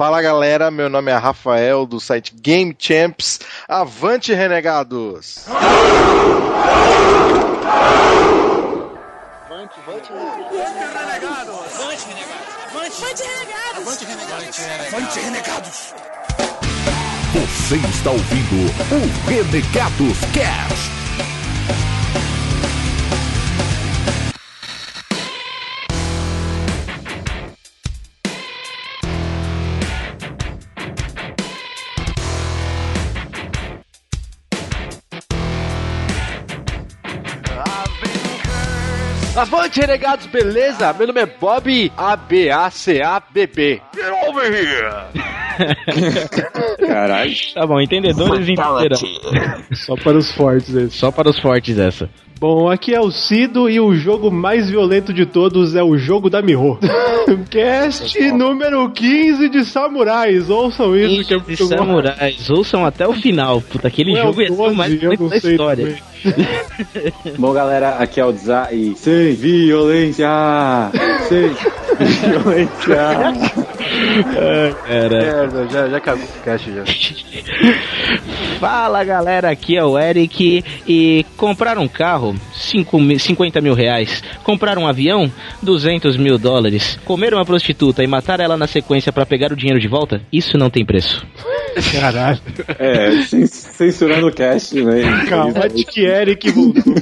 Fala galera, meu nome é Rafael do site Game Champs. Avante, renegados! Avante, avante, renegados! Avante, renegados! Avante, renegados! Avante, renegados! Avante, renegados! Você está ouvindo o Renegados Cast. Avante, renegados, beleza? Meu nome é Bob A-B-A-C-A-B-B. Get over here! Caralho. Tá bom, entendedores entenderão. Só para os fortes esse. Só para os fortes essa. Bom, aqui é o Cido e o jogo mais violento de todos é o jogo da Miho. Cast número 15 de Samurais. Ouçam isso que é de muito bom. samurais, ouçam até o final. Puta, aquele é jogo é o 12, mais não da história. Bom, galera, aqui é o Dza e sem violência! Sem violência! Cara. Merda, já, já acabou o cast já. Fala galera, aqui é o Eric e comprar um carro, cinco mi- 50 mil reais. Comprar um avião, 200 mil dólares. Comer uma prostituta e matar ela na sequência pra pegar o dinheiro de volta, isso não tem preço. Caralho. É, cen- censurando o cast, né? Calma, que Eric voltou.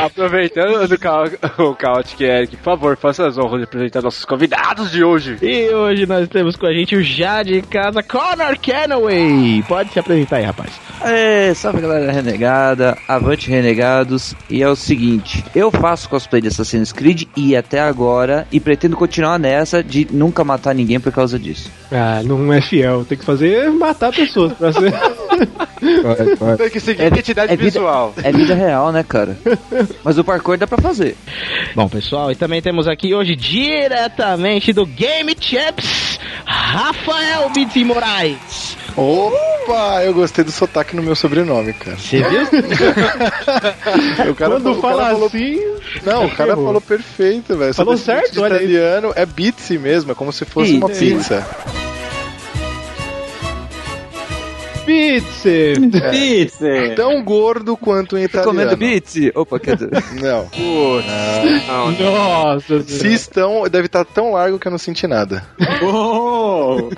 Aproveitando do Ca- o Chaotic Eric, por favor, faça as honras de apresentar nossos convidados de hoje. E hoje nós temos com a gente o já de casa, Connor Canaway. Pode se apresentar aí, rapaz. É, salve galera renegada, avante renegados. E é o seguinte, eu faço cosplay de Assassin's Creed e até agora, e pretendo continuar nessa de nunca matar ninguém por causa disso. Ah, não é fiel. Tem que fazer matar pessoas pra ser. Tem que seguir É- identidade é vida- visual. É vida real, né, cara? Mas o parkour dá pra fazer. Bom, pessoal, e também temos aqui hoje, diretamente do Game Champs, Rafael Biti Moraes. Opa, eu gostei do sotaque no meu sobrenome, cara. Você viu? O cara, Quando o cara fala falou- assim. Não, o cara Errou. falou perfeito, velho. Falou certo, olha aí. italiano é Bizzi mesmo, é como se fosse Sim, uma sim. Pizza. Pizza! Pizza! Tão gordo quanto em Tá italiano. comendo bits? Opa, quer dizer... Não. Não, Nossa Se estão, deve estar tão largo que eu não senti nada. Oh!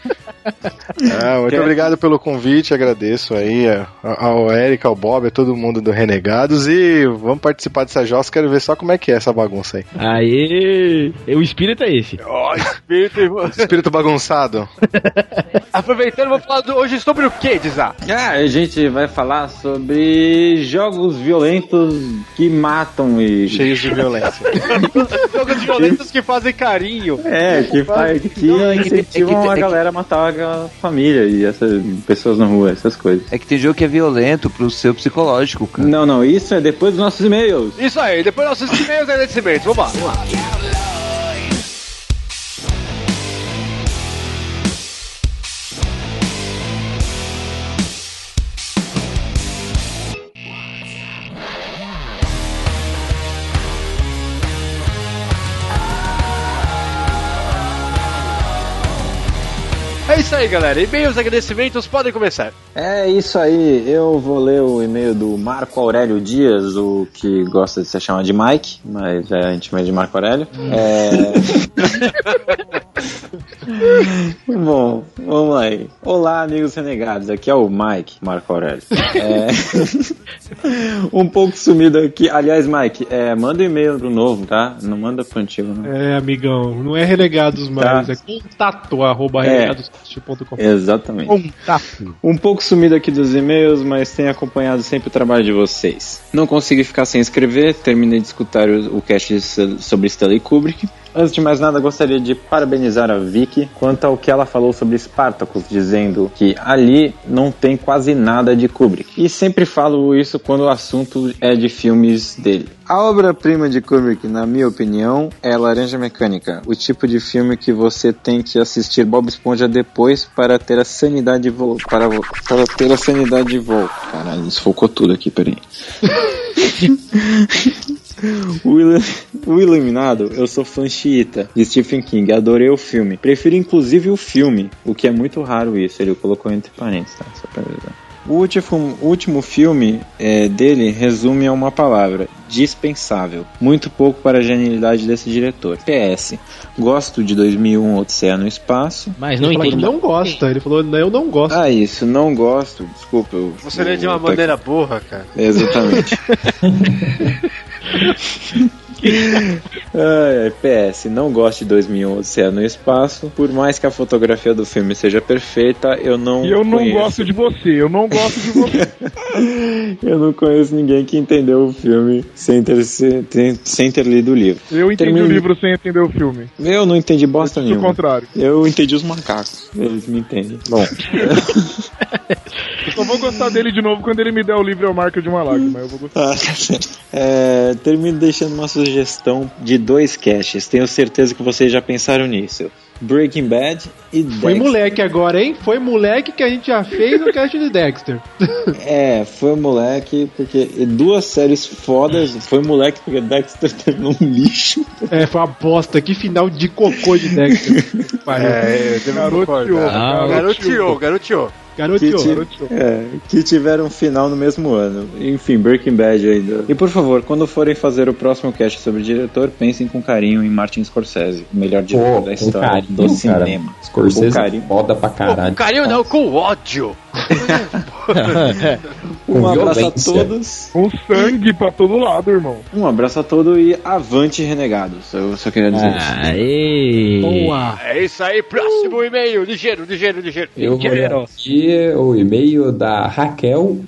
Ah, muito Quer- obrigado pelo convite, agradeço aí ao Eric, ao Bob, a todo mundo do Renegados e vamos participar dessa jossa, quero ver só como é que é essa bagunça aí. Aê! O espírito é esse. Ó, espírito Espírito bagunçado. Aproveitando, vou falar do- hoje sobre o que, Dizá? Ah, a gente vai falar sobre jogos violentos que matam e. Cheios de violência. Jogos violentos que fazem carinho. É, que, faz, que Não, é que incentivam é que tem- a é que- galera a matar a família e essas pessoas na rua, essas coisas. É que tem jogo que é violento pro seu psicológico, cara. Não, não, isso é depois dos nossos e-mails. Isso aí, depois nossos e-mails e agradecimentos. Vamos lá, vamos lá. Aí, galera. E-mails, agradecimentos, podem começar. É isso aí, eu vou ler o e-mail do Marco Aurélio Dias, o que gosta de se chamar de Mike, mas é, a gente chama de Marco Aurélio. É... Bom, vamos lá aí. Olá, amigos renegados, aqui é o Mike, Marco Aurélio. É... um pouco sumido aqui. Aliás, Mike, é, manda um e-mail pro novo, tá? Não manda pro antigo, não. É, amigão, não é renegados mais, Tá. é contato arroba É. Exatamente. Contato. Um pouco sumido aqui dos e-mails, mas tenho acompanhado sempre o trabalho de vocês. Não consegui ficar sem escrever, terminei de escutar o, o cast sobre Stanley Kubrick. Antes de mais nada, gostaria de parabenizar a Vicky quanto ao que ela falou sobre Spartacus, dizendo que ali não tem quase nada de Kubrick. E sempre falo isso quando o assunto é de filmes dele. A obra-prima de Kubrick, na minha opinião, é Laranja Mecânica, o tipo de filme que você tem que assistir Bob Esponja depois para ter a sanidade de voo. Para, vo- para ter a sanidade de voo. Caralho, desfocou tudo aqui, peraí. O, Ilu- o Iluminado, eu sou fã xiita de Stephen King, adorei o filme. Prefiro inclusive o filme, o que é muito raro isso, ele colocou entre parênteses, tá? Só pra avisar. O último, o último filme é, dele resume a uma palavra: dispensável. Muito pouco para a genialidade desse diretor. PS. Gosto de 2001 Odisseia no Espaço. Mas não entendi. não gosta. Ele falou, não, eu não gosto. Ah, isso, não gosto. Desculpa. Eu, Você lê de uma maneira burra, cara. Exatamente. Ai, PS, não gosto de 2001 Odisseia no Espaço. Por mais que a fotografia do filme seja perfeita, eu não eu não conheço. gosto de você, eu não gosto de você. Eu não conheço ninguém que entendeu o filme sem ter, se- tem- sem ter lido o livro. Eu entendi o livro sem entender o filme. Eu não entendi bosta Do nenhuma. contrário. Eu entendi os macacos. Eles me entendem. Bom, Eu só vou gostar dele de novo quando ele me der o livro ao marca de uma lágrima. Eu vou gostar. Ah. É, termino deixando uma sugestão de dois caches. Tenho certeza que vocês já pensaram nisso. Breaking Bad e Foi Dexter. moleque agora, hein? Foi moleque que a gente já fez no cast de Dexter. É, foi moleque, porque duas séries fodas. Foi moleque porque Dexter terminou um lixo. É, foi uma bosta. Que final de cocô de Dexter. É, devo Garoteou. Ah, Garoteou, garoteou. Que ti- É, que tiveram um final no mesmo ano. Enfim, Breaking Bad ainda. E por favor, quando forem fazer o próximo cast sobre o diretor, pensem com carinho em Martin Scorsese, o melhor diretor Pô, da história carinho, do cara. cinema. Scorsese Com carinho. foda pra Pô, caralho. com carinho não, com ódio. Um abraço violência. a todos. Com sangue pra todo lado, irmão. Um abraço a todos e avante renegados. Eu só queria dizer isso. Aê. Boa. É isso aí, próximo e-mail. Ligeiro, ligeiro, ligeiro. Eu vou ler aqui o e-mail da Raquel.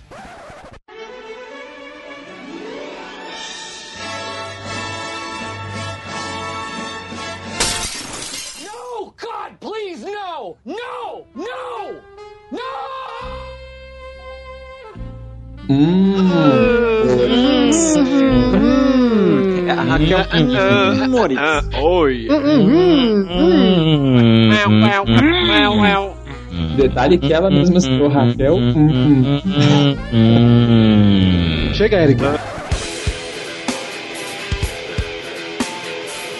Hum, É a Raquel Moritz. Ah, oi. Hum, detalhe que ela mesma citou Raquel. Hum, hum. hum. Chega, Eric.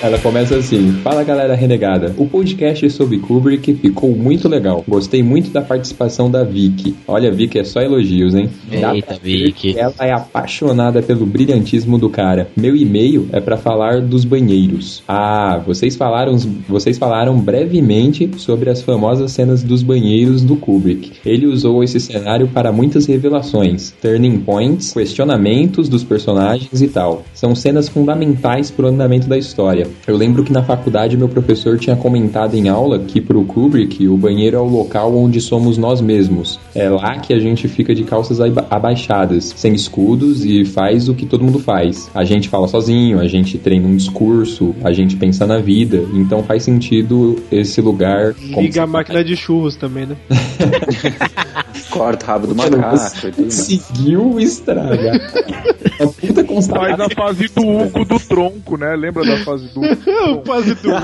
Ela começa assim: Fala galera renegada. O podcast sobre Kubrick ficou muito legal. Gostei muito da participação da Vicky. Olha, Vicky, é só elogios, hein? Eita, Vicky. Ela é apaixonada pelo brilhantismo do cara. Meu e-mail é pra falar dos banheiros. Ah, vocês falaram, vocês falaram brevemente sobre as famosas cenas dos banheiros do Kubrick. Ele usou esse cenário para muitas revelações, turning points, questionamentos dos personagens e tal. São cenas fundamentais para o andamento da história. Eu lembro que na faculdade meu professor tinha comentado em aula que pro Kubrick o banheiro é o local onde somos nós mesmos. É lá que a gente fica de calças aba- abaixadas, sem escudos e faz o que todo mundo faz. A gente fala sozinho, a gente treina um discurso, a gente pensa na vida. Então faz sentido esse lugar. Liga a máquina de churros também, né? Corta o rabo do macaco e tudo mais. conseguiu estragar. Uma puta Faz constatação. a fase do Hugo do tronco, né? Lembra da fase do Hugo? Quase tudo.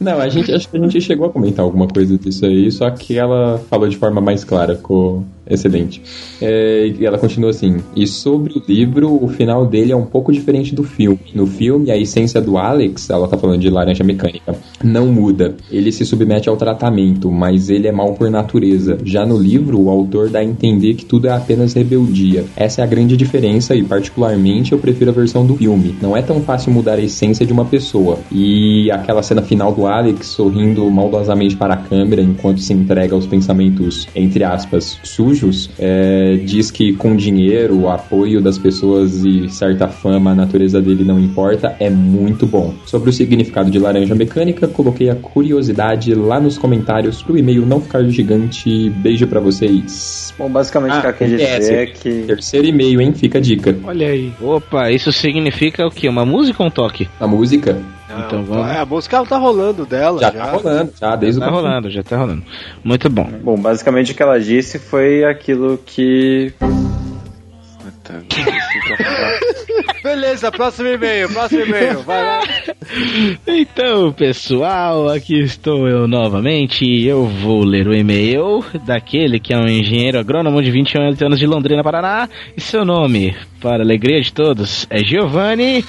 Não, a gente acho que a gente chegou a comentar alguma coisa disso aí, só que ela falou de forma mais clara, ficou excelente. É, e ela continua assim: e sobre o livro, o final dele é um pouco diferente do filme. No filme, a essência do Alex, ela tá falando de laranja mecânica, não muda. Ele se submete ao tratamento, mas ele é mal por natureza. Já no livro, o autor dá a entender que tudo é apenas rebeldia. Essa é a grande diferença e, particularmente, eu prefiro a versão do filme. Não é tão fácil mudar a essência de uma pessoa. E aquela cena final do Alex sorrindo maldosamente para a câmera enquanto se entrega aos pensamentos, entre aspas, sujos, é, diz que com dinheiro, o apoio das pessoas e certa fama, a natureza dele não importa, é muito bom. Sobre o significado de laranja mecânica, coloquei a curiosidade lá nos comentários pro e-mail não ficar gigante. Beijo pra vocês. Bom, basicamente o que ela quer é, dizer é que. Terceiro e-mail, hein? Fica a dica. Olha aí. Opa, isso significa o quê? Uma música ou um toque? A música Então vamos. É, a música ela tá rolando dela. já Já, tá rolando, já desde Tá o rolando, já tá rolando. Muito bom. Bom, basicamente o que ela disse foi aquilo que. Beleza, próximo e-mail, próximo e-mail. Vai lá. Então, pessoal, aqui estou eu novamente. Eu vou ler o e-mail daquele que é um engenheiro agrônomo de 28 anos de Londrina, Paraná. E seu nome, para a alegria de todos, é Giovanni.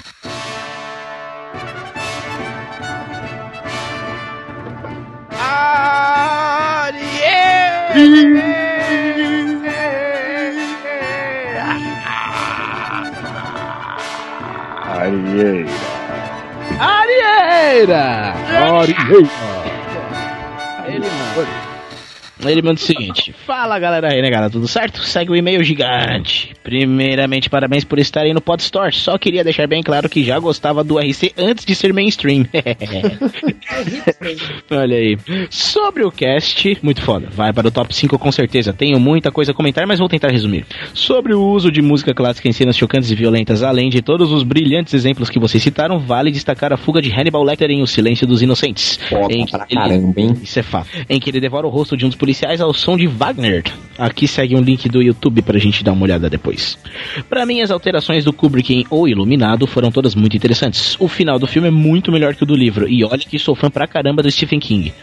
Ele manda. Ele manda o seguinte: Fala galera renegada, tudo certo? Segue o e-mail gigante. Primeiramente, parabéns por estarem no Podstore. Só queria deixar bem claro que já gostava do RC antes de ser mainstream. Olha aí. Sobre o cast, muito foda. Vai para o top 5 com certeza. Tenho muita coisa a comentar, mas vou tentar resumir. Sobre o uso de música clássica em cenas chocantes e violentas, além de todos os brilhantes exemplos que vocês citaram, vale destacar a fuga de Hannibal Lecter em O Silêncio dos Inocentes. Foda em que pra ele- caramba, hein? Isso é fato. Em que ele devora o rosto de um dos policiais ao som de Wagner. Aqui segue um link do YouTube pra gente dar uma olhada depois. Pra mim, as alterações do Kubrick em O Iluminado foram todas muito interessantes. O final do filme é muito melhor que o do livro, e olha que sou fã pra caramba do Stephen King.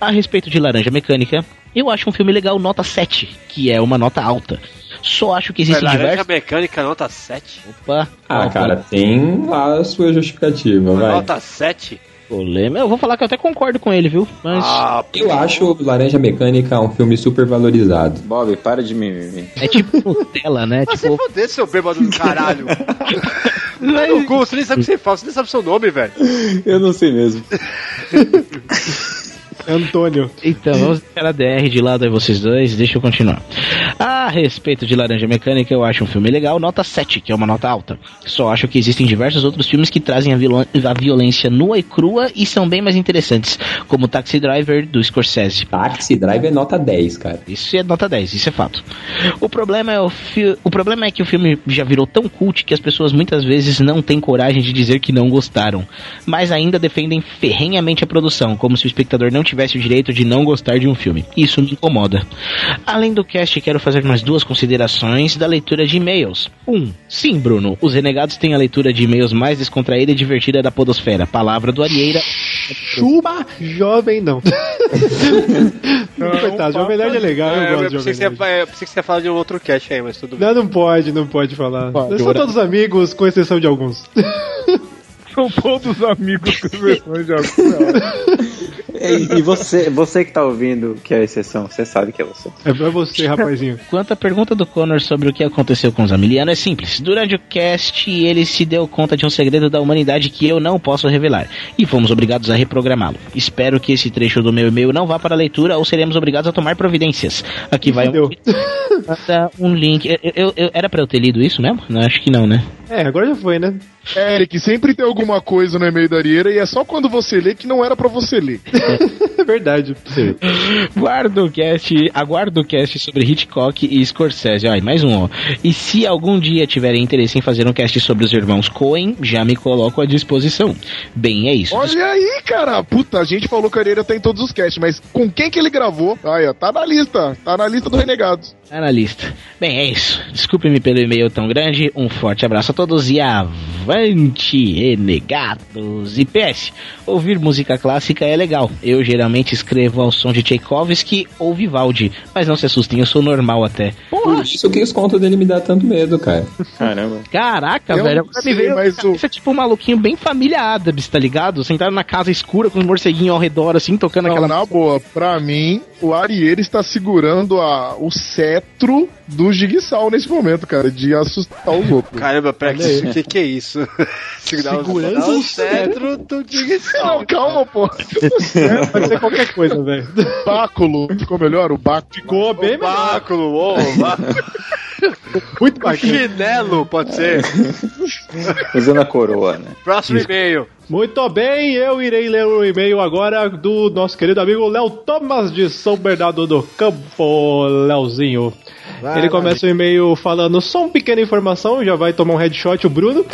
A respeito de Laranja Mecânica, eu acho um filme legal nota 7, que é uma nota alta. Só acho que existem Laranja diversos. mecânica, nota 7. Opa! Ah, cara, tem lá a sua justificativa, vai. Nota 7? Polêmica. Eu vou falar que eu até concordo com ele, viu? Mas Ah, Eu acho Laranja Mecânica um filme super valorizado. Bob, para de mimimi. é tipo Nutella, né? Se tipo, foder, seu bêbado do caralho. No cu, você nem sabe o que você fala, você nem sabe o seu nome, velho. Eu não sei mesmo. Antônio. Então, vamos deixar a DR de lado aí vocês dois, deixa eu continuar. A respeito de Laranja Mecânica, eu acho um filme legal, nota 7, que é uma nota alta. Só acho que existem diversos outros filmes que trazem a, viol- a violência nua e crua e são bem mais interessantes, como Taxi Driver, do Scorsese. Taxi Drive é nota 10, cara. Isso é nota 10, isso é fato. O problema é, o o problema é que o filme já virou tão cult que as pessoas muitas vezes não têm coragem de dizer que não gostaram, mas ainda defendem ferrenhamente a produção, como se o espectador não tivesse o direito de não gostar de um filme. Isso me incomoda. Além do cast, quero fazer mais duas considerações da leitura de e-mails. Um, sim, Bruno, os renegados têm a leitura de e-mails mais descontraída e divertida da podosfera. Palavra do Arieira. Chupa jovem, não. Coitado, Jovem Nerd é legal, eu É, gosto eu de Jovem Nerd. fa- eu pensei que você ia falar de um outro cast aí, mas tudo bem. Não, não pode, não pode falar. Pode, todos amigos, com exceção de alguns. São todos amigos com versões de algum. E, e você, você que tá ouvindo, que é a exceção, você sabe que é você. É pra você, rapazinho. Quanto à pergunta do Connor sobre o que aconteceu com os Amiliano, é simples. Durante o cast, ele se deu conta de um segredo da humanidade que eu não posso revelar. E fomos obrigados a reprogramá-lo. Espero que esse trecho do meu e-mail não vá para a leitura ou seremos obrigados a tomar providências. Aqui vai um, um link. Eu, eu- eu- era pra eu ter lido isso mesmo? Não, acho que não, né? É, agora já foi, né? Eric, sempre tem alguma coisa no e-mail da Arieira e é só quando você lê que não era pra você ler. É verdade. Guardo o cast, aguardo o cast sobre Hitchcock e Scorsese. Ai, mais um, ó. E se algum dia tiverem interesse em fazer um cast sobre os irmãos Coen, já me coloco à disposição. Bem, é isso. Olha aí, cara. Puta, a gente falou que a Arieira tá em todos os casts, mas com quem que ele gravou? Aí, ó, tá na lista. Tá na lista do Renegados. Tá na lista. Bem, é isso. Desculpe-me pelo e-mail tão grande. Um forte abraço a todos e avante, renegados. E PS, ouvir música clássica é legal. Eu geralmente escrevo ao som de Tchaikovsky ou Vivaldi. Mas não se assustem, eu sou normal até. Por isso que os contos dele me dá tanto medo, cara. Caramba. Caraca, Eu velho. sei, me veio mas o- Isso é tipo um maluquinho bem família Adams, tá ligado? Sentado na casa escura com os morceguinhos ao redor, assim, tocando Não, aquela. na boa, pra mim, o Arieira está segurando a, o cetro do Jigsaw nesse momento, cara, de assustar os outros. Caramba, aí. o que, que é isso? Segurar o- o o cetro do Digsal. Não, calma, pô. Pode ser qualquer coisa, velho. Báculo. Ficou melhor? O báculo. Ficou bem melhor. Báculo, ô, báculo. Muito bacana. Chinelo, pode ser. Usando a coroa, né? Próximo e-mail. Muito bem, eu irei ler o e-mail agora do nosso querido amigo Léo Thomas de São Bernardo do Campo, Léozinho. Ele começa o e-mail falando só uma pequena informação, já vai tomar um headshot o Bruno.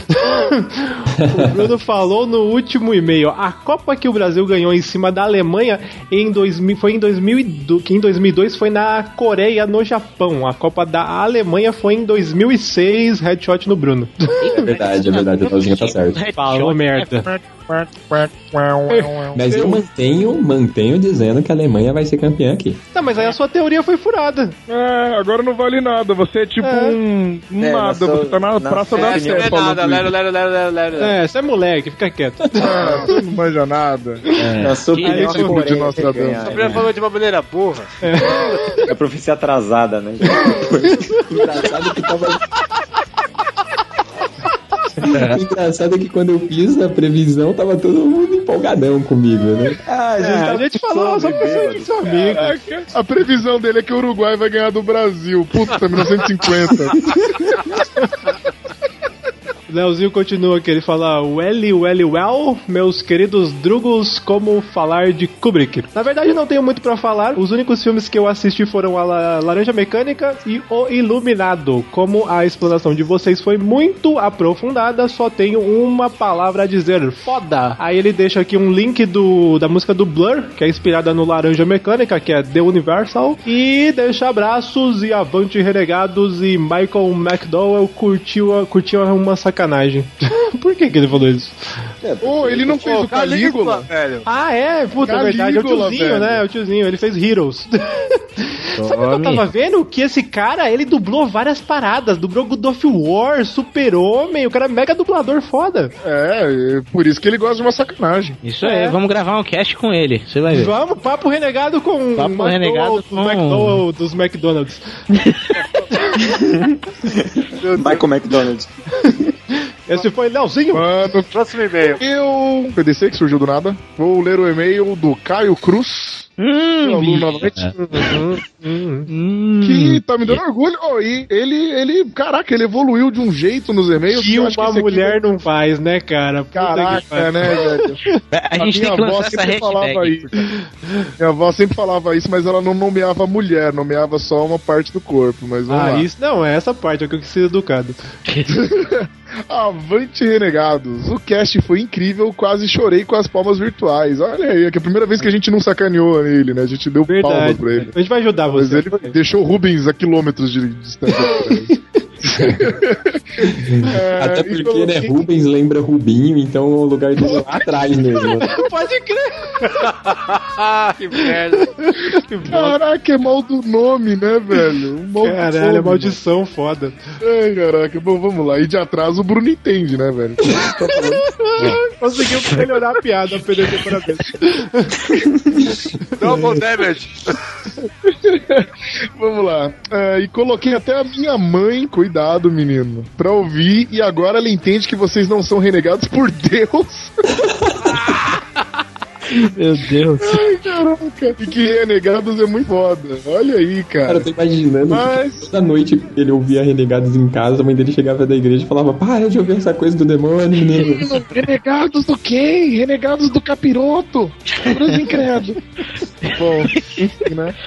o Bruno falou no último e-mail, a Copa que o Brasil ganhou em cima da Alemanha em 2000, foi em 2002, que em 2002 foi na Coreia, no Japão. A Copa da Alemanha foi em 2006, headshot no Bruno. É verdade, é verdade, a Talzinha tá certo. Falou merda. Mas eu mantenho, mantenho dizendo que a Alemanha vai ser campeã aqui. Tá, mas aí a sua teoria foi furada. É, agora não vale nada. Você é tipo É. um, um É, nada. na sua- Você tá na Praça da Sé é falando nada, lero, lero, lero, lero. É, você é moleque, fica quieto. Ah, você não manja nada. Na sua Que opinião, tipo de Nostradamus? Sabrina né? falou de uma maneira burra. É profecia atrasada, né? Engraçado que tava. Engraçado é que quando eu fiz a previsão, tava todo mundo empolgadão comigo, né? Ah, É, a gente falou só ser seu amigo. A previsão dele é que o Uruguai vai ganhar do Brasil. Puta, 1950. Leozinho continua aqui, ele fala Welly, welly, well, meus queridos drugos, como falar de Kubrick? Na verdade não tenho muito pra falar, os únicos filmes que eu assisti foram a La- Laranja Mecânica e O Iluminado. Como a explanação de vocês foi muito aprofundada, só tenho uma palavra a dizer, foda! Aí ele deixa aqui um link do, da música do Blur, que é inspirada no Laranja Mecânica, que é The Universal, e deixa abraços e avante renegados e Michael McDowell curtiu, curtiu uma sacanagem. Por que que ele falou isso? Ô, ele não fez o Calígula? velho. Ah, é? Puta, é verdade. É o Calígula, tiozinho, velho. né? É o tiozinho. Ele fez Heroes. Sabe o que eu tava vendo? Que esse cara, ele dublou várias paradas. Dublou God of War, Super-Homem. O cara é mega dublador foda. É, é por isso que ele gosta de uma sacanagem. Isso É. aí, vamos gravar um cast com ele. Você vai ver. Vamos, papo renegado com Papo renegado dos, com- McDowell dos McDonald's. Michael McDonald. Esse foi Leozinho. Mano, Próximo e-mail. eu. PDC que surgiu do nada. Vou ler o e-mail do Caio Cruz. Hum, aluno novamente, Hum. que tá me dando orgulho. Oh, e ele, ele, caraca, ele evoluiu de um jeito nos e-mails. Que acho uma aqui mulher não faz, né, cara? Puta que Caraca, né, velho? A gente tem minha que avó lançar essa sempre falava hashtag. isso. Minha avó sempre falava isso, mas ela não nomeava mulher, nomeava só uma parte do corpo. Mas vamos Ah, lá. isso não, é essa parte, é que eu quis ser educado. Avante Renegados. O cast foi incrível, quase chorei com as palmas virtuais. Olha aí, é que é a primeira vez que a gente não sacaneou ele, né? A gente deu palmas Verdade. pra ele. A gente vai ajudar Mas você. ele deixou Rubens a quilômetros de distância. É, Até e porque, né, assim, Rubens lembra Rubinho, então o lugar dele é lá atrás mesmo. Pode crer. que merda. Caraca, é mal do nome, né, velho? Um mal do Caralho, é maldição foda. mano. Ai, caraca. Bom, vamos lá. E de atrás o Bruno entende, né, velho? Conseguiu melhorar a piada, PDC, parabéns. Double damage. Vamos lá. É, e coloquei até a minha mãe, cuidado, menino, pra ouvir. E agora ela entende que vocês não são renegados por Deus. Meu Deus. Ai, caraca. E que renegados é muito foda. Olha aí, Cara, cara. eu tô imaginando Mas- que toda noite ele ouvia Renegados em casa, a mãe dele chegava da igreja e falava, para de ouvir essa coisa do demônio, menino. Renegados do quem? Renegados do capiroto. Cruz incrédulo. Bom, enfim, né?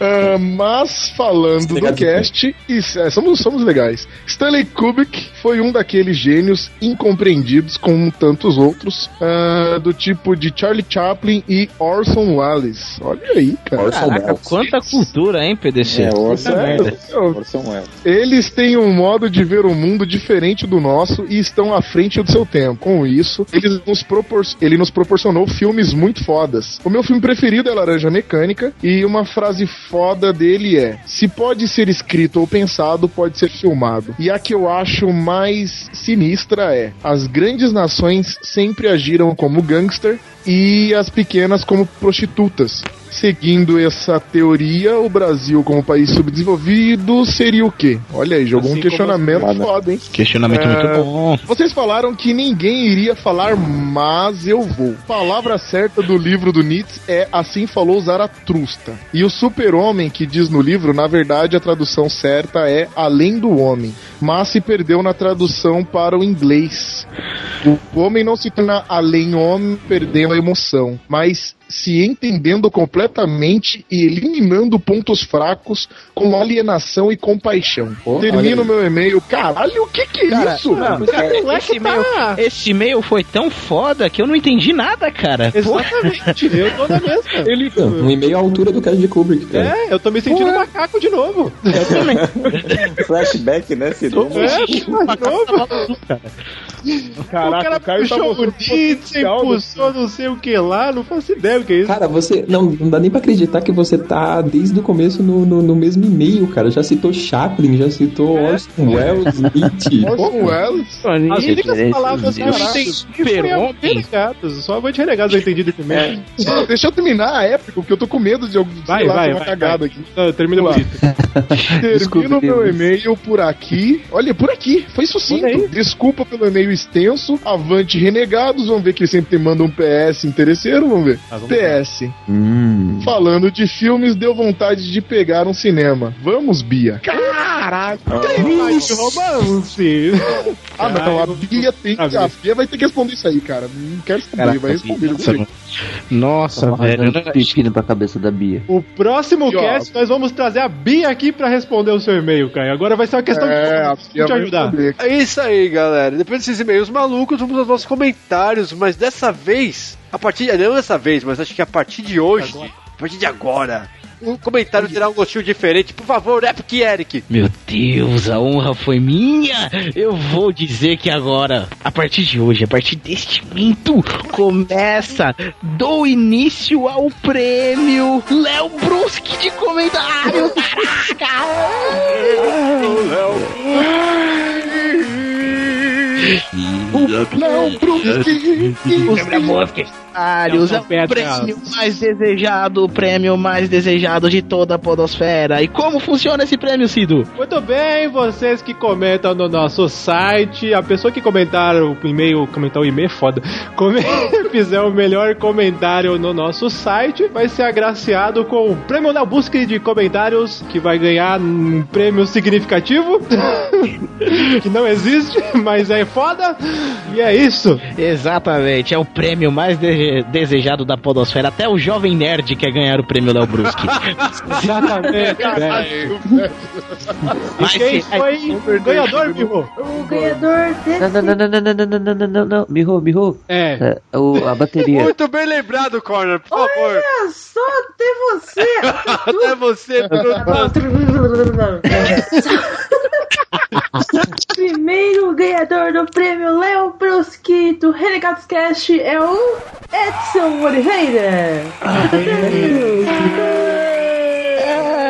Ah, mas falando do cast, isso, é, somos, somos legais. Stanley Kubrick foi um daqueles gênios incompreendidos como tantos outros, ah, do tipo de Charlie Chaplin e Orson Welles. Olha aí, cara. Orson Caraca, Welles. quanta cultura, hein, PDC? É, Orson. Welles. Orson Welles. Eles têm um modo de ver o mundo diferente do nosso e estão à frente do seu tempo. Com isso, eles nos propor- ele nos proporcionou filmes muito fodas. O meu filme preferido é Laranja Mecânica e uma frase foda dele é: Se pode ser escrito ou pensado, pode ser filmado. E a que eu acho mais sinistra é: As grandes nações sempre agiram como gangster e as pequenas como prostitutas. Seguindo essa teoria, o Brasil, como país subdesenvolvido, seria o quê? Olha aí, jogou Assim um questionamento as- foda, hein? Questionamento É, muito bom. Vocês falaram que ninguém iria falar, mas eu vou. Palavra certa do livro do Nietzsche é Assim falou Zaratrusta. E o super-homem que diz no livro, na verdade, a tradução certa é Além do Homem. Mas se perdeu na tradução para o inglês. O homem não se torna além homem, perdendo a emoção, mas se entendendo completamente e eliminando pontos fracos com alienação e compaixão. Pô, Termino meu e-mail. Caralho, o que que é Cara, isso? não, esse, e-mail, esse e-mail foi tão foda que eu não entendi nada, cara. Pô, Exatamente, eu tô na mesma. Ele. Não, um e-mail à altura do caso de Kubrick, cara. É, eu tô me sentindo Ué. macaco de novo. Flashback, né, Cid? É, de novo. Caraca, o cara o Caio tá puxou o Nietzsche, impulsou não sei o que lá, não faço ideia que é isso. Cara, você. Não, não dá nem pra acreditar que você tá desde o começo no, no, no mesmo e-mail, cara. Já citou Chaplin, já citou É. Orson Welles, Nietzsche. Orson Welles. As únicas palavras que eu entendi renegados. Só a de renegados eu entendi desse e-mail. Não, Deixa eu terminar a época, porque eu tô com medo de algum Vai, lá, vai, uma vai, cagada vai. aqui. Não, Termina lá. Termino meu e-mail por aqui. Olha, por aqui. Foi sucinto. Desculpa pelo e-mail extenso. Avante renegados. Vamos ver que ele sempre manda um PS interesseiro. Vamos ver. Mas vamos PS. Hum. Falando de filmes, deu vontade de pegar um cinema. Vamos, Bia. Caraca, que romance. Ah, não. A Bia tem Ah, que. A Bia vai ter que responder isso aí, cara. Não quero responder. Caraca, vai responder. Nossa. Nossa, velho. Arrancando pepino pra cabeça da Bia. O próximo Aqui, ó. cast nós vamos trazer a Bia aqui pra responder o seu e-mail, Caio. Agora vai ser uma questão É, de te ajudar. responder. É isso aí, galera. Depois desses e-mails malucos, vamos aos nossos comentários. Mas dessa vez, a partir. Não dessa vez, mas acho que a partir de hoje, a partir de agora, o comentário terá um gostinho diferente. Por favor, Epic Eric. Meu Deus, a honra foi minha. Eu vou dizer que agora, a partir de hoje, a partir deste momento, começa do início ao prêmio Léo Bruschi de comentário. Caraca! Não, Comentários é o prêmio mais desejado, o prêmio mais desejado de toda a podosfera. E como funciona esse prêmio, Cido? Muito bem, vocês que comentam no nosso site, a pessoa que comentar o e-mail, comentar o e-mail é foda, come- fizer o melhor comentário no nosso site, vai ser agraciado com o prêmio Léo Busque de comentários, que vai ganhar um prêmio significativo, que não existe, mas é foda, e é isso. Exatamente, é o prêmio mais de- desejado da podosfera. Até o jovem nerd quer ganhar o prêmio Léo Bruschi. Exatamente, velho. E quem foi o ganhador, Miho? O ganhador desse. Não, não, não, não, não, não, não, não, não, não, não. Mirro, mirro. É. É, o, a bateria. Muito bem lembrado, Corner, por favor. Olha só, até você! Até você, Bruno. Primeiro ganhador do prêmio Léo Bruschi do Renegados Cast é o Edson Oliveira.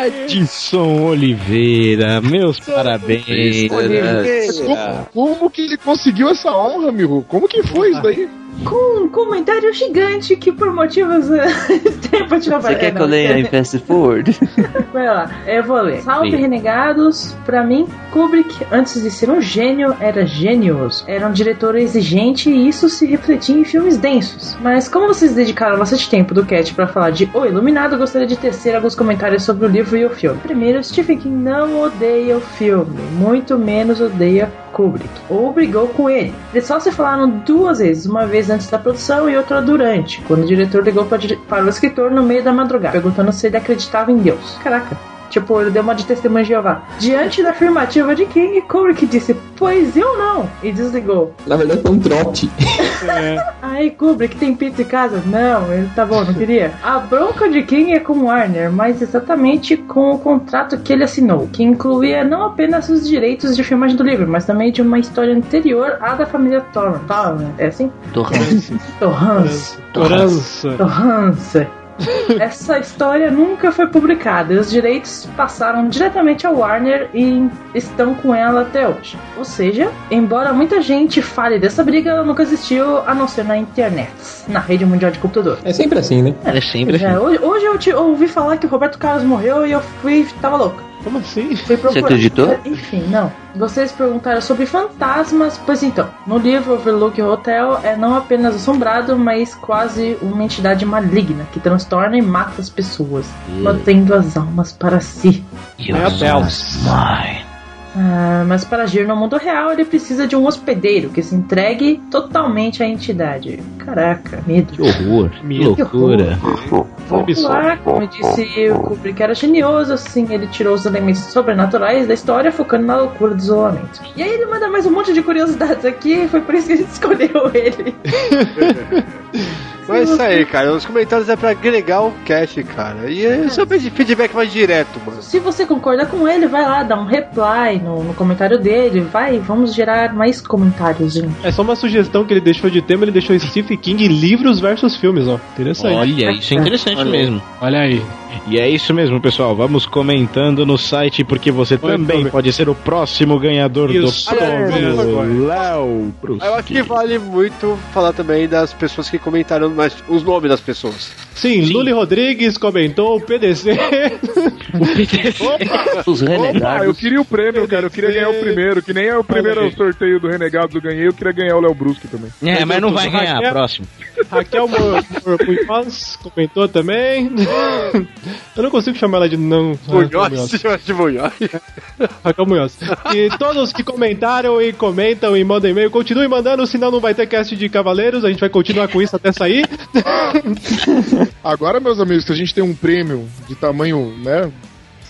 Edson Oliveira, meus parabéns. Como, como que ele conseguiu essa honra, Miru? Como que foi isso daí? Com um comentário gigante que por motivos tempo de Você quer que eu leia em fast forward? Vai lá, eu vou ler. Salve Leia. Renegados, pra mim, Kubrick, antes de ser um gênio, era gênios. Era um diretor exigente e isso se refletia em filmes densos. Mas como vocês dedicaram bastante tempo do cast pra falar de O Iluminado, gostaria de tecer alguns comentários sobre o livro e o filme. Primeiro, Stephen King não odeia o filme, muito menos odeia Kubrick, ou brigou com ele. Eles só se falaram duas vezes, uma vez antes da produção e outra durante, quando o diretor ligou para o escritor no meio da madrugada, perguntando se ele acreditava em Deus. Caraca. Tipo, ele deu uma de testemunha de Jeová. Diante da afirmativa de King, Kubrick disse, pois eu não, e desligou. Na verdade foi um trote. Aí, Kubrick tem pizza em casa? Não, ele tá bom, não queria. A bronca de King é com Warner, mas exatamente com o contrato que ele assinou, que incluía não apenas os direitos de filmagem do livro, mas também de uma história anterior à da família Torrance. Torrance, é assim? Torrance. Torrance. Torança. Torrance. Essa história nunca foi publicada e os direitos passaram diretamente ao Warner e estão com ela até hoje. Ou seja, embora muita gente fale dessa briga, ela nunca existiu a não ser na internet, na rede mundial de computador. É sempre assim, né? É sempre É, hoje, hoje eu te- ouvi falar que o Roberto Carlos morreu e eu fui. tava louca. Como assim? Procurar. acreditou? Enfim, não. Vocês perguntaram sobre fantasmas, pois então, no livro Overlook Hotel é não apenas assombrado, mas quase uma entidade maligna que transtorna e mata as pessoas, mantendo as almas para si. Mine. Ah, mas para agir no mundo real, ele precisa de um hospedeiro que se entregue totalmente à entidade. Caraca, medo. Que horror, que loucura. Vamos lá, como eu disse, o Kubrick era genioso, assim, ele tirou os elementos sobrenaturais da história, focando na loucura do isolamento. E aí ele manda mais um monte de curiosidades aqui, foi por isso que a gente escolheu ele. Mas é isso aí, cara. Os comentários é pra agregar o cast, cara. E é só pedir feedback mais direto, mano. Se você concorda com ele, vai lá, dá um reply no, no comentário dele, vai, vamos gerar mais comentários, gente. É só uma sugestão que ele deixou de tema, ele deixou Stephen King livros versus filmes, ó. Interessante. Olha, isso é interessante Olha mesmo. Olha aí. E é isso mesmo, pessoal. Vamos comentando no site, porque você também pode ser o próximo ganhador Isso do prêmio Léo Eu acho que vale muito falar também das pessoas que comentaram mais os nomes das pessoas. Sim, Luli Rodrigues comentou o PDC. Os Opa, eu queria o prêmio, cara. Eu queria ganhar o primeiro, que nem é o primeiro sorteio do Renegados eu ganhei, eu queria ganhar o Léo Brusque também. É, mas não vai ganhar, Raquel- próximo. Raquel Munhoz comentou também. Eu não consigo chamar ela de não. Munhoz, se chama de Munhoz. Raquel Munhoz. E todos que comentaram e comentam e mandam e-mail, continuem mandando, senão não vai ter cast de Cavaleiros. A gente vai continuar com isso até sair. Agora, meus amigos, que a gente tem um prêmio de tamanho, né,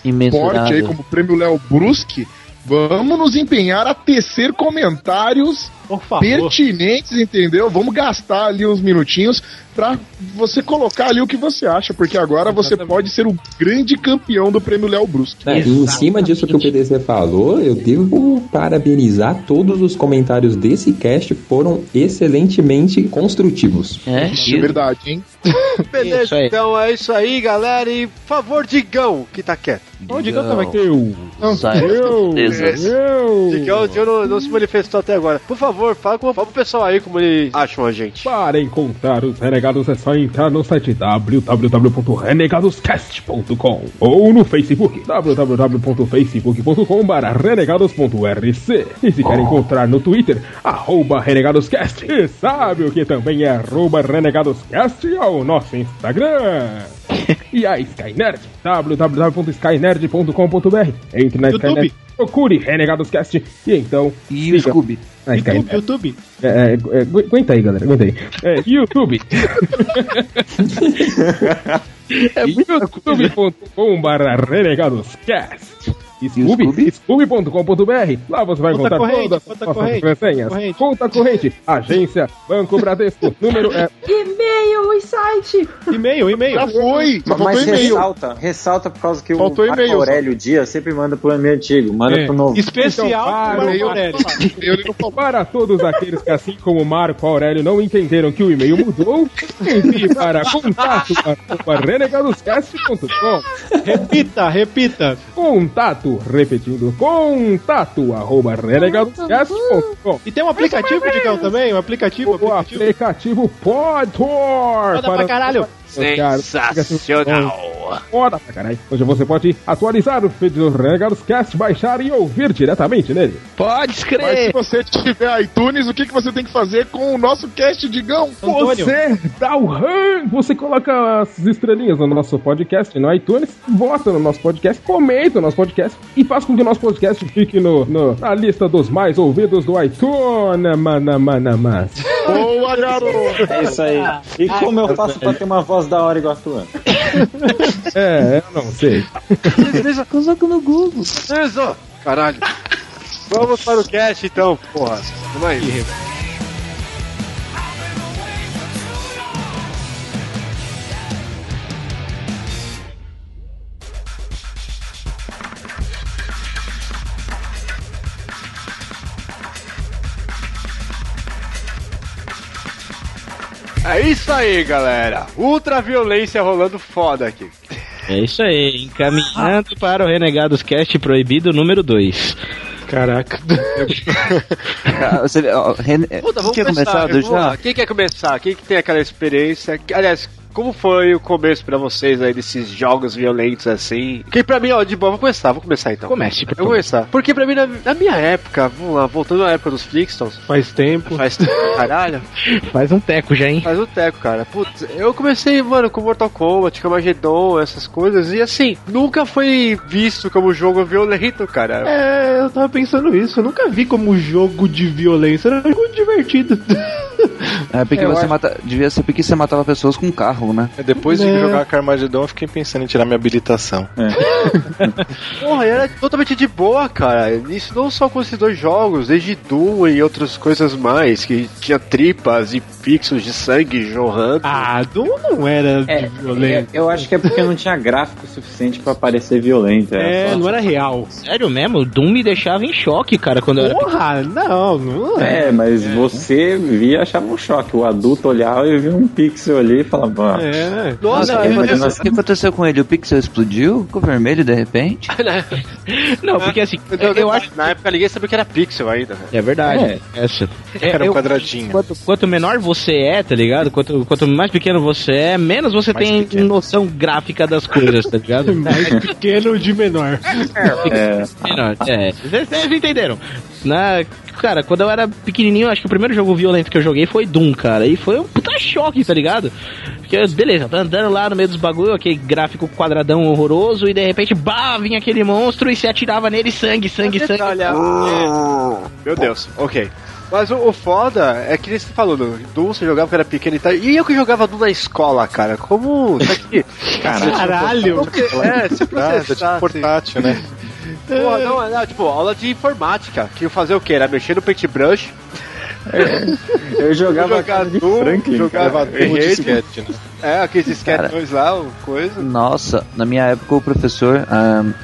Imensurável. forte aí, como o prêmio Léo Brusque, vamos nos empenhar a tecer comentários pertinentes, entendeu? Vamos gastar ali uns minutinhos pra você colocar ali o que você acha, porque agora você pode ser o grande campeão do prêmio Léo Brusque. É, em cima disso que o PDC falou, eu devo parabenizar todos os comentários desse cast, foram excelentemente construtivos. É, Isso é verdade, hein? Beleza, então é isso aí, galera. E por favor, Digão, que tá quieto. Onde Digão tava aqui? Eu, certeza. eu. Digão, o Digão não, não se manifestou até agora. Por favor, fala, com, fala pro pessoal aí como eles acham a gente. Para encontrar os renegados é só entrar no site www.renegadoscast.com ou no Facebook www.facebook.com renegados.rc e se quer encontrar no Twitter arroba renegadoscast e sabe o que também é arroba renegadoscast é o nosso Instagram. E a Skynerd www.skynerd.com.br entre na YouTube. Skynerd procure Renegadoscast e então E o Scooby? YouTube. YouTube. É, é, é, agu- aguenta aí, galera, aguenta aí. É, YouTube. é youtube.com barra renegadoscast. Scooby, scooby.com.br. Lá você vai Conta encontrar corrente, todas conta as nossas corrente, resenhas. conta corrente. Conta corrente, agência, Banco Bradesco, número é E-mail e site! E-mail, e-mail. Já foi, Mas e-mail. ressalta, ressalta por causa que Faltou o Marco. Aurélio Dias sempre manda pro e-mail antigo, manda É. pro novo. Especial Então, pro para, Marco Aurélio. Falou. Para todos aqueles que, assim como Marco Aurélio, não entenderam que o e-mail mudou, envie para contato arroba renegadoscast.com. Repita, repita. Contato, repetindo, contato arroba renegadoscast.com. E tem um aplicativo, Digão, também? Um aplicativo, O aplicativo. aplicativo Podtor. Foda pra caralho. Sensacional. Foda pra caralho. Onde você pode atualizar o feed do Renegados Cast, baixar e ouvir diretamente nele. Pode Mas se você tiver iTunes, o que, que você tem que fazer com o nosso cast, Digão? Antônio. Você dá o rank, você coloca as estrelinhas no nosso podcast no iTunes, vota no nosso podcast, comenta no nosso podcast e faz com que o nosso podcast fique no, no- na lista dos mais ouvidos do iTunes. Mana, mana, mas. Boa, garoto! É isso aí. E como eu faço pra ter uma voz da hora igual a tua? É, eu não sei. Beleza, no Google. Beleza, caralho. Vamos para o cast então, porra. Vamos aí. É isso aí, galera. Ultra violência rolando foda aqui. É isso aí, encaminhando para o Renegados Cast Proibido número 2. Caraca. Ah, Você, ó, Rene- Puta, vamos tinha começar. vamos lá. já? Quem quer começar? Quem que tem aquela experiência? Aliás, como foi o começo pra vocês aí desses jogos violentos assim? Que pra mim, ó, de boa, vou começar, vou começar então. Comece, por Eu vou começar. Porque pra mim, na, na minha época, vamos lá, voltando à época dos Flixtons, Faz tempo. faz tempo, caralho, Faz um teco já, hein? faz um teco, cara. Putz, eu comecei, mano, com Mortal Kombat, com Armageddon, essas coisas, e assim, nunca foi visto como jogo violento, cara. É, eu tava pensando isso. Eu nunca vi como jogo de violência. Era um jogo divertido. É porque Eu você acho- mata. Devia ser porque você matava pessoas com carro, né? É, Depois de É. jogar com Armagedon, eu fiquei pensando em tirar minha habilitação. Porra, e era totalmente de boa, cara. Isso não só com esses dois jogos, desde Doom e outras coisas mais, que tinha tripas e pixels de sangue jorrando. Ah, Doom não era É, violento. eu acho que é porque não tinha gráfico suficiente pra parecer violento. É, só- não era real. Sério mesmo? O Doom me deixava em choque, cara, quando eu era Porra, não, não é. É, mas você via achava um choque. O adulto olhava e via um pixel ali e falava, É. Nossa, que o que aconteceu- o que aconteceu com ele? O pixel explodiu? Ficou vermelho de repente? Não, porque assim, Eu, eu acho. Na época ninguém sabia que era pixel ainda. velho. É verdade. Essa. É, Era um eu- quadradinho. Quanto, quanto menor você é, tá ligado? Quanto, quanto mais pequeno você é, menos você Mais tem pequeno. noção gráfica das coisas, tá ligado? Mais pequeno de menor. é, menor. É, vocês vocês entenderam. Na, cara, quando eu era pequenininho, acho que o primeiro jogo violento que eu joguei foi Doom, cara. E foi um puta choque, tá ligado? Porque, beleza, tá andando lá no meio dos bagulho, aquele gráfico quadradão horroroso, e de repente, bah, vinha aquele monstro e se atirava nele, sangue, sangue, sangue. Olha, Meu Deus, ok. Mas o, o foda é que nem você falou, Doom você jogava quando era pequeno e tal. E eu que jogava Doom na escola, cara. Como. Isso aqui. Caralho. É, se Ah, tá tipo processasse. portátil, né? Porra, não, não, tipo, aula de informática. Que eu fazer o quê? Era mexer no paintbrush, eu jogava jogar de Doom, Franklin. Leva tudo de né? É, aqueles disquetões lá, o coisa. Nossa, na minha época o professor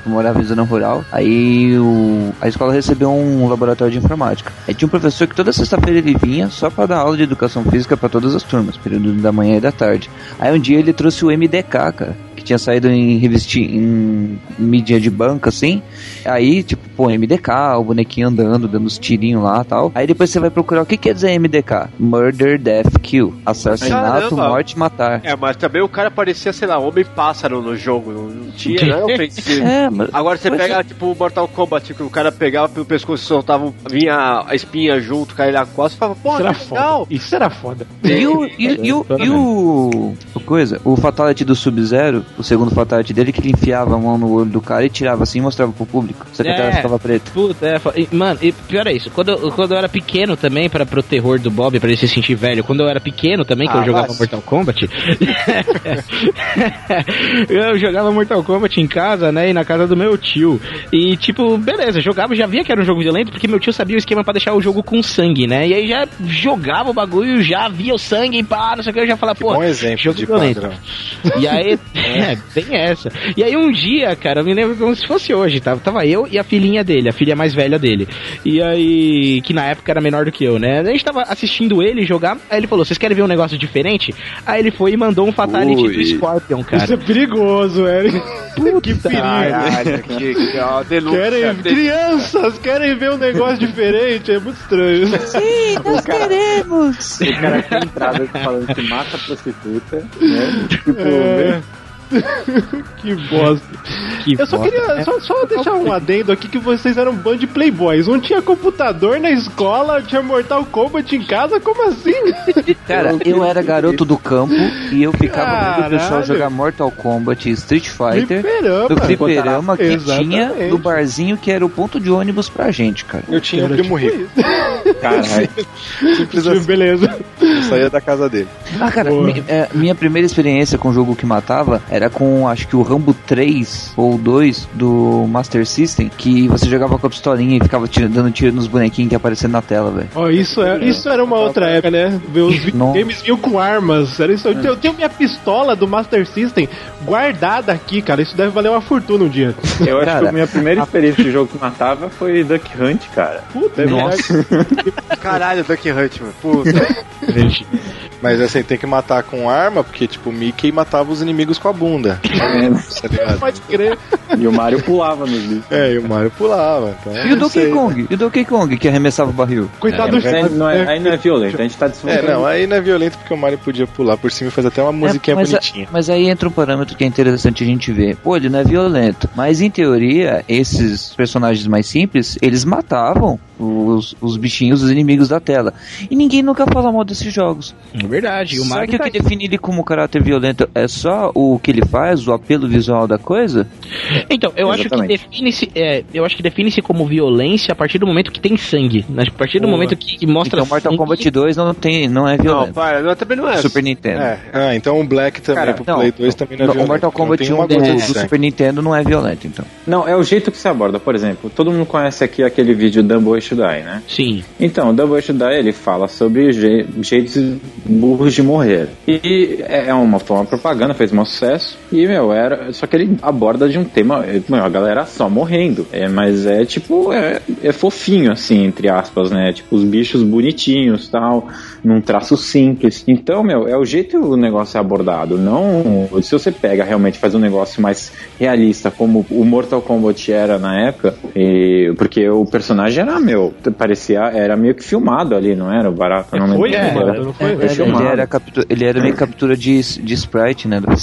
eu morava em zona rural, aí o, a escola recebeu um laboratório de informática. Aí tinha um professor que toda sexta-feira ele vinha só pra dar aula de educação física pra todas as turmas, período da manhã e da tarde. Aí um dia ele trouxe o MDK, cara, que tinha saído em revista em mídia de banca assim. Aí, tipo, pô, MDK, o bonequinho andando, dando os tirinhos lá e tal. Aí depois você vai procurar o que quer dizer MDK? Murder, Death, Kill. Assassinato, Caramba. morte, matar. É, mas também o cara parecia, sei lá, homem-pássaro no jogo. Não, tinha, né? ofensivo. É, mas Agora você Mas pega, tipo, o Mortal Kombat, que o cara pegava pelo pescoço e soltava, vinha a espinha junto, caía na costa e falava, pô, que era legal. foda. Isso era foda. E o, e, e o, e o, o coisa, o Fatality do Sub-Zero, o segundo Fatality dele, que ele enfiava a mão no olho do cara e tirava assim e mostrava pro público. Só que a É. tela ficava preta. Puta, é, fo- e, mano, e pior é isso. Quando eu, quando eu era pequeno também, para pro terror do Bob, pra ele se sentir velho, quando eu era pequeno também, que Ah, eu jogava mas- Mortal Kombat, eu jogava Mortal Kombat em casa, né, e na casa do meu tio. E, tipo, beleza, jogava, já via que era um jogo violento, porque meu tio sabia o esquema pra deixar o jogo com sangue, né, e aí já jogava o bagulho, já via o sangue e pá, não sei o que, eu já falava, pô, Bom exemplo jogo de violento. padrão. E aí, é, tem essa. E aí um dia, cara, eu me lembro como se fosse hoje, tava, tava eu e a filhinha dele, a filha mais velha dele. E aí, que na época era menor do que eu, né? A gente tava assistindo ele jogar, aí ele falou, vocês querem ver um negócio diferente? Aí ele foi e mandou um Fatality Ui. do Scorpion, Isso cara. é perigoso, Eric. que perigo. Caralho, que, que ó, denúncia. Querem, crianças querem ver um negócio diferente, é muito estranho. Sim, nós queremos! O cara tem entrada falando que mata prostituta, né? Tipo, É. que bosta. Que Eu só bosta. queria só, só deixar um adendo aqui que vocês eram um bando de playboys. Um tinha computador na escola, tinha Mortal Kombat em casa, como assim? Cara, eu era garoto do campo e eu ficava vendo o pessoal Caralho. jogar Mortal Kombat Street Fighter Fliperama. do fliperama que Exatamente. tinha no barzinho que era o ponto de ônibus pra gente, cara. Eu tinha um Era primo tipo rico. caralho. Simples assim. Beleza. Eu saía da casa dele. Ah, cara, mi- é, minha primeira experiência com jogo que matava era com, acho que o Rambo 3 ou 2 do Master System, que você jogava com a pistolinha e ficava tira- dando tiro nos bonequinhos que apareciam na tela, velho. Ó, isso, é, isso era uma outra época, né? Os videogames vinham com armas. Era isso. Eu tenho, eu tenho minha pistola do Master System guardada aqui, cara. Isso deve valer uma fortuna um dia. Eu acho Cara, que a minha primeira experiência de jogo que matava foi Duck Hunt, cara. Puta, é Nossa. Caralho, Duck Hunt, mano. Puta. Mas assim, tem que matar com arma, porque tipo, o Mickey matava os inimigos com a bunda. Tá ligado? Pode crer. E o Mario pulava nos bichos. É, e o Mario pulava. Então, E o Donkey sei, Kong? E o Donkey Kong que arremessava o barril? Coitado do Mas aí Chaves. não é, né? aí não é violento, a gente tá É, desfocando. não, aí não é violento porque o Mario podia pular por cima e fazer até uma musiquinha É, mas, bonitinha. mas aí entra um parâmetro que é interessante a gente ver. Pô, ele não é violento. Mas em teoria, esses personagens mais simples, eles matavam os, os bichinhos, os inimigos da tela. E ninguém nunca fala mal desses jogos. É verdade. E o Será Mario que o tá que define ele como caráter violento é só o que ele faz, o apelo visual da coisa? Então, eu acho que Exatamente. define-se, é, eu acho que define-se como violência a partir do momento que tem sangue. né? A partir do Boa. momento que, que mostra Então Mortal sangue, Kombat 2 não, tem, não é Não, violento. para, não, também não é. Super Nintendo. É. Ah, então o Black também Cara, pro não, Play 2 também não é violento. o Mortal Não Kombat tem 1 uma do, do sangue. Super Nintendo não é violento, então. Não, é o jeito que se aborda. Por exemplo, todo mundo conhece aqui aquele vídeo Dumbo Should Die, né? Sim. Então, o Dumbo Should Die, ele fala sobre je- jeitos burros de morrer. E é uma forma de propaganda, fez um sucesso. E, meu, era. Só que ele aborda de um tema. é, Meu, a galera só morrendo. É, mas é tipo. É, é fofinho, assim, entre aspas, né? Tipo, os bichos bonitinhos tal. Num traço simples. Então, meu, é o jeito que o negócio é abordado. Não. Se você pega realmente faz um negócio mais realista, como o Mortal Kombat era na época. e- porque o personagem era, meu, parecia. Era meio que filmado ali, não era? O barato não Foi lembro. filmado, Era- não foi? foi Ele, era captura, ele era meio captura de, de sprite, né? Da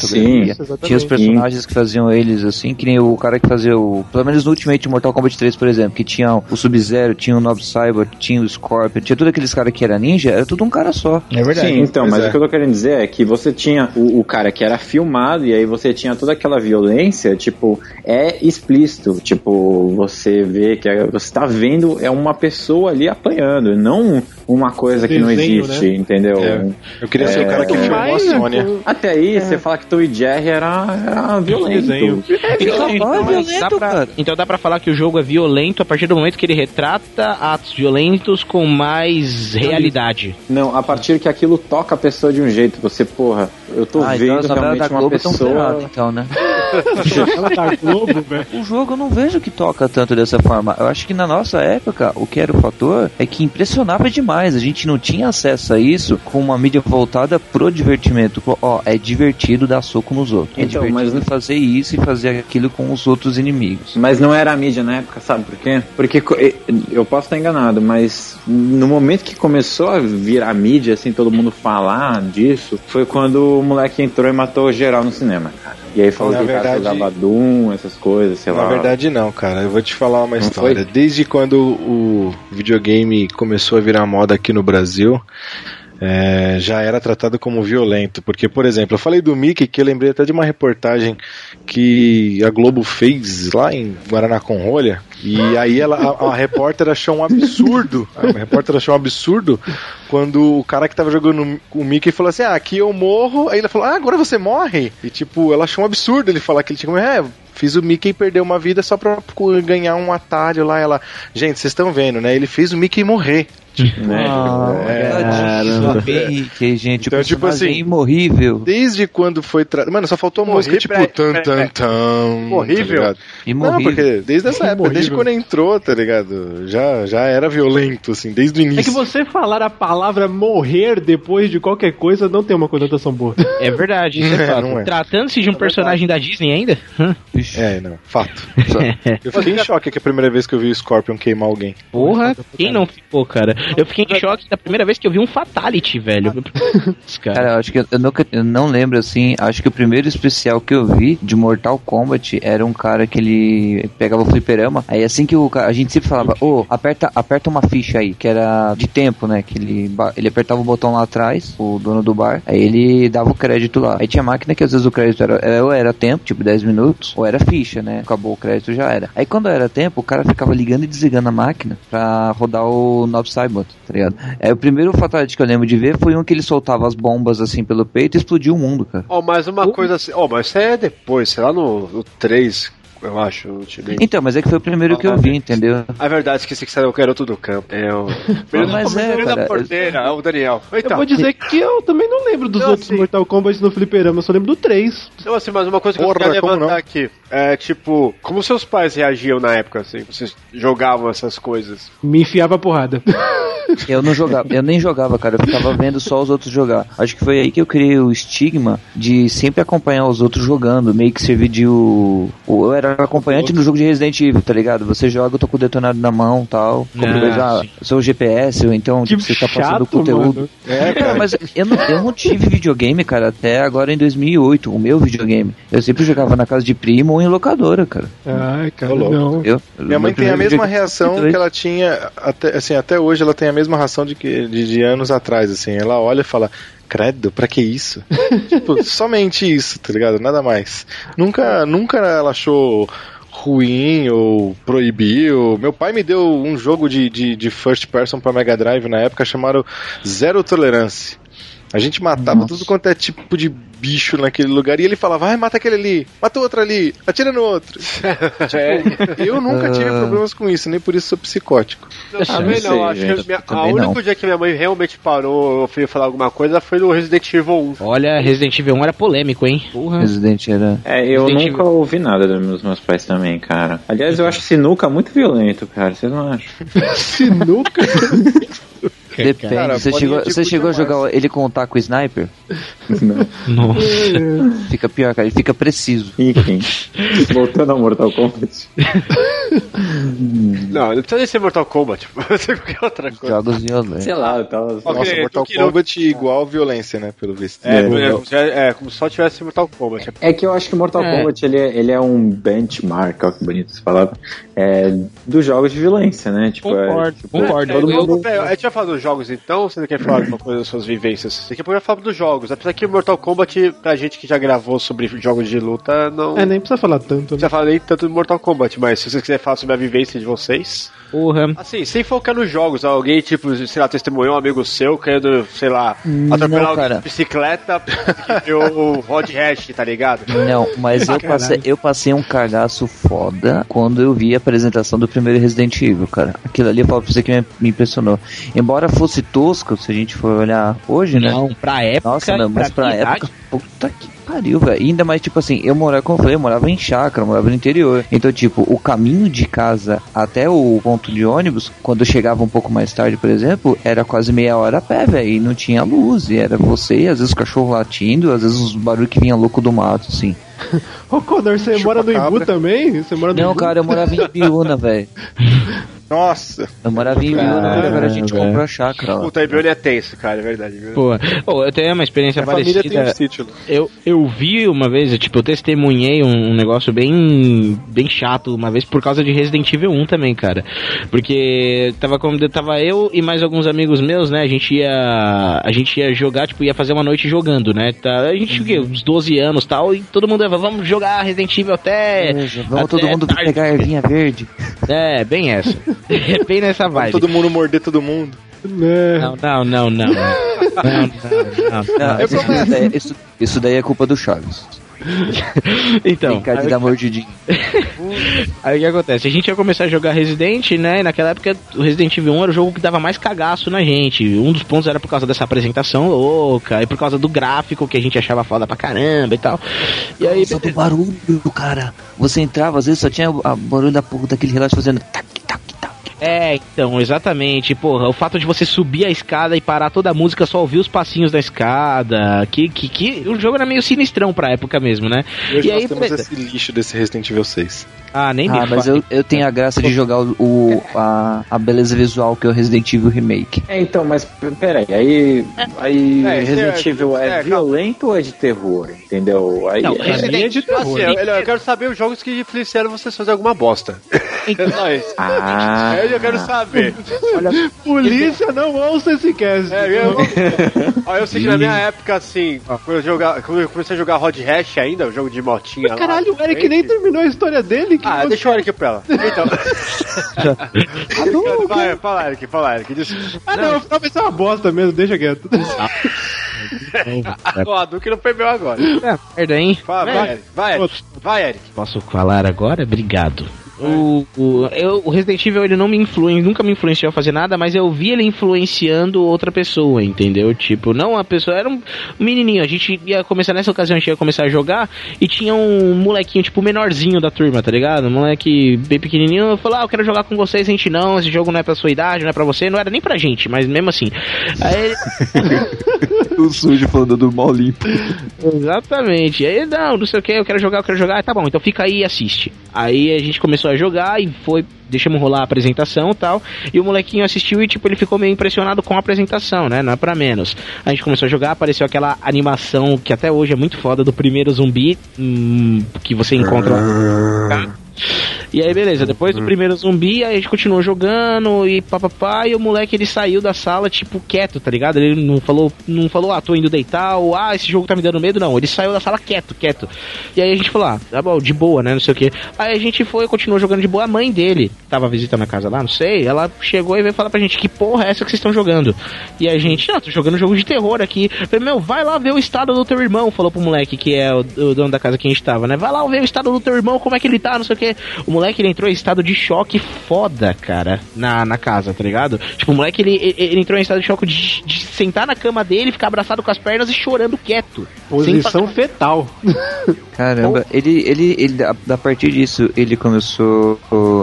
Sim, Tinha os personagens que faziam eles assim, que nem o cara que fazia o. Pelo menos no Ultimate Mortal Kombat 3, por exemplo, que tinha o Sub-Zero, tinha o Nob Cyber, tinha o Scorpion, tinha todos aqueles caras que era ninja, era tudo um cara só. É verdade. Sim, então, mas é. o que eu tô querendo dizer é que você tinha o, o cara que era filmado e aí você tinha toda aquela violência, tipo, é explícito. Tipo, você vê que é- você tá vendo é uma pessoa ali apanhando, não uma coisa que não Desenho, existe, né? entendeu? É. Eu queria ser o cara que É. filmou a Sônia. Até aí, você fala que Tom e Jerry era, era violento. Desenho. É violento. Então, Mas violento, dá pra- cara. então dá pra falar que o jogo é violento a partir do momento que ele retrata atos violentos com mais realidade. Não, a partir que aquilo toca a pessoa de um jeito, você, porra, eu tô Ah, então vendo da realmente uma Globo estão pessoa. ferradas, então, né? Globo. O jogo eu não vejo que toca tanto dessa forma. Eu acho que na nossa época, o que era o fator é que impressionava demais. A gente não tinha acesso a isso com uma mídia voltada pro divertimento. Ó, é divertido dar soco nos outros. É Então, divertido mas- fazer isso e fazer aquilo com os outros inimigos. Mas não era a mídia na época, sabe por quê? Porque e- eu posso estar enganado, mas no momento que começou a virar mídia, assim, todo mundo falar disso, foi quando o moleque entrou e matou geral no cinema, cara. E aí falou Na que cara verdade- jogava Doom, essas coisas, sei Na lá. verdade não, cara. Eu vou te falar uma Não história. Desde quando o videogame começou a virar moda aqui no Brasil, é, já era tratado como violento. Porque, por exemplo, eu falei do Mickey, que eu lembrei até de uma reportagem que a Globo fez lá em Guaraná com Rolha. E aí ela, a, a repórter achou um absurdo. A repórter achou um absurdo quando o cara que tava jogando o Mickey falou assim: Ah, aqui eu morro. Aí ele falou: Ah, agora você morre. E tipo, ela achou um absurdo ele falar que ele tinha. É, fiz o Mickey perder uma vida só pra ganhar um atalho lá. Ela, gente, vocês estão vendo, né? Ele fez o Mickey morrer. Né? Caramba. Que, gente, Então, o tipo assim, é imorrível. Desde quando foi. Tra... Mano, só faltou a música tipo tan tan tan. Horrível? tá? Não, porque desde essa época, desde quando entrou, tá ligado? Já, já era violento, assim, desde o É que início. você falar a palavra morrer depois de qualquer coisa não tem uma conotação boa. É verdade, isso é É, fato. é. Tratando-se de um personagem da Disney ainda? É, não, fato. Eu fiquei em choque que a primeira vez que eu vi o Scorpion queimar alguém. Porra, quem não ficou, cara? Eu fiquei em choque da primeira vez que eu vi um Fatality, velho. Putz, cara. Cara, eu acho que eu, nunca, eu não lembro assim. Acho que o primeiro especial que eu vi de Mortal Kombat era um cara que ele pegava o fliperama. Aí assim que o a gente sempre falava, ô, aperta, aperta uma ficha aí, que era de tempo, né? Que ele, ele apertava o botão lá atrás, o dono do bar, aí ele dava o crédito lá. Aí tinha máquina que às vezes o crédito era, era- ou era tempo, tipo 10 minutos, ou era ficha, né? Acabou o crédito já era. Aí quando era tempo, o cara ficava ligando e desligando a máquina pra rodar o Nob Cybot, tá ligado? É, o primeiro Fatality que eu lembro de ver foi um que ele soltava as bombas assim pelo peito e explodiu o mundo, cara. Ó, mas uma coisa assim. Ó, mas isso é depois, sei lá no, no 3, eu acho. Eu cheguei. Então, mas é que foi o primeiro que eu vi, entendeu? A verdade, esqueci que saiu o garoto do campo. É o. Mas é, Menino da cara, porteira, é o Daniel. Então, Eu vou dizer que eu também não lembro dos outros sim. Mortal Kombat no fliperama, eu só lembro do 3. Não, assim, mas uma coisa que Porra, eu queria levantar não? aqui é tipo, como seus pais reagiam na época, assim? Vocês jogavam essas coisas? Me enfiava a porrada. Eu não jogava, eu nem jogava, cara, eu ficava vendo só os outros jogar. Acho que foi aí que eu criei o estigma de sempre acompanhar os outros jogando, meio que servir de o. o- eu era acompanhante no jogo de Resident Evil, tá ligado? Você joga, eu tô com o detonado na mão tal. Como Ah, eu já sim. sou o GPS, ou então Que tipo, você tá passando chato, conteúdo. mano. É, Cara, mas eu não, eu não tive videogame, cara, até agora em 2008, o meu videogame. Eu sempre jogava na casa de primo ou em locadora, cara. Ai, cara, não. Eu, Minha mãe tem a mesma reação que ela tinha até assim, até hoje ela tem a mesma reação de que de, de anos atrás, assim. Ela olha e fala: Credo, pra que isso? tipo, somente isso, tá ligado? Nada mais. Nunca, nunca ela achou ruim ou proibiu. Meu pai me deu um jogo de, de, de first person pra Mega Drive na época chamado Zero Tolerance. A gente matava tudo quanto é tipo de bicho naquele lugar e ele falava, vai, mata aquele ali, mata o outro ali, atira no outro. tipo, eu nunca tive Ah. problemas com isso, nem por isso sou psicótico. Eu também não, acho que minha, a único não. dia que minha mãe realmente parou, eu fui falar alguma coisa, foi no Resident Evil 1. Olha, Resident Evil 1 era polêmico, hein? Porra. Resident era. É, eu Resident nunca ouvi nada dos meus, meus pais também, cara. Aliás, eu acho sinuca muito violento, cara. Vocês não acham? Sinuca? Depende. Cara, você chegou, tipo, você chegou a jogar ele com o taco sniper? Não. Nossa. Fica pior, cara. Ele fica preciso. Enfim. Voltando ao Mortal Kombat. Não, não precisa nem ser Mortal Kombat, pode ser qualquer outra coisa. Jogos violentos. Sei lá, eu tava. Ok, Nossa, Mortal Kombat igual violência, né? Pelo visto. É, é, como se, é, como se só tivesse Mortal Kombat. É que eu acho que Mortal É. Kombat ele é, ele é um benchmark, ó que bonito essa palavra, é, dos jogos de violência, né? Tipo, Concordo, é, tipo, concordo. Todo Eu, mundo... eu, a gente vai falar dos jogos então, ou você não quer falar alguma coisa das suas vivências? Daqui a pouco eu falar dos jogos. Apesar que o Mortal Kombat, pra gente que já gravou sobre jogos de luta, não. É, nem precisa falar tanto. Não precisa falar nem tanto do Mortal Kombat, mas se vocês quiserem falar sobre a vivência de vocês. Porra. Assim, sem focar nos jogos, alguém, tipo, sei lá, testemunhou um amigo seu querendo, sei lá, Não, atropelar cara. de bicicleta viu o Rod Hash, tá ligado? Não, mas eu passei, eu passei um cagaço foda quando eu vi a apresentação do primeiro Resident Evil, cara. Aquilo ali eu falo pra você que me, impressionou. Embora fosse tosco, se a gente for olhar hoje, né? Não, pra época. Nossa, não, mas pra pra época, puta que pariu, velho. Ainda mais, tipo assim, eu morava, como eu falei, eu morava em chácara, eu morava no interior. Então, tipo, o caminho de casa até o ponto de ônibus, quando eu chegava um pouco mais tarde, por exemplo, era quase meia hora a pé, velho. E não tinha luz, e era você, e às vezes o cachorro latindo, às vezes os barulhos que vinha louco do mato, assim. Ô, Connor, você mora no Imbu também? Você mora no Não, Imbu? cara, eu morava em Ibiúna, velho. Nossa. Eu morava em Ibiúna, Caramba, agora a gente velho. comprou a chácara. Puta, Ibione é tenso, cara, é verdade. Pô, pô, eu tenho uma experiência Minha família parecida. tem um sítio. Eu, eu vi uma vez, eu, tipo, eu testemunhei um, um negócio bem bem chato uma vez por causa de Resident Evil 1 também, cara. Porque tava como tava eu e mais alguns amigos meus, né? A gente ia a gente ia jogar, tipo, ia fazer uma noite jogando, né? Tá, a gente tinha o quê? uns 12 anos, tal, e todo mundo ia, vamos jogar Resident Evil até Vamos todo até mundo tarde." pegar a ervinha verde. É, bem essa. É bem nessa vibe. Todo mundo morder todo mundo. Não, não, não, não. Não, não, não. Não, não. isso, daí, isso, isso daí é culpa do Chaves. Então, de aí- dar mordidinha. Aí o que acontece? A gente ia começar a jogar Resident, né? E naquela época o Resident Evil 1 era o jogo que dava mais cagaço na gente. Um dos pontos era por causa dessa apresentação louca, e por causa do gráfico que a gente achava foda pra caramba e tal. E aí. Só do barulho, cara. Você entrava, às vezes só tinha o barulho da porra daquele relógio fazendo. tac, tac. É, então, exatamente. Porra, o fato de você subir a escada e parar toda a música, só ouvir os passinhos da escada. Que, que, que o jogo era meio sinistrão pra época mesmo, né? E hoje E nós aí, temos esse lixo desse Resident Evil 6. Ah, nem Ah, mas eu, eu tenho a graça de jogar o, o- a, a beleza visual que é o Resident Evil Remake. É, então, mas peraí, aí, aí É, Resident é, Evil é, é, violento ou é de terror? Entendeu? Aí, Não, é- Resident é de terror. Assim, eu, eu quero saber os jogos que influenciaram vocês fazer alguma bosta. É só isso. Ah, É, eu quero saber. Polícia, não ouça esse cast. É, eu, ó, eu sei que na minha época, assim, quando eu, jogar, quando eu comecei a jogar Rod Hash ainda, o jogo de motinha lá. Caralho, o Eric nem terminou a história dele. Que Ah, você- deixa o Eric pra ela. Então. Vai, fala, Eric, fala, Eric. Desculpa. Ah, não, vai ser uma bosta mesmo, deixa quieto. Ó, a Duque não perdeu agora. É, merda, hein? Fala, vai, Eric. Vai, Eric. Vai, Eric. Posso falar agora? Obrigado. O, o, eu, o Resident Evil ele não me influi, nunca me influenciou a fazer nada, mas eu vi ele influenciando outra pessoa, entendeu? Tipo, não a pessoa, era um menininho. A gente ia começar nessa ocasião, a gente ia começar a jogar e tinha um molequinho, tipo, menorzinho da turma, tá ligado? Um moleque bem pequenininho. Falou, ah, eu quero jogar com vocês. A gente, não, esse jogo não é pra sua idade, não é pra você. Não era nem pra gente, mas mesmo assim. Aí o sujo falando do mal limpo. Exatamente. Aí, não, não sei o que, eu quero jogar, eu quero jogar. Ah, tá bom, então fica aí e assiste. Aí a gente começou a jogar e foi, deixamos rolar a apresentação e tal. E o molequinho assistiu e, tipo, ele ficou meio impressionado com a apresentação, né? Não é pra menos. A gente começou a jogar, apareceu aquela animação que até hoje é muito foda do primeiro zumbi hum, que você encontra. lá. E aí, beleza, depois do primeiro zumbi, aí a gente continuou jogando e papapá, e o moleque ele saiu da sala, tipo, quieto, tá ligado? Ele não falou, não falou, ah, tô indo deitar, ou ah, esse jogo tá me dando medo, não. Ele saiu da sala quieto, quieto. E aí a gente falou, ah, tá bom, de boa, né? Não sei o que. Aí a gente foi, continuou jogando de boa. A mãe dele tava visitando a casa lá, não sei. Ela chegou e veio falar pra gente que porra é essa que vocês estão jogando. E a gente, ah, tô jogando jogo de terror aqui. Eu falei, meu, vai lá ver o estado do teu irmão, falou pro moleque que é o, o dono da casa que a gente tava, né? Vai lá ver o estado do teu irmão, como é que ele tá, não sei o que. O moleque ele entrou em estado de choque foda, cara, na, na casa, tá ligado? Tipo, o moleque ele, ele, ele entrou em estado de choque de, de sentar na cama dele, ficar abraçado com as pernas e chorando quieto. Posição fetal. Caramba, ele, ele, ele a, a partir disso, ele começou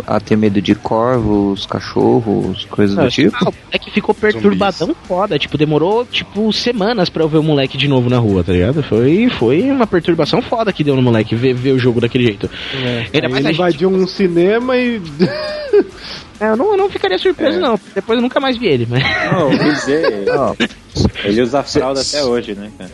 a ter medo de corvos, cachorros, coisas do tipo. Ah, o moleque ficou perturbadão foda. Tipo, demorou, tipo, semanas pra eu ver o moleque de novo na rua, tá ligado? Foi, foi uma perturbação foda que deu no moleque ver, ver o jogo daquele jeito. Mais ele a gente- invadiu um cinema e. É, eu, não, eu não ficaria surpreso, não. Depois eu nunca mais vi ele, mas. Não, quer dizer, ele usa fralda até hoje, né, cara?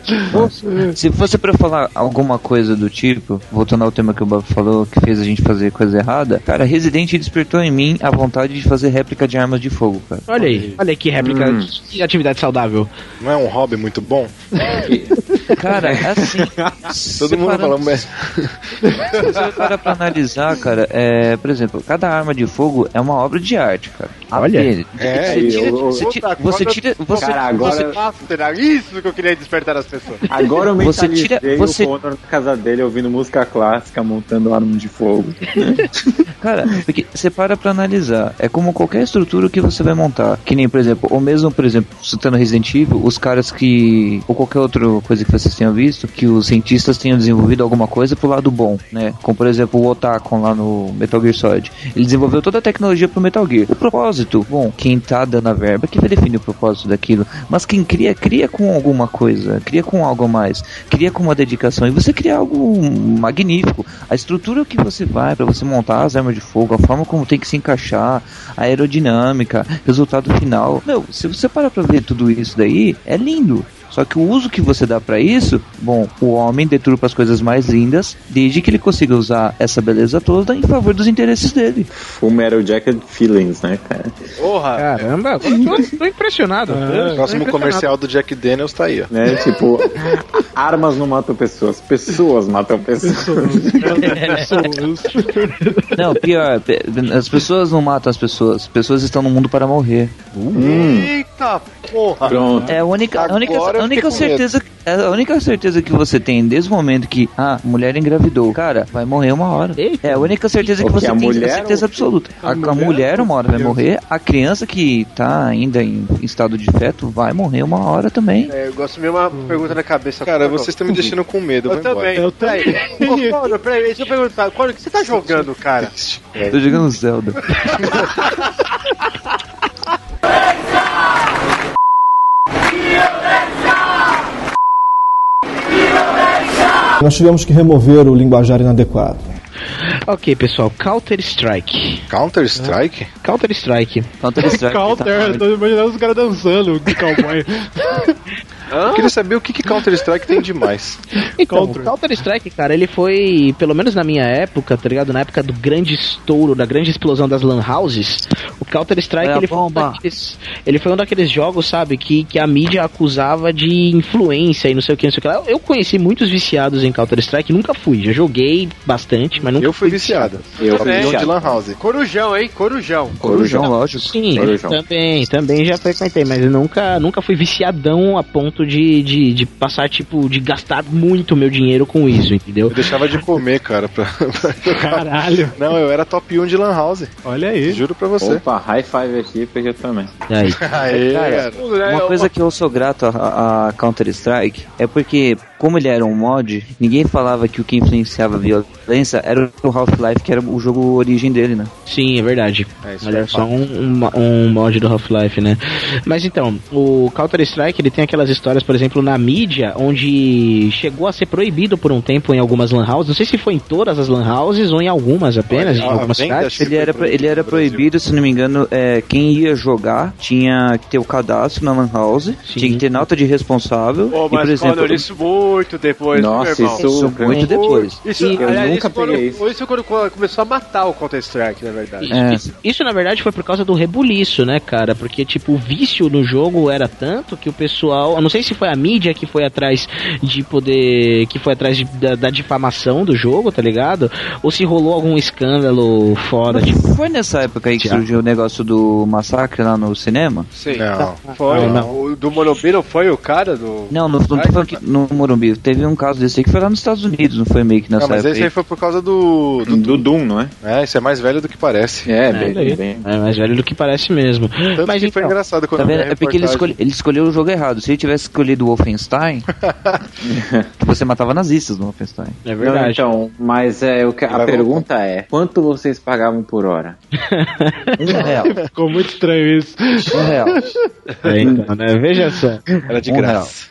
Se fosse pra falar alguma coisa do tipo, voltando ao tema que o Bob falou, que fez a gente fazer coisa errada, cara, Resident despertou em mim a vontade de fazer réplica de armas de fogo, cara. Olha aí, olha aí que réplica Hum. de atividade saudável. Não é um hobby muito bom? Cara, é assim. Todo mundo fala, mas. Se você para pra analisar, cara, é, por exemplo, cada arma de fogo é uma obra de arte, cara. Olha. É, você tira, eu- você tira, você tira, você, Cara, agora- você- era isso que eu queria despertar as pessoas. Agora eu Você tira- você- o Connor na casa dele ouvindo música clássica, montando arma de fogo. Cara, porque você para pra analisar. É como qualquer estrutura que você vai montar. Que nem, por exemplo, ou mesmo, por exemplo, citando Resident Evil, os caras que. Ou qualquer outra coisa que vocês tenham visto, que os cientistas tenham desenvolvido alguma coisa pro lado bom, né? Como, por exemplo, o Otakon lá no Metal Gear Solid. Ele desenvolveu toda a tecnologia pro Metal Gear. O propósito, bom, quem tá dando a verba que vai definir o propósito daquilo. Mas quem cria, cria com alguma coisa, cria com algo a mais, cria com uma dedicação. E você cria algo magnífico. A estrutura que você vai para você montar as armas de fogo, a forma como tem que se encaixar, a aerodinâmica, resultado final. Meu, se você parar pra ver tudo isso daí, é lindo. Só que o uso que você dá pra isso, bom, o homem deturpa as coisas mais lindas, desde que ele consiga usar essa beleza toda em favor dos interesses dele. Full Metal Jacket Feelings, né, cara? Porra! Caramba, tô, tô impressionado. O Tô próximo impressionado. comercial do Jack Daniels tá aí, ó. Né? Tipo, armas não matam pessoas, pessoas matam pessoas. Não, pior, as pessoas não matam as pessoas, as pessoas estão no mundo para morrer. Eita porra! Pronto. É a única, a única, Agora a única certeza, é a única certeza que você tem desde o momento que a mulher engravidou, cara, vai morrer uma hora. Eita. É a única certeza que você a tem, mulher a certeza ou- absoluta. A, a mulher mulher, ou uma hora vai morrer, a criança que tá ainda em estado de feto vai morrer uma hora também. É, eu gosto mesmo uma pergunta na cabeça. Cara, vocês estão me deixando com medo. Eu também. Eu também. Ô, peraí, deixa eu perguntar. Quando o que você tá jogando, cara? Tô jogando Zelda. Nós tivemos que remover o linguajar inadequado. Ok, pessoal, Counter Strike. Counter Strike? Counter Strike. Counter Strike. Counter, tá- tô imaginando os caras dançando de cowboy. Eu queria saber o que, que Counter Strike tem demais. Então, Counter. o Counter Strike, cara, ele foi, pelo menos na minha época, tá ligado? Na época do grande estouro, da grande explosão das lan houses, o Counter Strike É ele foi, um bomba. daqueles, ele foi um daqueles jogos, sabe, que, que a mídia acusava de influência e não sei o que, não sei o que lá. Eu, eu conheci muitos viciados em Counter Strike, nunca fui, já joguei bastante, mas nunca Eu fui viciado. Eu fui de viciado. Lan House. Corujão, hein? Corujão. Corujão, lógico. Sim, Corujão. também, também já frequentei, mas eu nunca, nunca fui viciadão a ponto de, de, de passar, tipo, de gastar muito meu dinheiro com isso, entendeu? Eu deixava de comer, cara, pra. Caralho. Não, eu era top 1 de Lan House. Olha aí. Juro pra você. Opa, high five aqui, porque eu também. Aí. Aê, Cara, cara. Uma coisa que eu sou grato a, a Counter Strike é porque, como ele era um mod, ninguém falava que o que influenciava a violência era o Half-Life, que era o jogo origem dele, né? Sim, é verdade. É, isso Olha é só fato. um, um, um mod do Half-Life, né? Mas então, o Counter-Strike, ele tem aquelas histórias, por exemplo, na mídia, onde chegou a ser proibido por um tempo em algumas lan houses. Não sei se foi em todas as lan houses ou em algumas apenas, em algumas cidades. Ele era, ele era proibido, se não me engano, é, quem ia jogar tinha que ter o cadastro na Lan House, tinha que ter nota de responsável. Pô, e, por mas exemplo, quando isso muito depois, Nossa, meu irmão. isso muito depois. Isso, E eu aliás, nunca isso quando, isso. Isso quando começou a matar o Counter-Strike, na verdade. Isso, isso, na verdade foi por causa do rebuliço, né, cara? Porque, tipo, o vício no jogo era tanto que o pessoal. Eu não sei se foi a mídia que foi atrás de poder. que foi atrás de- da, da difamação do jogo, tá ligado? Ou se rolou algum escândalo fora, tipo. Foi nessa época aí que surgiu o negócio do massacre lá no cinema? Sim. Não. Foi. Não, não. O do Morumbi não foi o cara do. Não, não, não tô falando que no Morumbi. Teve um caso desse aí que foi lá nos Estados Unidos, não foi meio que nessa Não, mas época esse aí foi por causa do. Do, Doom, não é? É, isso é mais velho do que parece. É, É, é mais velho do que parece mesmo. Tanto Mas que foi então, engraçado quando Tá vendo? É porque ele, escolhe- ele escolheu o jogo errado. Se ele tivesse escolhido o Wolfenstein, você matava nazistas no Wolfenstein. É Não, então, mas é, o que, a pergunta é: quanto vocês pagavam por hora? Um real. Ficou muito estranho isso. Um real. É, então, né? Veja só. Era de Um graça.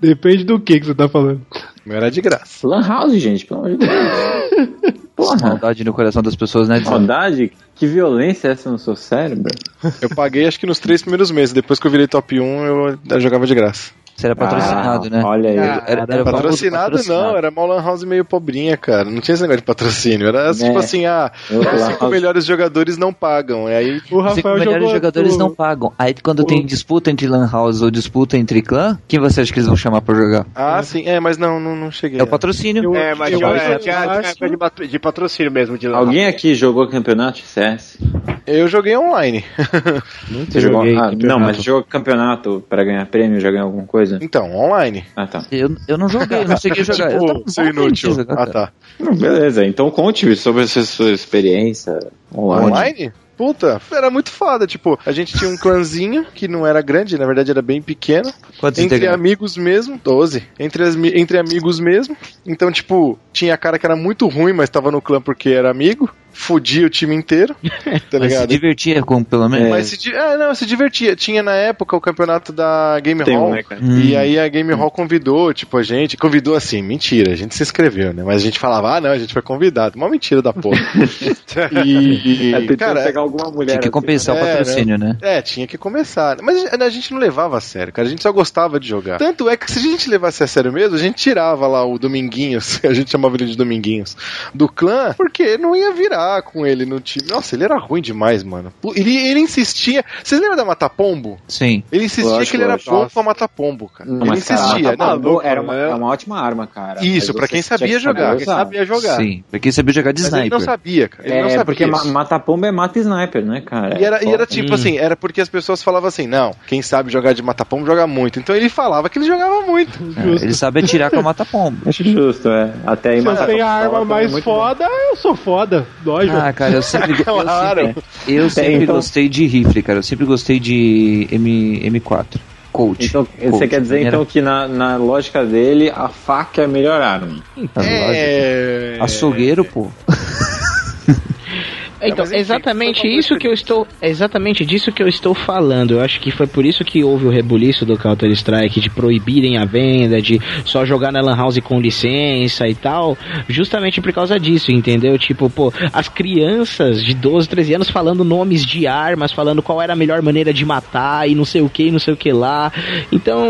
Depende do que que você tá falando. Era de graça. Lan House, gente, pelo amor de Deus. Porra. Maldade no coração das pessoas, né? Maldade? Que violência é essa no seu cérebro? Eu paguei acho que nos três primeiros meses. Depois que eu virei top 1, eu, eu jogava de graça. Você era patrocinado, Ah, né? Olha aí. Era, era patrocinado, patrocinado. não, era uma lan house meio pobrinha, cara. Não tinha esse negócio de patrocínio. Era tipo assim, ah, Eu- os lan cinco house- melhores jogadores não pagam. E aí O Os cinco Rafael melhores jogou jogadores do- não pagam. Aí quando tem disputa entre lan house ou disputa entre clã, quem você acha que eles vão chamar pra jogar? Ah, sim, é, mas não, não, não cheguei. É o patrocínio. É, mas eu é, já, eu acho- é de, pat- de patrocínio mesmo de lá. Alguém aqui jogou campeonato de CS? Eu joguei online. Você jogou? Ah, não, mas jogou campeonato pra ganhar prêmio, já ganhou alguma coisa? Então, online. Ah, tá. Eu, eu não joguei, eu não consegui jogar. eu Tipo, vontade de inútil. jogar, Ah, tá. Não, beleza, então conte sobre essa sua experiência online. Online? Puta, era muito foda. Tipo, a gente tinha um clãzinho que não era grande, na verdade era bem pequeno. Quantos entre integrantes? amigos mesmo, 12. Entre, as, entre amigos mesmo. Então, tipo, tinha cara que era muito ruim, mas tava no clã porque era amigo. Fudia o time inteiro, tá Mas se ligado? divertia com, pelo menos. Mas se, é, não, se divertia. Tinha na época o campeonato da Game Tem um, Hall. né, cara? E Hum. aí a Game Hall convidou, tipo, a gente. Convidou assim, mentira, a gente se inscreveu, né? Mas a gente falava, ah, não, a gente foi convidado. Uma mentira da porra. e, É, tentando cara, pegar alguma mulher. Tinha que assim, compensar o É, patrocínio, né? é, tinha que começar. Mas a gente não levava a sério, cara. A gente só gostava de jogar. Tanto é que se a gente levasse a sério mesmo, a gente tirava lá o Dominguinhos, a gente chamava ele de Dominguinhos, do clã, porque não ia virar com ele no time. Nossa, ele era ruim demais, mano. Ele, ele insistia. Vocês lembram da Matapombo? Sim. Ele insistia Lógico, que ele era bom pra matar pombo, cara. Não, ele cara, insistia. tá não, era uma, é uma ótima arma, cara. Isso, Mas pra você quem sabia jogar. Quem usar. sabia jogar. Sim. Porque sabia jogar de mas ele sniper. não sabia, cara. Ele não É, sabia porque isso. ma mata-pomba é mata-sniper, né, cara? E era, e era tipo Hum. assim, era porque as pessoas falavam assim, não, quem sabe jogar de matapombo joga muito. Então ele falava que ele jogava muito. É, ele sabe atirar com a mata-pombo. Acho justo, é. Até aí mata tenho a arma mais muito bom. foda, eu sou foda. Ah, cara, eu sempre, eu Claro. sempre, eu sempre então- gostei de rifle, cara. Eu sempre gostei de M, M4. Colt. Então, você Colt. quer dizer então que na, na lógica dele a faca é a melhor arma? Tá É... Açougueiro, pô. Então, mas enfim, exatamente isso que eu estou. É exatamente disso que eu estou falando. Eu acho que foi por isso que houve o rebuliço do Counter-Strike, de proibirem a venda, de só jogar na Lan House com licença e tal. Justamente por causa disso, entendeu? Tipo, pô, as crianças de 12, 13 anos falando nomes de armas, falando qual era a melhor maneira de matar e não sei o que, não sei o que lá. Então,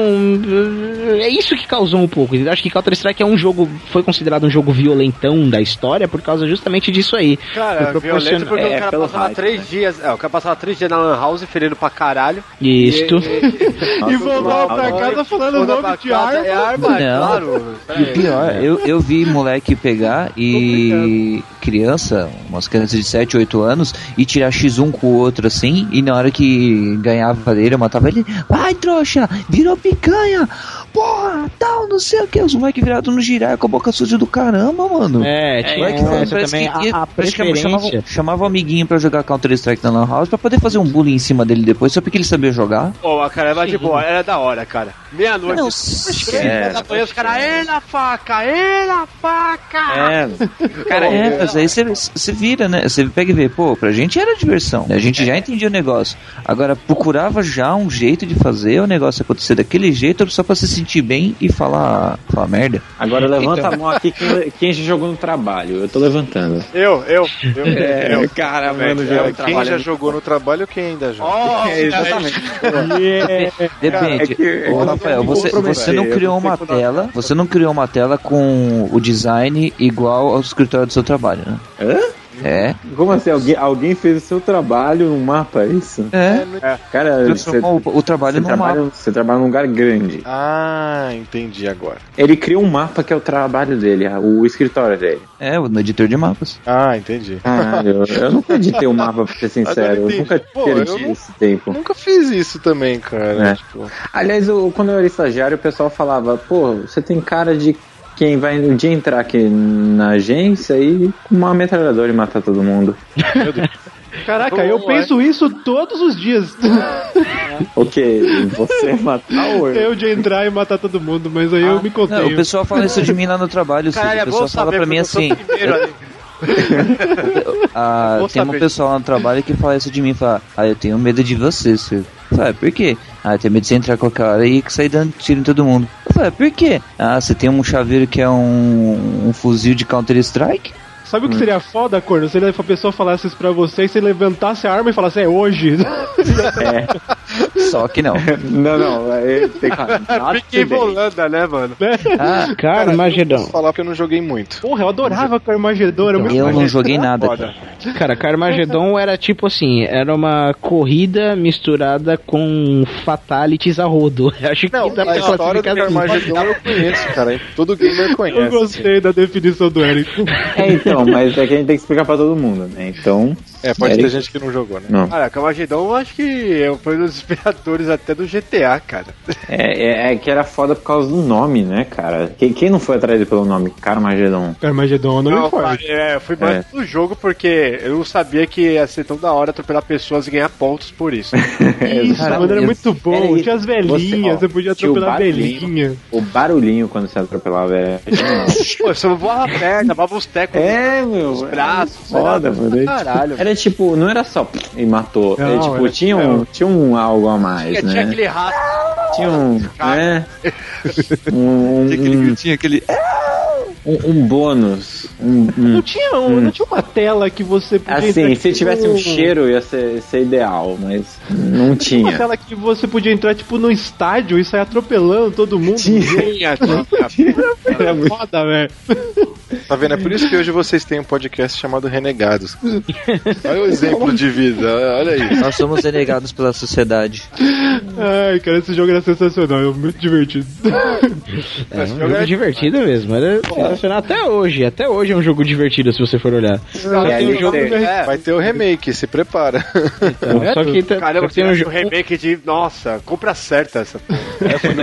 é isso que causou um pouco. entendeu? Acho que Counter-Strike é um jogo, foi considerado um jogo violentão da história por causa justamente disso aí. Cara, Foi porque É, o cara pelo passava hype, três dias. É, o cara passava três dias na Lan House ferindo pra caralho. Isto. E voltava pra casa falando o nome de casa, arma. É arma, é Não. claro. E pior, eu, eu vi moleque pegar e criança, umas crianças de 7, 8 anos, e tirar X1 com o outro assim, e na hora que ganhava dele, eu matava ele, vai trouxa, virou picanha, porra, tal, não sei o que, os moleques virados no girar com a boca suja do caramba, mano. É, tinha Moleque, essa parece também. que- a, a que preferência. chamava, chamava o amiguinho pra jogar Counter-Strike na Lan House pra poder fazer um bullying em cima dele depois, só porque ele sabia jogar. Pô, cara, mas de boa, era da hora, cara. Meia-noite. Não, Três da manhã, os caras, ê na faca, ê na faca! É, cara, é, mas aí você- você vira, né? Você pega e vê, pô, pra gente era diversão. né? A gente já entendia o negócio. Agora, procurava já um jeito de fazer o negócio acontecer daquele jeito só pra se sentir bem e falar, falar merda. Agora levanta Então. a mão aqui quem, quem já jogou no trabalho. Eu tô levantando. Eu, eu, eu. É, eu. cara, mano, É, já quem já jogou no trabalho ou quem ainda joga? Oh, É, exatamente. Depende. é que- é que Ô, eu Rafael, você, você não eu criou uma tela. Você não criou uma tela com o design igual ao escritório do seu trabalho, né? Hã? É. Como assim? Alguém, alguém fez o seu trabalho no mapa, é isso? É. Cara, Transformou o, o trabalho você num trabalha, mapa. você trabalha num lugar grande. Ah, entendi agora. Ele criou um mapa que é o trabalho dele, o escritório dele. É, o editor de mapas. Ah, entendi. Caralho, eu, eu nunca editei um mapa, pra ser sincero. Eu nunca Pô, perdi eu não- esse tempo. Nunca fiz isso também, cara. É. Tipo, Aliás, eu- quando eu era estagiário, o pessoal falava, pô, você tem cara de quem vai no dia entrar aqui na agência e com uma metralhadora e matar todo mundo. Caraca, eu penso isso todos os dias. O quê? Você matar o eu de entrar e matar todo mundo, mas aí eu me contei. Não, o pessoal fala isso de mim lá no trabalho. Caralho, é o pessoal fala pra mim assim. Ah, tem um pessoal lá no trabalho que fala isso de mim, fala, ah, eu tenho medo de você, senhor. "Ah, por quê? Ah, eu tenho medo de você entrar com a cara e sair dando tiro em todo mundo. "Ah, por quê? Ah, você tem um chaveiro que é um, um fuzil de Counter-Strike? Sabe o Hum. que seria foda, Corno? Se a pessoa falasse isso pra você e você levantasse a arma e falasse, é hoje. Só que não. Não, não, é, tem Fiquei bolanda, né, mano? Ah, cara, posso falar porque eu não joguei muito. Porra, eu adorava Carmagedon. Era muito Eu não joguei nada. Foda. Cara, Carmagedon era tipo assim, era uma corrida misturada com fatalities a rodo. Acho que Não, dá a pra história do classificar assim. Carmageddon eu conheço, cara. Todo gamer conhece. Eu gostei da definição do Eric. É, então, mas é que a gente tem que explicar pra todo mundo, né? Então. É, pode Eric- ter gente que não jogou, né? Não. Cara, Camagedon eu acho que é- foi um dos inspiradores até do GTA, cara. É, é, é que era foda por causa do nome, né, cara? Quem, quem não foi atrás dele pelo nome? Carmageddon. Carmagedon não, Não, me forte. é, eu fui mais É. no jogo porque eu não sabia que ia ser tão da hora atropelar pessoas e ganhar pontos por isso. Isso, mano, era muito bom. Peraí, Tinha as velhinhas, você, você, podia tinha atropelar velhinha. O barulhinho quando você atropelava é. Pô, você voava a perna, voava os tecos É, meu. os braços. Foda, era- mano. Caralho. Era tipo, não era só e matou. Não, Era, tipo, era- tinha, um, tinha um algo a mais, Tinha, tinha né? aquele rastro. Tinha um. né? Um, um, Tinha aquele. Um, um bônus. Um, um- Não tinha, um, não tinha uma tela que você podia Assim, entrar, se tipo, tivesse um cheiro ia ser, ser ideal, mas não Uma tinha. tela que você podia entrar, tipo, no estádio e sair atropelando todo mundo. Tinha, tinha. Era foda, velho. Tá vendo? É por isso que hoje vocês têm um podcast chamado Renegados. Olha o exemplo de vida, olha aí. Nós somos denegados pela sociedade. Ai, cara, esse jogo era sensacional, é muito divertido. É um jogo divertido mesmo, era sensacional até hoje. Até hoje é um jogo divertido se você for olhar. É, um jogo. É. Vai ter o remake, se prepara. Então, só que tem- Caramba, tem um jogo. remake de. Nossa, compra certa essa porra.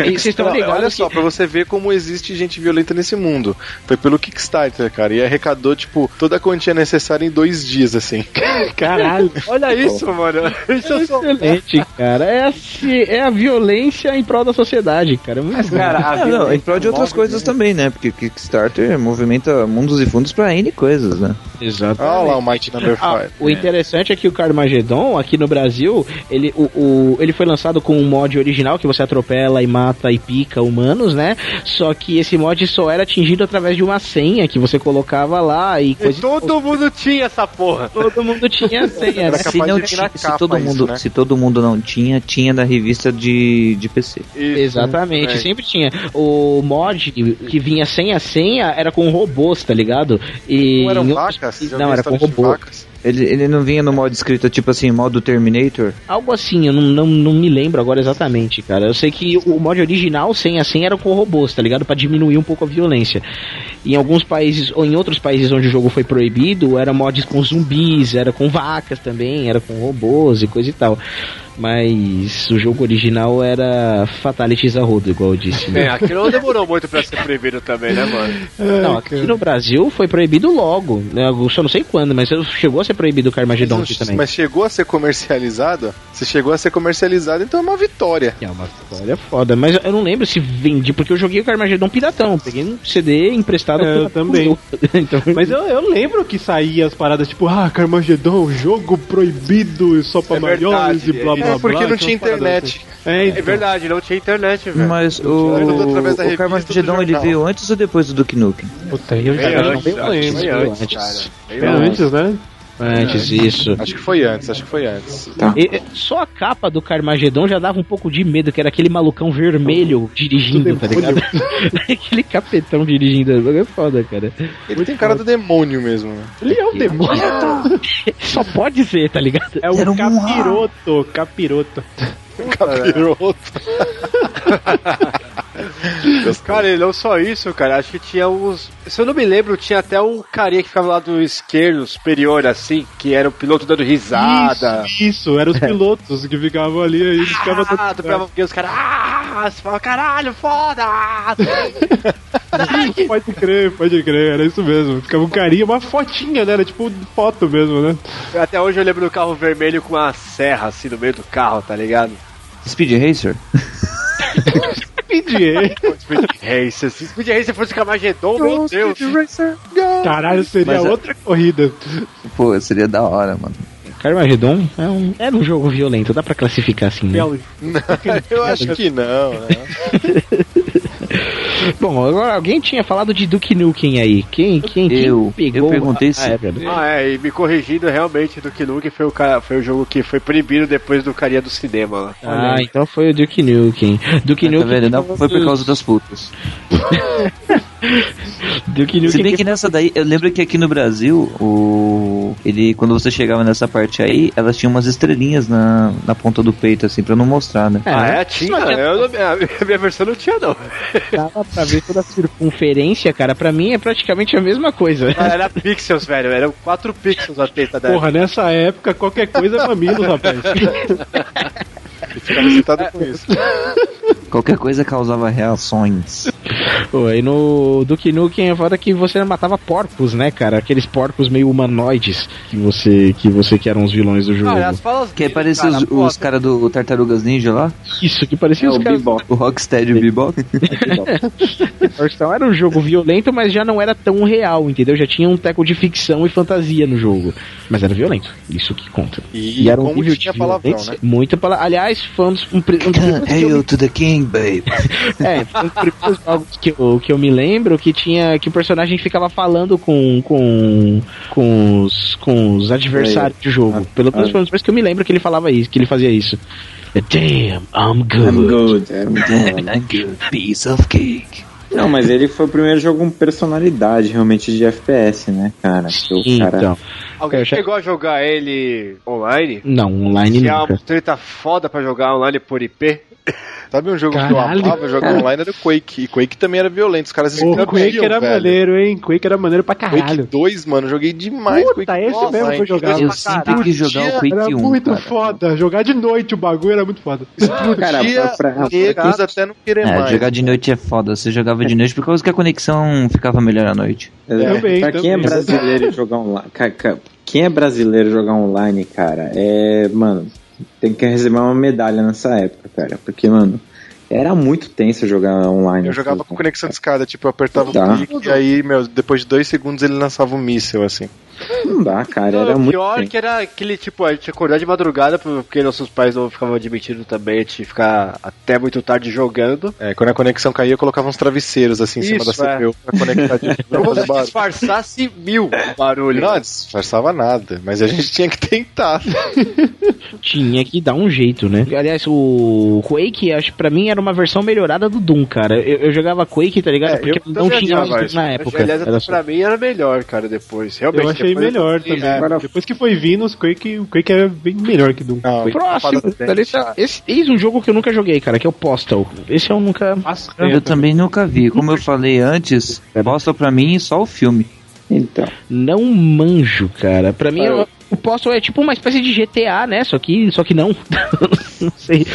E vocês estão ligados olha que- só, pra você ver como existe gente violenta nesse mundo. Foi pelo Kickstarter, cara. E arrecadou, tipo, toda a quantia necessária em dois dias, assim. Caralho. Olha isso, mano. Isso sou. Excelente, cara. É a, ci- é a violência em prol da sociedade, cara. É muito bom. Cara, a Não, em prol de outras coisas também, né? Porque o Kickstarter movimenta mundos e fundos pra N coisas, né? Exato. Olha lá o Mighty Number Ah, 5. o interessante é que o Carmageddon, aqui no Brasil, ele, o, o- ele foi lançado com um mod original que você atropela e mata e pica humanos, né? Só que esse mod só era atingido através de uma senha que você colocava lá e E coisa. todo mundo tinha essa porra. Todo mundo tinha senha. Né? capaz Se, não de vir na ti- se todo isso, mundo, né? se todo mundo não tinha, tinha da revista de, de PC. Exatamente, é. sempre tinha. O mod que vinha sem a senha era com robôs, tá ligado? E Não eram vacas? Não, era com história de robô. vacas? Ele, ele não vinha no modo escrito tipo assim, modo Terminator? Algo assim, eu não, não, não me lembro agora exatamente, cara. Eu sei que o mod original, sem a senha, era com robôs, tá ligado? Pra diminuir um pouco a violência. Em alguns países, ou em outros países onde o jogo foi proibido, era mods com zumbis, era com vacas também, era com robôs e coisa e tal. Mas o jogo original era Fatalities a rodo, igual eu disse. É, né? aquilo não demorou muito pra ser proibido também, né, mano? Não, aqui no Brasil foi proibido logo. Né? Eu só não sei quando, mas chegou a ser proibido o Carmageddon aqui também. mas chegou a ser comercializado? Se chegou a ser comercializado, então é uma vitória. É uma vitória foda, mas eu não lembro se vendi, porque eu joguei o Carmageddon piratão. Peguei um CD emprestado É, também. então, Mas eu, eu lembro que saía as paradas tipo, ah, Carmageddon, jogo proibido só pra É maiores verdade, e blá blá É blá. porque não tinha tinha internet. É, É então. verdade, não tinha internet, velho. Mas o, o Carmageddon do ele veio antes ou depois do Duke Nukem? Puta, eu já eu antes, foi antes, antes. É antes. antes, né? Antes, isso. Acho que foi antes, acho que foi antes. E- e- só a capa do Carmageddon já dava um pouco de medo, que era aquele malucão vermelho dirigindo, tá ligado? aquele capetão dirigindo. É foda, cara. Ele tem cara do demônio mesmo. né? Ele é um demônio. Só pode ser, tá ligado? É um capiroto, capiroto. Capiroto. Cara, e não só isso, cara. Acho que tinha uns. Se eu não me lembro, tinha até um carinha que ficava lá do esquerdo, superior, assim, que era o piloto dando risada. Isso, isso, eram os pilotos que ficavam ali, aí eles ficavam Ah, porque os caras. Ah, você fala, caralho, foda! Pode crer, pode crer, era isso mesmo. Ficava um carinha, uma fotinha, né? Era tipo foto mesmo, né? Até hoje eu lembro do carro vermelho com uma serra assim no meio do carro, tá ligado? Speed Racer? PDA. Speed Racer. Se Speed Racer fosse Camagedon, meu Deus. Caralho, seria Mas é- outra corrida. Pô, seria da hora, mano. Carmageddon é um, era um jogo violento, dá pra classificar assim, né? Eu acho que não, né? Bom, agora alguém tinha falado de Duke Nukem aí. Quem, quem, quem Eu- pegou? eu perguntei se- é. Ah, é, e me corrigindo realmente do que Nukem foi o, cara, foi o jogo que foi proibido depois do carinha do cinema lá. Ah, então foi o Duke Nukem. Duke Tá Nukem. vendo? Não foi por causa das putas. Duke Nukem. Se bem que nessa daí, eu lembro que aqui no Brasil, o. Ele, quando você chegava nessa parte aí, elas tinham umas estrelinhas na, na ponta do peito, assim, pra não mostrar, né? ah, é? Tinha? Não, Eu não- a minha versão não tinha, não. Dava pra ver toda a circunferência, cara. Pra mim é praticamente a mesma coisa. Ah, Era pixels, velho. Eram 4 pixels a teta dela. Porra, nessa época qualquer coisa é mamilo, rapaz. Ele ficava excitado com isso. Qualquer coisa causava reações. Pô, aí no Duke Nukem é foda que você matava porcos, né, cara? Aqueles porcos meio humanoides que você que você que eram os vilões do jogo. As falas Que dele, parecia cara, os, os caras do Tartarugas Ninja lá? Isso, que parecia os caras. O Rocksteady e o Bebop. Então era um jogo violento, mas já não era tão real, entendeu? Já tinha um teco de ficção e fantasia no jogo. Mas era violento, isso que conta. E, era um como nível tinha palavrão, né? Muito pala... Aliás, fãs. Um, pre- um, que Hail to the King. É, um dos primeiros jogos que eu, que eu me lembro que tinha que o personagem ficava falando com com, com, os, com os adversários do jogo. Pelo menos foi um dos primeiros que eu me lembro que ele falava isso, que ele fazia isso. Damn, I'm good. I'm good. Bom. Damn, I'm good. Piece of cake. Não, mas ele foi o primeiro jogo com personalidade realmente de FPS, né, cara? Que o cara... Então, Alguém chegou a jogar ele online? não, online Se é uma nunca. treta foda pra jogar online por IP? Sabe um jogo Caralho. que eu amava jogar online era o Quake. E Quake também era violento. Os caras O explodiam, Quake era velho. maneiro, hein? Quake era maneiro pra Quake caralho. 2, mano, joguei demais. Puta, Quake esse Nossa, mesmo que eu hein? jogava. Eu sempre quis jogar o Era Quake 1, muito cara. foda. Jogar de noite o bagulho era muito foda. Cara, Dia pra- negros até não querer É, mais. jogar de noite é foda. Você jogava de noite por causa que a conexão ficava melhor à noite. Também, pra quem é brasileiro jogar online. Quem é brasileiro jogar online, cara, é. Mano, tem que receber uma medalha nessa época, cara. Porque, mano, era muito tenso jogar online. Eu jogava com conexão de escada, tipo, eu apertava Tá. o clique e aí, meu, depois de dois segundos ele lançava um míssel, assim. Não dá, cara, Não, era o muito pior que era aquele tipo, a gente acordar de madrugada, porque nossos pais não ficavam admitindo também a gente ficar até muito tarde jogando. É, quando a conexão caía, eu colocava uns travesseiros assim em cima Isso, da é. CPU pra conectar de Como se disfarçasse mil barulho. Não, disfarçava nada, mas a gente tinha que tentar. Tinha que dar um jeito, né? Aliás, o Quake, acho que pra mim era uma versão melhorada do Doom, cara. Eu, eu jogava Quake, tá ligado? É, Porque eu não tinha mais isso. na época. Aliás, Era só- pra mim era melhor, cara, depois. Realmente, Eu achei depois- melhor também. É, Agora- Depois que foi vindo os Quake, o Quake é bem melhor que Doom. Não, Próximo, da lista- esse, eis um jogo que eu nunca joguei, cara, que é o Postal. Esse eu nunca. Nossa, Eu também nunca vi. Como eu falei antes, bosta pra mim só o filme. Então. Não manjo, cara. Pra mim, o- o Postal é tipo uma espécie de GTA, né? Só que, só que não. Não sei.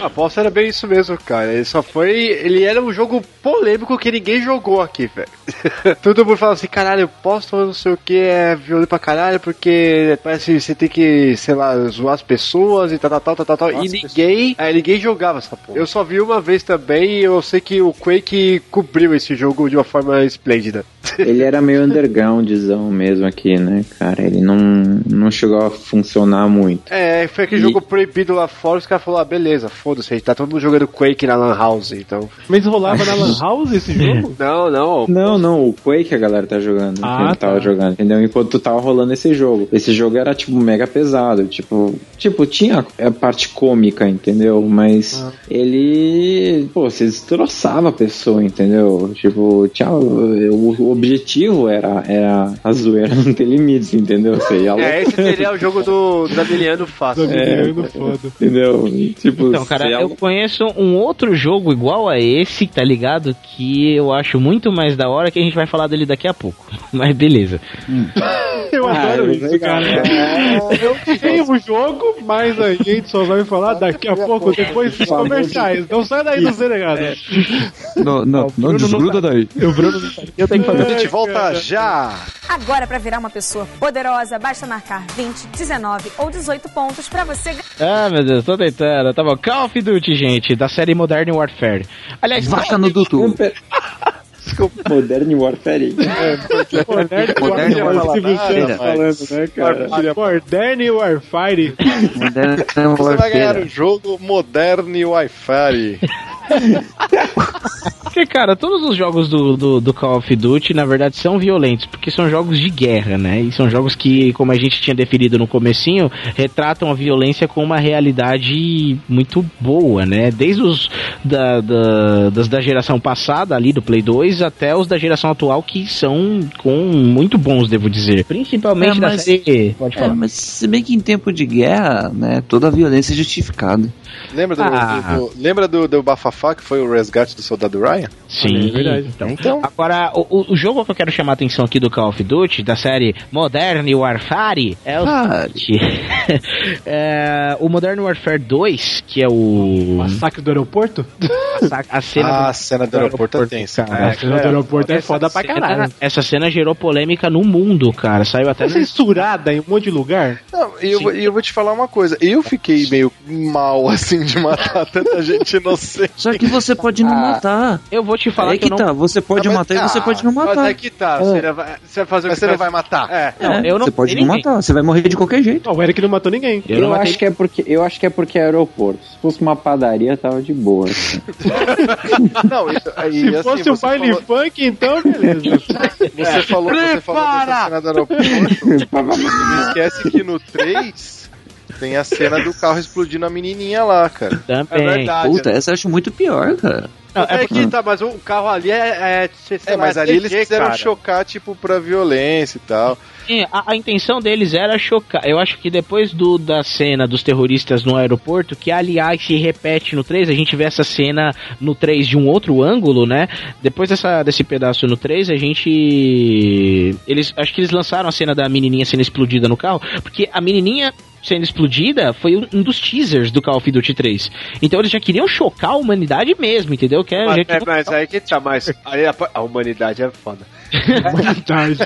A aposta era bem isso mesmo, cara. Ele só foi. Ele era um jogo polêmico que ninguém jogou aqui, velho. Todo mundo fala assim, caralho, posto não sei o que é violento pra caralho, porque parece que você tem que, sei lá, zoar as pessoas e tal, tal, tal, tal, tal. E ninguém. É, ninguém jogava essa porra. Eu só vi uma vez também e eu sei que o Quake cobriu esse jogo de uma forma esplêndida. Ele era meio undergroundzão mesmo aqui, né, cara? Ele não, não chegou a funcionar muito. É, foi aquele E- jogo proibido lá fora, os caras falaram, ah, beleza, foda-se, a gente tá todo mundo jogando Quake na Lan House, então. Mas rolava na Lan House esse jogo? Não, não. Não, não, o Quake a galera tá jogando. Ah, que ele tava tá. jogando, entendeu? Enquanto tava rolando esse jogo. Esse jogo era, tipo, mega pesado. Tipo, tipo tinha a parte cômica, entendeu? Mas Ah. ele. Pô, você destroçava a pessoa, entendeu? Tipo, tinha, o, o objetivo era, era a zoeira não ter limites, entendeu? Você ia É, esse seria o jogo do Damiliano fácil. Damiliano foda. Entendeu? Tipo, Então, cara, ia- eu conheço um outro jogo igual a esse, tá ligado? Que eu acho muito mais da hora que a gente vai falar dele daqui a pouco. Mas beleza. Eu adoro Ah, isso, legal. cara. Eu tenho o jogo, mas a gente só vai falar daqui a pouco, depois dos comerciais. Não sai daí do Senegado. Não, não, não desgruda daí. O Bruno Eu tenho que fazer. A gente volta já! Agora, para virar uma pessoa poderosa, basta marcar 20, 19 ou 18 pontos para você ganhar. Ah, meu Deus, tô tentando. Tá bom. Call of Duty, gente, da série Modern Warfare. Aliás, Vaca no Dutu. Desculpa, Modern Warfare. Modern Modern Warfare, Warfare. você falando, né, cara? Modern Warfare. Você vai ganhar o jogo Modern Wi-Fi. Porque, cara, todos os jogos do, do, do Call of Duty, na verdade, são violentos, porque são jogos de guerra, né? E são jogos que, como a gente tinha definido no comecinho, retratam a violência com uma realidade muito boa, né? Desde os da, da, das da geração passada, ali do Play 2, até os da geração atual, que são com muito bons, devo dizer. Principalmente É, da mas- série... Pode É, falar. mas se bem que em tempo de guerra, né, toda a violência é justificada. Lembra do, Ah. do- do- lembra do, do Bafafá, que foi o resgate do soldado Ryan? Sim, É verdade. Então, Então. agora, o, o- jogo que eu quero chamar a atenção aqui do Call of Duty, da série Modern Warfare, é o Fare. seguinte. É, o Modern Warfare 2, que é o. Massacre do aeroporto? A, a cena Ah, do- a cena do aeroporto é tensa. cara. A cena do aeroporto é foda pra Cena- caralho. essa cena gerou polêmica no mundo, cara. Saiu até. Tá censurada em um monte de lugar? Não, e eu, e eu vou te falar uma coisa. Eu fiquei meio mal, assim, de matar tanta gente inocente. Só que você pode não matar. Eu vou te falar é que, que, eu não. tá, você pode Ah, mas- matar e você ah, pode não Mas matar. é que tá, você, vai, você vai fazer o Mas que você tá- não vai matar? É. Não, É, eu não você pode não ninguém. matar, você vai morrer de qualquer jeito. Ó, o Eric não matou ninguém. Eu Eu, não matei acho que é porque eu acho que é porque é aeroporto. Se fosse uma padaria, tava de boa. assim. Não, isso, aí, Se assim, fosse um baile falou- funk, então beleza. Você falou, você falou dessa cena do aeroporto. Não esquece que no 3 tem a cena do carro explodindo a menininha lá, cara. Também. É verdade. Puta, essa eu acho muito pior, cara. Não, É, é que tá, mas o carro ali é. É, sei É, lá, mas ali eles CG, quiseram cara. chocar, tipo, pra violência e tal. Sim, a, a intenção deles era chocar. Eu acho que depois do, da cena dos terroristas no aeroporto, que aliás se repete no 3, a gente vê essa cena no 3 de um outro ângulo, né? Depois dessa, desse pedaço no 3, a gente. Eles. Acho que eles lançaram a cena da menininha sendo explodida no carro, porque a menininha. Sendo explodida foi um, dos teasers do Call of Duty 3. Então eles já queriam chocar a humanidade mesmo, entendeu? Que é, Mas, já é, mas aí que tá, mas aí a, a humanidade é foda. Humanidade.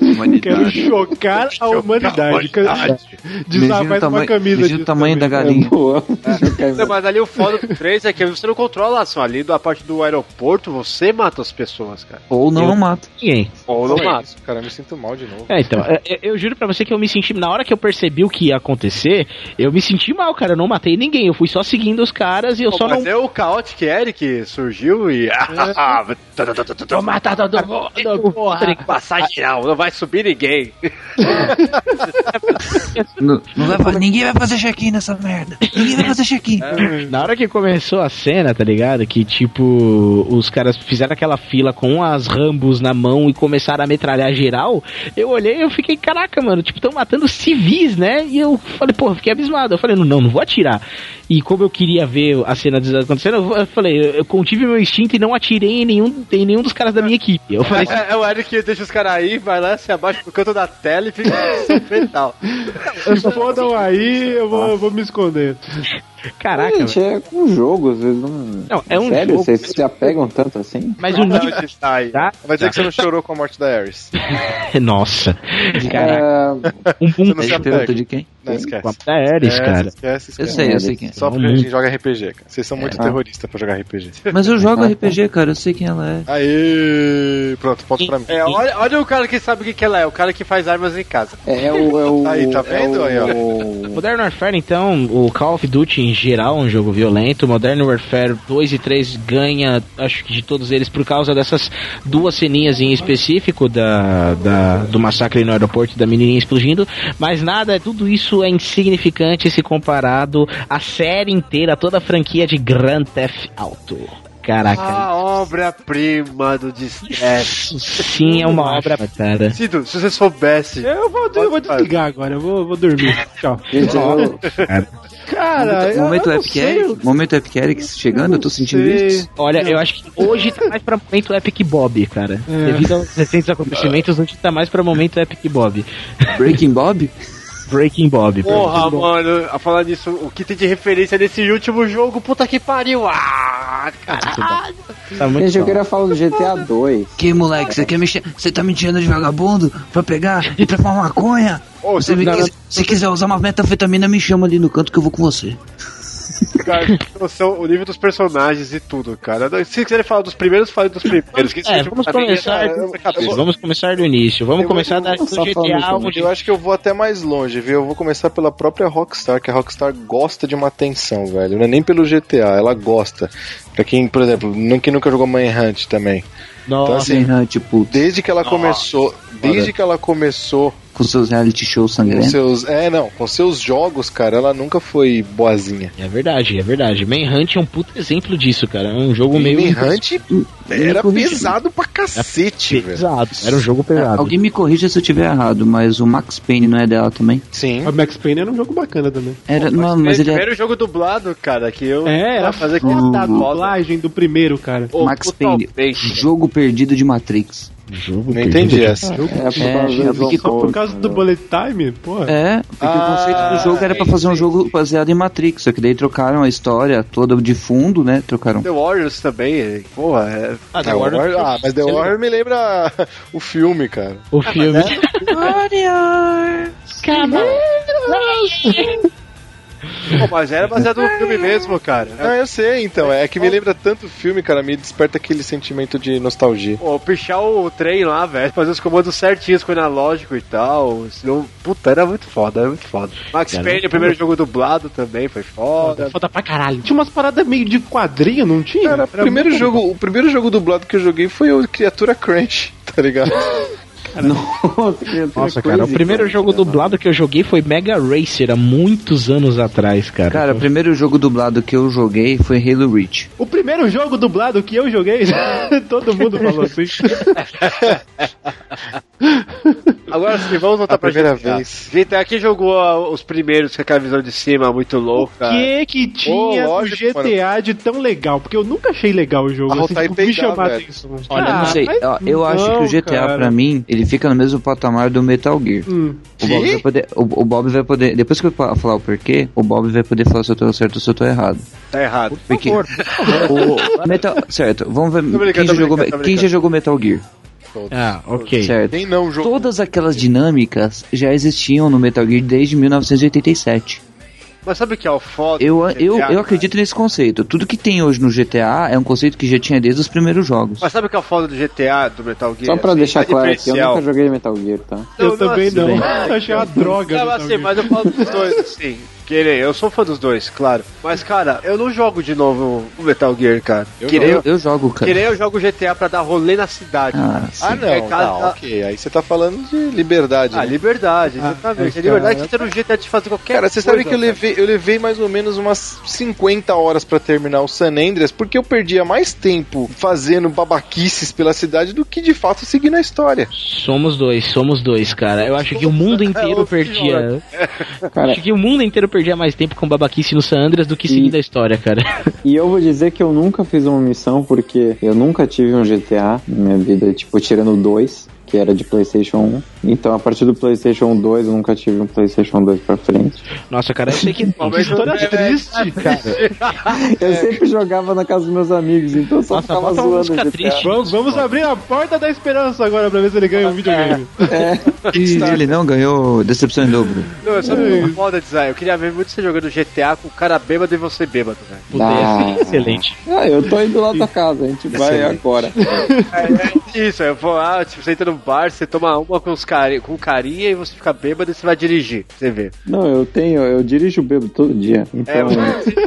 Humanidade. Quero chocar a humanidade. Desar Imagina mais uma camisa imagina disso o tamanho da galinha. Não, mas ali o foda do 3 é que você não controla a ação. Ali da parte do aeroporto, você mata as pessoas, cara. Ou não, Eu- não mata. Ninguém. Ou não é mata. cara? Eu me sinto mal de novo. É, então, é, é, eu juro pra você que eu me senti. Na hora que eu percebi o que ia acontecer, eu me senti mal, cara. Eu não matei ninguém. Eu fui só seguindo os caras e eu Pô, só mas não. é o Chaotic Eric surgiu e. Vou matar todo mundo, porra. Tem que passar geral, não vai subir ninguém. Não, não vai, ninguém vai fazer check-in nessa merda. Ninguém vai fazer check-in. Na hora que começou a cena, tá ligado? Que tipo, os caras fizeram aquela fila com as rambos na mão e começaram a metralhar geral. Eu olhei e eu fiquei, caraca, mano, tipo, estão matando civis, né? E eu falei, pô, eu fiquei abismado. Eu falei, não, não vou atirar. E como eu queria ver a cena acontecendo, eu falei, eu contive meu instinto e não atirei em nenhum, em nenhum dos caras da minha equipe. Eu falei, É, é o Eric que deixa os caras aí, vai lá, se abaixa pro canto da tela e fica fetal. Se fodam aí, eu vou, eu vou me esconder. Caraca, Gente, é um jogo, às vezes não. Não, é um Sério? jogo. Vocês se apegam tanto assim? mas o nível. Tá aí. Tá? Vai dizer que você não chorou com a morte da Ares. Nossa. Caraca. É, Um bom Você não de quem? Não, esquece. da Ares, cara. Esquece, esquece. Eu sei, eu sei quem é. Só porque a gente joga RPG, cara. Vocês são muito terroristas pra jogar RPG. Mas eu jogo RPG, cara, eu sei quem ela é. Aê! Pronto, ponto pra mim. É, olha, olha o cara que sabe o que, que ela é, o cara que faz armas em casa. é, é o. É o Aí, tá vendo? É Aí, ó. o, Modern Warfare, então, o Call of Duty em geral é um jogo violento. Modern Warfare 2 e 3 ganha, acho que de todos eles, por causa dessas duas ceninhas em específico da, da- do massacre no aeroporto e da menininha explodindo. Mas nada, tudo isso é insignificante se comparado à série inteira, toda a franquia de Grand Theft Auto. Caraca, A obra-prima do distress. sim, é uma obra, cara. Cido, se você soubesse. Eu vou, eu vou desligar agora, eu vou, vou dormir. Tchau. Gente, eu, Cara, eu, momento eu não Epic sei, Eric, momento Epic Eric chegando, eu tô sentindo sei. isso. Olha, eu acho que hoje tá mais pra momento Epic Bob, cara. É. Devido aos recentes acontecimentos, hoje tá mais pra momento Epic Bob. Breaking Bob? Breaking Bob. Porra, Breaking Bob. mano, a falar nisso, o que tem de referência nesse último jogo, puta que pariu! Ah, caralho! Tá muito gente, eu queria falar do GTA 2. Que moleque, você quer me Você tá me tirando de vagabundo pra pegar e pra fumar maconha? Ô, Você me não, quis- se quiser usar uma metanfetamina, me chama ali no canto que eu vou com você. Cara, noção, o nível dos personagens e tudo, cara. Se quiserem falar dos primeiros, fale dos primeiros. Que É, vamos começar, vamos começar do início. Vamos começar da, do GTA, onde Eu acho que eu vou até mais longe, viu? Eu vou começar pela própria Rockstar, que a Rockstar gosta de uma atenção, velho. Não é nem pelo GTA, ela gosta. Pra quem, por exemplo, quem nunca jogou Manhunt também. Então, Nossa, assim, Assim, tipo, desde que ela começou, desde que ela começou com seus reality shows com sangrentos. seus, é, não, com seus jogos, cara, ela nunca foi boazinha. É verdade, é verdade. Manhunt é um puto exemplo disso, cara. É um jogo meio. Manhunt era corrija. pesado pra cacete, velho. pesado. Era um jogo pesado. Alguém me corrija se eu tiver errado, mas o Max Payne não é dela também? Sim. O Max Payne era um jogo bacana também. Era, não, mas ele é primeiro jogo dublado, cara, que eu. É, era fazer foda aqui a dublagem do primeiro, cara. Pô, Max Payne, jogo perdido de Matrix. Jogo Não entendi essa. É por causa É, do porque Por causa do bullet time, porra. É, porque Ah, o conceito do jogo era pra fazer um jogo baseado em Matrix, só que daí trocaram a história toda de fundo, né? Trocaram. The Warriors também, porra, é. Ah, The Ah, Warrior- Warrior- ah, mas The Você Warrior me lembra o filme, cara. O filme. Pô, mas era baseado no filme mesmo, cara. Ah, eu sei, então. É que me lembra tanto o filme, cara, me desperta aquele sentimento de nostalgia. Pô, pichar o trem lá, velho, fazer os comandos certinhos com o analógico e tal. Senão, puta, era muito foda, era muito foda. Max Cara, Payne, o primeiro jogo dublado também, foi foda. Foda pra caralho. Tinha umas paradas meio de quadrinho, não tinha? Cara, o Era primeiro, jogo, o primeiro jogo dublado que eu joguei foi o Criatura Crunch, tá ligado? Nossa, cara, o primeiro jogo dublado que eu joguei foi Mega Racer há muitos anos atrás, cara. Cara, o primeiro jogo dublado que eu joguei foi Halo Reach. O primeiro jogo dublado que eu joguei, todo mundo falou assim. Agora sim, vamos voltar A pra primeira GTA. vez. GTA que jogou os primeiros com aquela visão de cima muito O louca. que que tinha Ô, no lógico, GTA de tão legal? Porque eu nunca achei legal o jogo. Assim, e tipo, me chamar velho. atenção. Olha, Ah, não sei, ó, eu acho que o não, GTA cara. pra mim, ele fica no mesmo patamar do Metal Gear. Hum. O Bob, vai poder, o, o Bob vai poder, depois que eu fa- falar o porquê, o Bob vai poder falar se eu tô certo ou se eu tô errado. Tá errado. Porque o Metal, certo, vamos ver quem, já jogou, quem já jogou Metal Gear, Ah, ok. certo? Nem não jogo. Todas aquelas dinâmicas já existiam no Metal Gear desde 1987. Mas sabe o que é o foda? Eu, do eu, GTA, eu acredito nesse conceito. Tudo que tem hoje no GTA é um conceito que já tinha desde os primeiros jogos. Mas sabe o que é o foda do GTA, do Metal Gear? Só pra Assim, deixar a claro aqui, eu nunca joguei Metal Gear, tá? Eu Não, também assim, não. bem. Eu achei uma droga. Não, Metal assim, Gear. mas eu falo dos dois, assim. Querer, eu sou fã dos dois, claro. Mas, cara, eu não jogo de novo o Metal Gear, cara. Eu que nem Eu, eu, eu jogo, cara. que nem eu jogo GTA pra dar rolê na cidade. Ah, cara. sim. Ah, não, É, cara, tá, tá- ok. Aí você tá falando de liberdade. Ah, né? liberdade, Ah, exatamente. é, a liberdade cara. de ter um GTA de fazer qualquer Cara, você sabe coisa, que eu levei, eu levei mais ou menos umas 50 horas pra terminar o San Andreas, porque eu perdia mais tempo fazendo babaquices pela cidade do que de fato seguindo a história. Somos dois, somos dois, cara. Eu acho que o mundo inteiro É, o perdia. Cara, Acho que o mundo inteiro perdia mais tempo com babaquice no San Andreas do que seguindo a história, cara. E eu vou dizer que eu nunca fiz uma missão porque eu nunca tive um GTA na minha vida, tipo, tirando dois, que era de PlayStation 1. Então, a partir do PlayStation 2, eu nunca tive um PlayStation 2 pra frente. Nossa, cara, eu sei que. Uma história triste, cara. Eu sempre jogava na casa dos meus amigos, então eu só Nossa, ficava zoando triste. Vamos, vamos abrir a porta da esperança agora pra ver se ele ganha um videogame. E ele não ganhou decepção em dobro. Não, só foda design. Eu queria ver muito você jogando GTA com o cara bêbado e você bêbado, velho. Ah. excelente. Ah, eu tô indo lá da tua casa, a gente vai agora. É, é isso, eu vou lá, tipo, você entra no bar, você toma uma com, os cari com carinha e você fica bêbado e você vai dirigir, você vê. Não, eu tenho, eu dirijo bêbado todo dia. Então,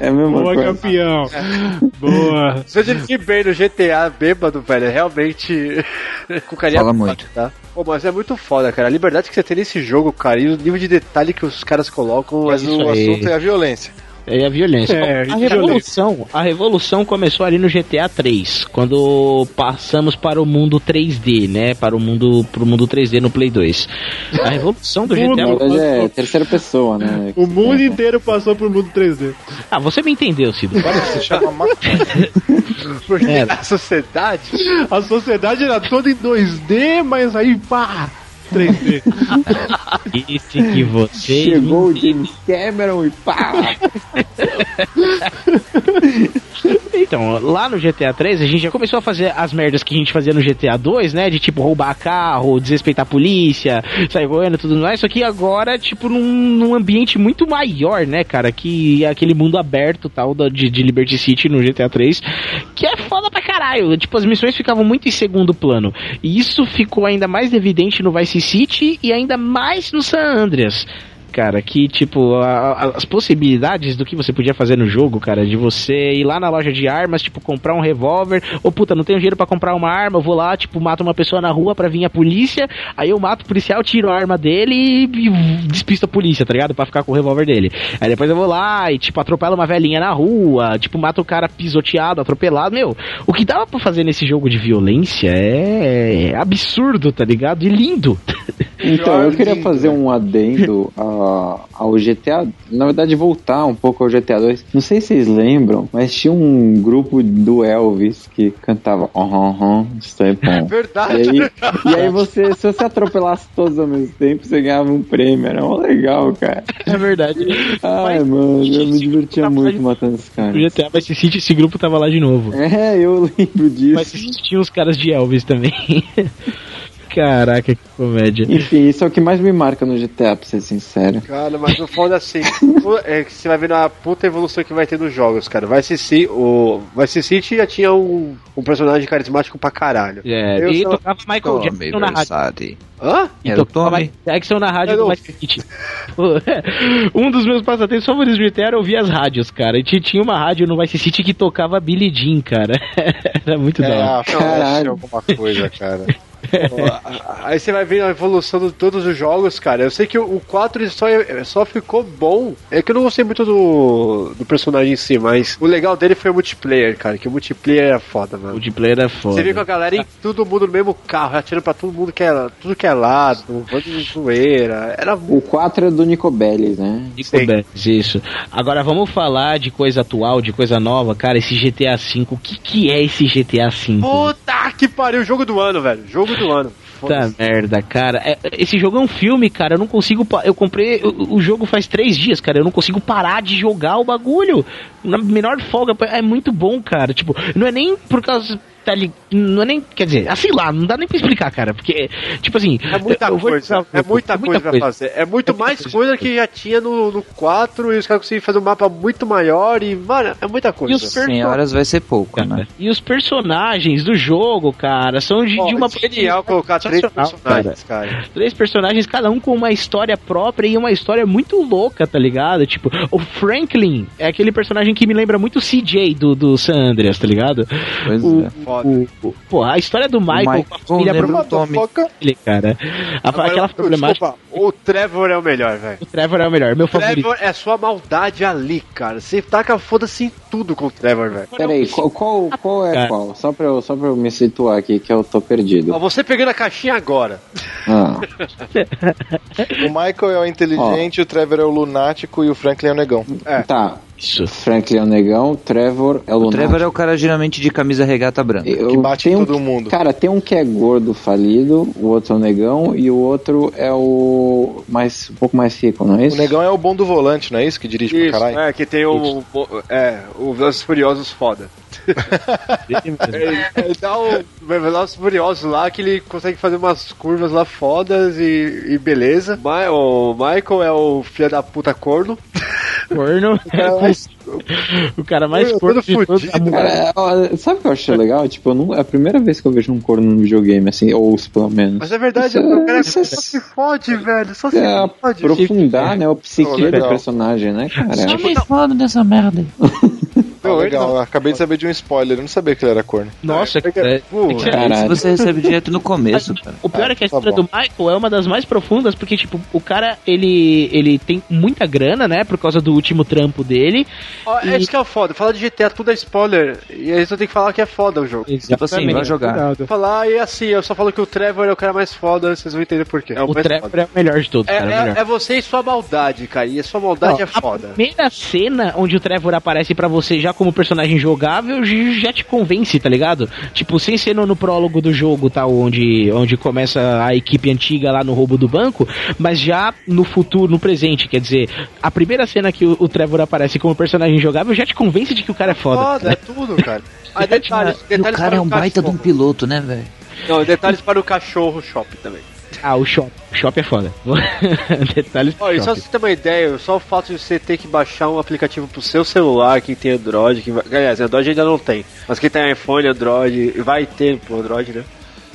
é, a mesma Boa, coisa. campeão. Boa. Se eu dirigir bem no GTA bêbado, velho, é realmente com carinha Fala muito. Tá? Pô, mas é muito foda, cara. A liberdade que você tem nesse jogo, cara, e o nível de detalhe que os caras colocam. Mas isso o assunto é a violência. É a violência. É, a violência. revolução, a revolução começou ali no GTA 3, quando passamos para o mundo 3D, né? Para o mundo, para o mundo 3D no Play 2. A revolução do GTA. verdade é terceira pessoa, né? O mundo inteiro passou pro mundo 3D. Ah, você me entendeu, Cido. Olha, se chama. Porque É. a sociedade. A sociedade era toda em 2D, mas aí pá! 3D. Disse que você. Chegou o James Cameron e pá! Então, lá no GTA 3, a gente já começou a fazer as merdas que a gente fazia no GTA 2, né? De tipo roubar carro, desrespeitar a polícia, sair correndo e tudo mais. Só que agora, tipo, num, num ambiente muito maior, né, cara? Que é aquele mundo aberto tal da, de, de Liberty City no GTA 3, que é foda pra caralho. Tipo, as missões ficavam muito em segundo plano. E isso ficou ainda mais evidente no Vice City e ainda mais no San Andreas cara, que tipo, a- a- as possibilidades do que você podia fazer no jogo, cara, de você ir lá na loja de armas, tipo, comprar um revólver, ou puta, não tenho dinheiro pra comprar uma arma, eu vou lá, tipo, mato uma pessoa na rua pra vir a polícia, aí eu mato o policial, tiro a arma dele e, e despisto a polícia, tá ligado? Pra ficar com o revólver dele. Aí depois eu vou lá e, tipo, atropelo uma velhinha na rua, tipo, mato o cara pisoteado, atropelado, meu, o que dava pra fazer nesse jogo de violência é, é absurdo, tá ligado? E lindo. Então, eu queria fazer um adendo a- ao GTA, na verdade voltar um pouco ao GTA 2. Não sei se vocês lembram, mas tinha um grupo do Elvis que cantava Aham, aham, isso é bom. Verdade. E aí, e aí você, se você atropelasse todos ao mesmo tempo, você ganhava um prêmio, era mó legal, cara. É verdade. Ai, mano, eu me divertia muito matando esses caras. GTA Vice City, esse grupo tava lá de novo. É, eu lembro disso. Mas tinha os caras de Elvis também. Caraca, que comédia. Enfim, isso é o que mais me marca no GTA, pra ser sincero. Cara, mas o foda assim, é que você vai vendo a puta evolução que vai ter nos jogos, cara. Vice City, o Vice City já tinha um, um personagem carismático pra caralho. É, Eu e só- tocava Michael Jackson na rádio. Versace. Hã? E Era o tocava Tommy. Michael Jackson na rádio do Vice City. um dos meus passatempos favoritos de GTA era ouvir as rádios, cara. E tinha- tinha uma rádio no Vice City que tocava Billy Jean, cara. Era muito da É, hora. a flash alguma coisa, cara. Aí você vai vendo a evolução de todos os jogos, cara. Eu sei que o 4 ele só, só ficou bom. É que eu não gostei muito do, do personagem em si, mas o legal dele foi o multiplayer, cara. Que o multiplayer era foda, O mano. multiplayer é foda. Você vê com a galera em todo mundo no mesmo carro, atirando pra todo mundo que é, tudo que é lado, um bando de zoeira. Era O 4 é do Nico Belli, né? Nico Bellic, isso. Agora vamos falar de coisa atual, de coisa nova. Cara, esse GTA V, o que, que é esse GTA V? Puta que pariu, jogo do ano, velho. Jogo do ano. Puta merda, cara. É, esse jogo é um filme, cara. Eu não consigo. Eu comprei o, o jogo faz três dias, cara. Eu não consigo parar de jogar o bagulho. Na menor folga. É muito bom, cara. Tipo, não é nem por causa. Tá li- Não é nem. Quer dizer, assim lá, não dá nem pra explicar, cara. Porque, tipo assim. É muita eu vou coisa, jogar o é muita, coisa pra fazer. É muito mais coisa que já tinha no, no 4 e os caras conseguiram fazer um mapa muito maior e, mano, é muita coisa. E os perso- 100 horas vai ser pouco, né? E os personagens do jogo, cara, são de, de uma. genial colocar três personagens, cara. Três personagens, cada um com uma história própria e uma história muito louca, tá ligado? Tipo, o Franklin é aquele personagem que me lembra muito o CJ do, do San Andreas, tá ligado? Pois o, é. Foda. o, o- pô, a história do Michael, Michael com a família lembra dele, cara. A- Agora, aquela problemática. Desculpa, o Trevor é o melhor, velho. O Trevor é o melhor, meu favorito. Trevor é sua maldade ali, cara. Você taca foda-se em tudo com o Trevor, velho. Peraí, qual, qual, qual é Cara. qual? Só pra, eu, só pra eu me situar aqui, que eu tô perdido. Ó, você pegando a caixinha agora. Ah, O Michael é o inteligente, o Trevor é o lunático e o Franklin é o negão. Tá. Isso. Franklin é o negão, Trevor é o O lunático. Trevor é o cara geralmente de camisa regata branca. Eu- Que bate em um todo que- mundo. Cara, tem um que é gordo, falido, o outro é o negão e o outro é o mais um pouco mais rico, não é O isso? negão é o bom do volante, não é isso que dirige pra Isso, caralho? é, que tem o. o- É, o Velozes Furiosos foda. Ele, ele dá o Velozes Furiosos lá que ele consegue fazer umas curvas lá fodas e, e beleza. Ma- o Michael é o filho da puta corno. Corno. o cara mais corno de fudido. Cara, sabe o que eu acho legal? Tipo, eu não, é a primeira vez que eu vejo um corno no videogame, assim, ouço pelo menos. Mas é verdade, Isso é- o cara isso é- só se fode, velho. Só se É fode. aprofundar, né, o psique Oh, do personagem, né, cara? Só me fala dessa merda. Ah, legal, eu acabei de saber de um spoiler, eu não sabia que ele era corno. Nossa, É que- Caralho. Isso você recebe direto no começo, cara. O pior é que a tá história bom. do Michael é uma das mais profundas, porque, tipo, o cara, ele, ele tem muita grana, né, por causa do último trampo dele. É E- isso que é o foda. Falar de GTA tudo é spoiler. E aí você tem que falar que é foda o jogo. Tipo assim, vai jogar. Cuidado. Falar e assim, eu só falo que o Trevor é o cara mais foda, vocês vão entender por quê. É O mais Trevor foda. é o melhor de todos, É, cara, é o é- é você e sua maldade, cara. E a sua maldade é foda. A primeira cena onde o Trevor aparece pra você já como personagem jogável já te convence, tá ligado? Tipo, sem ser no, no prólogo do jogo, tá? Onde, onde começa a equipe antiga lá no roubo do banco, mas já no futuro, no presente, quer dizer, a primeira cena que o, o Trevor aparece como personagem jogável já te convence de que o cara é foda. Foda, é tudo, cara. Aí detalhes, E o detalhes cara para é um baita de um piloto, né, velho? Não, detalhes para o cachorro shopping também. Ah, o shop. O shop é foda. Detalhes pro e só pra você ter uma ideia, só o fato de você ter que baixar um aplicativo pro seu celular, quem tem Android, vai... aliás, Android ainda não tem, mas quem tem iPhone, Android, vai ter pro Android, né?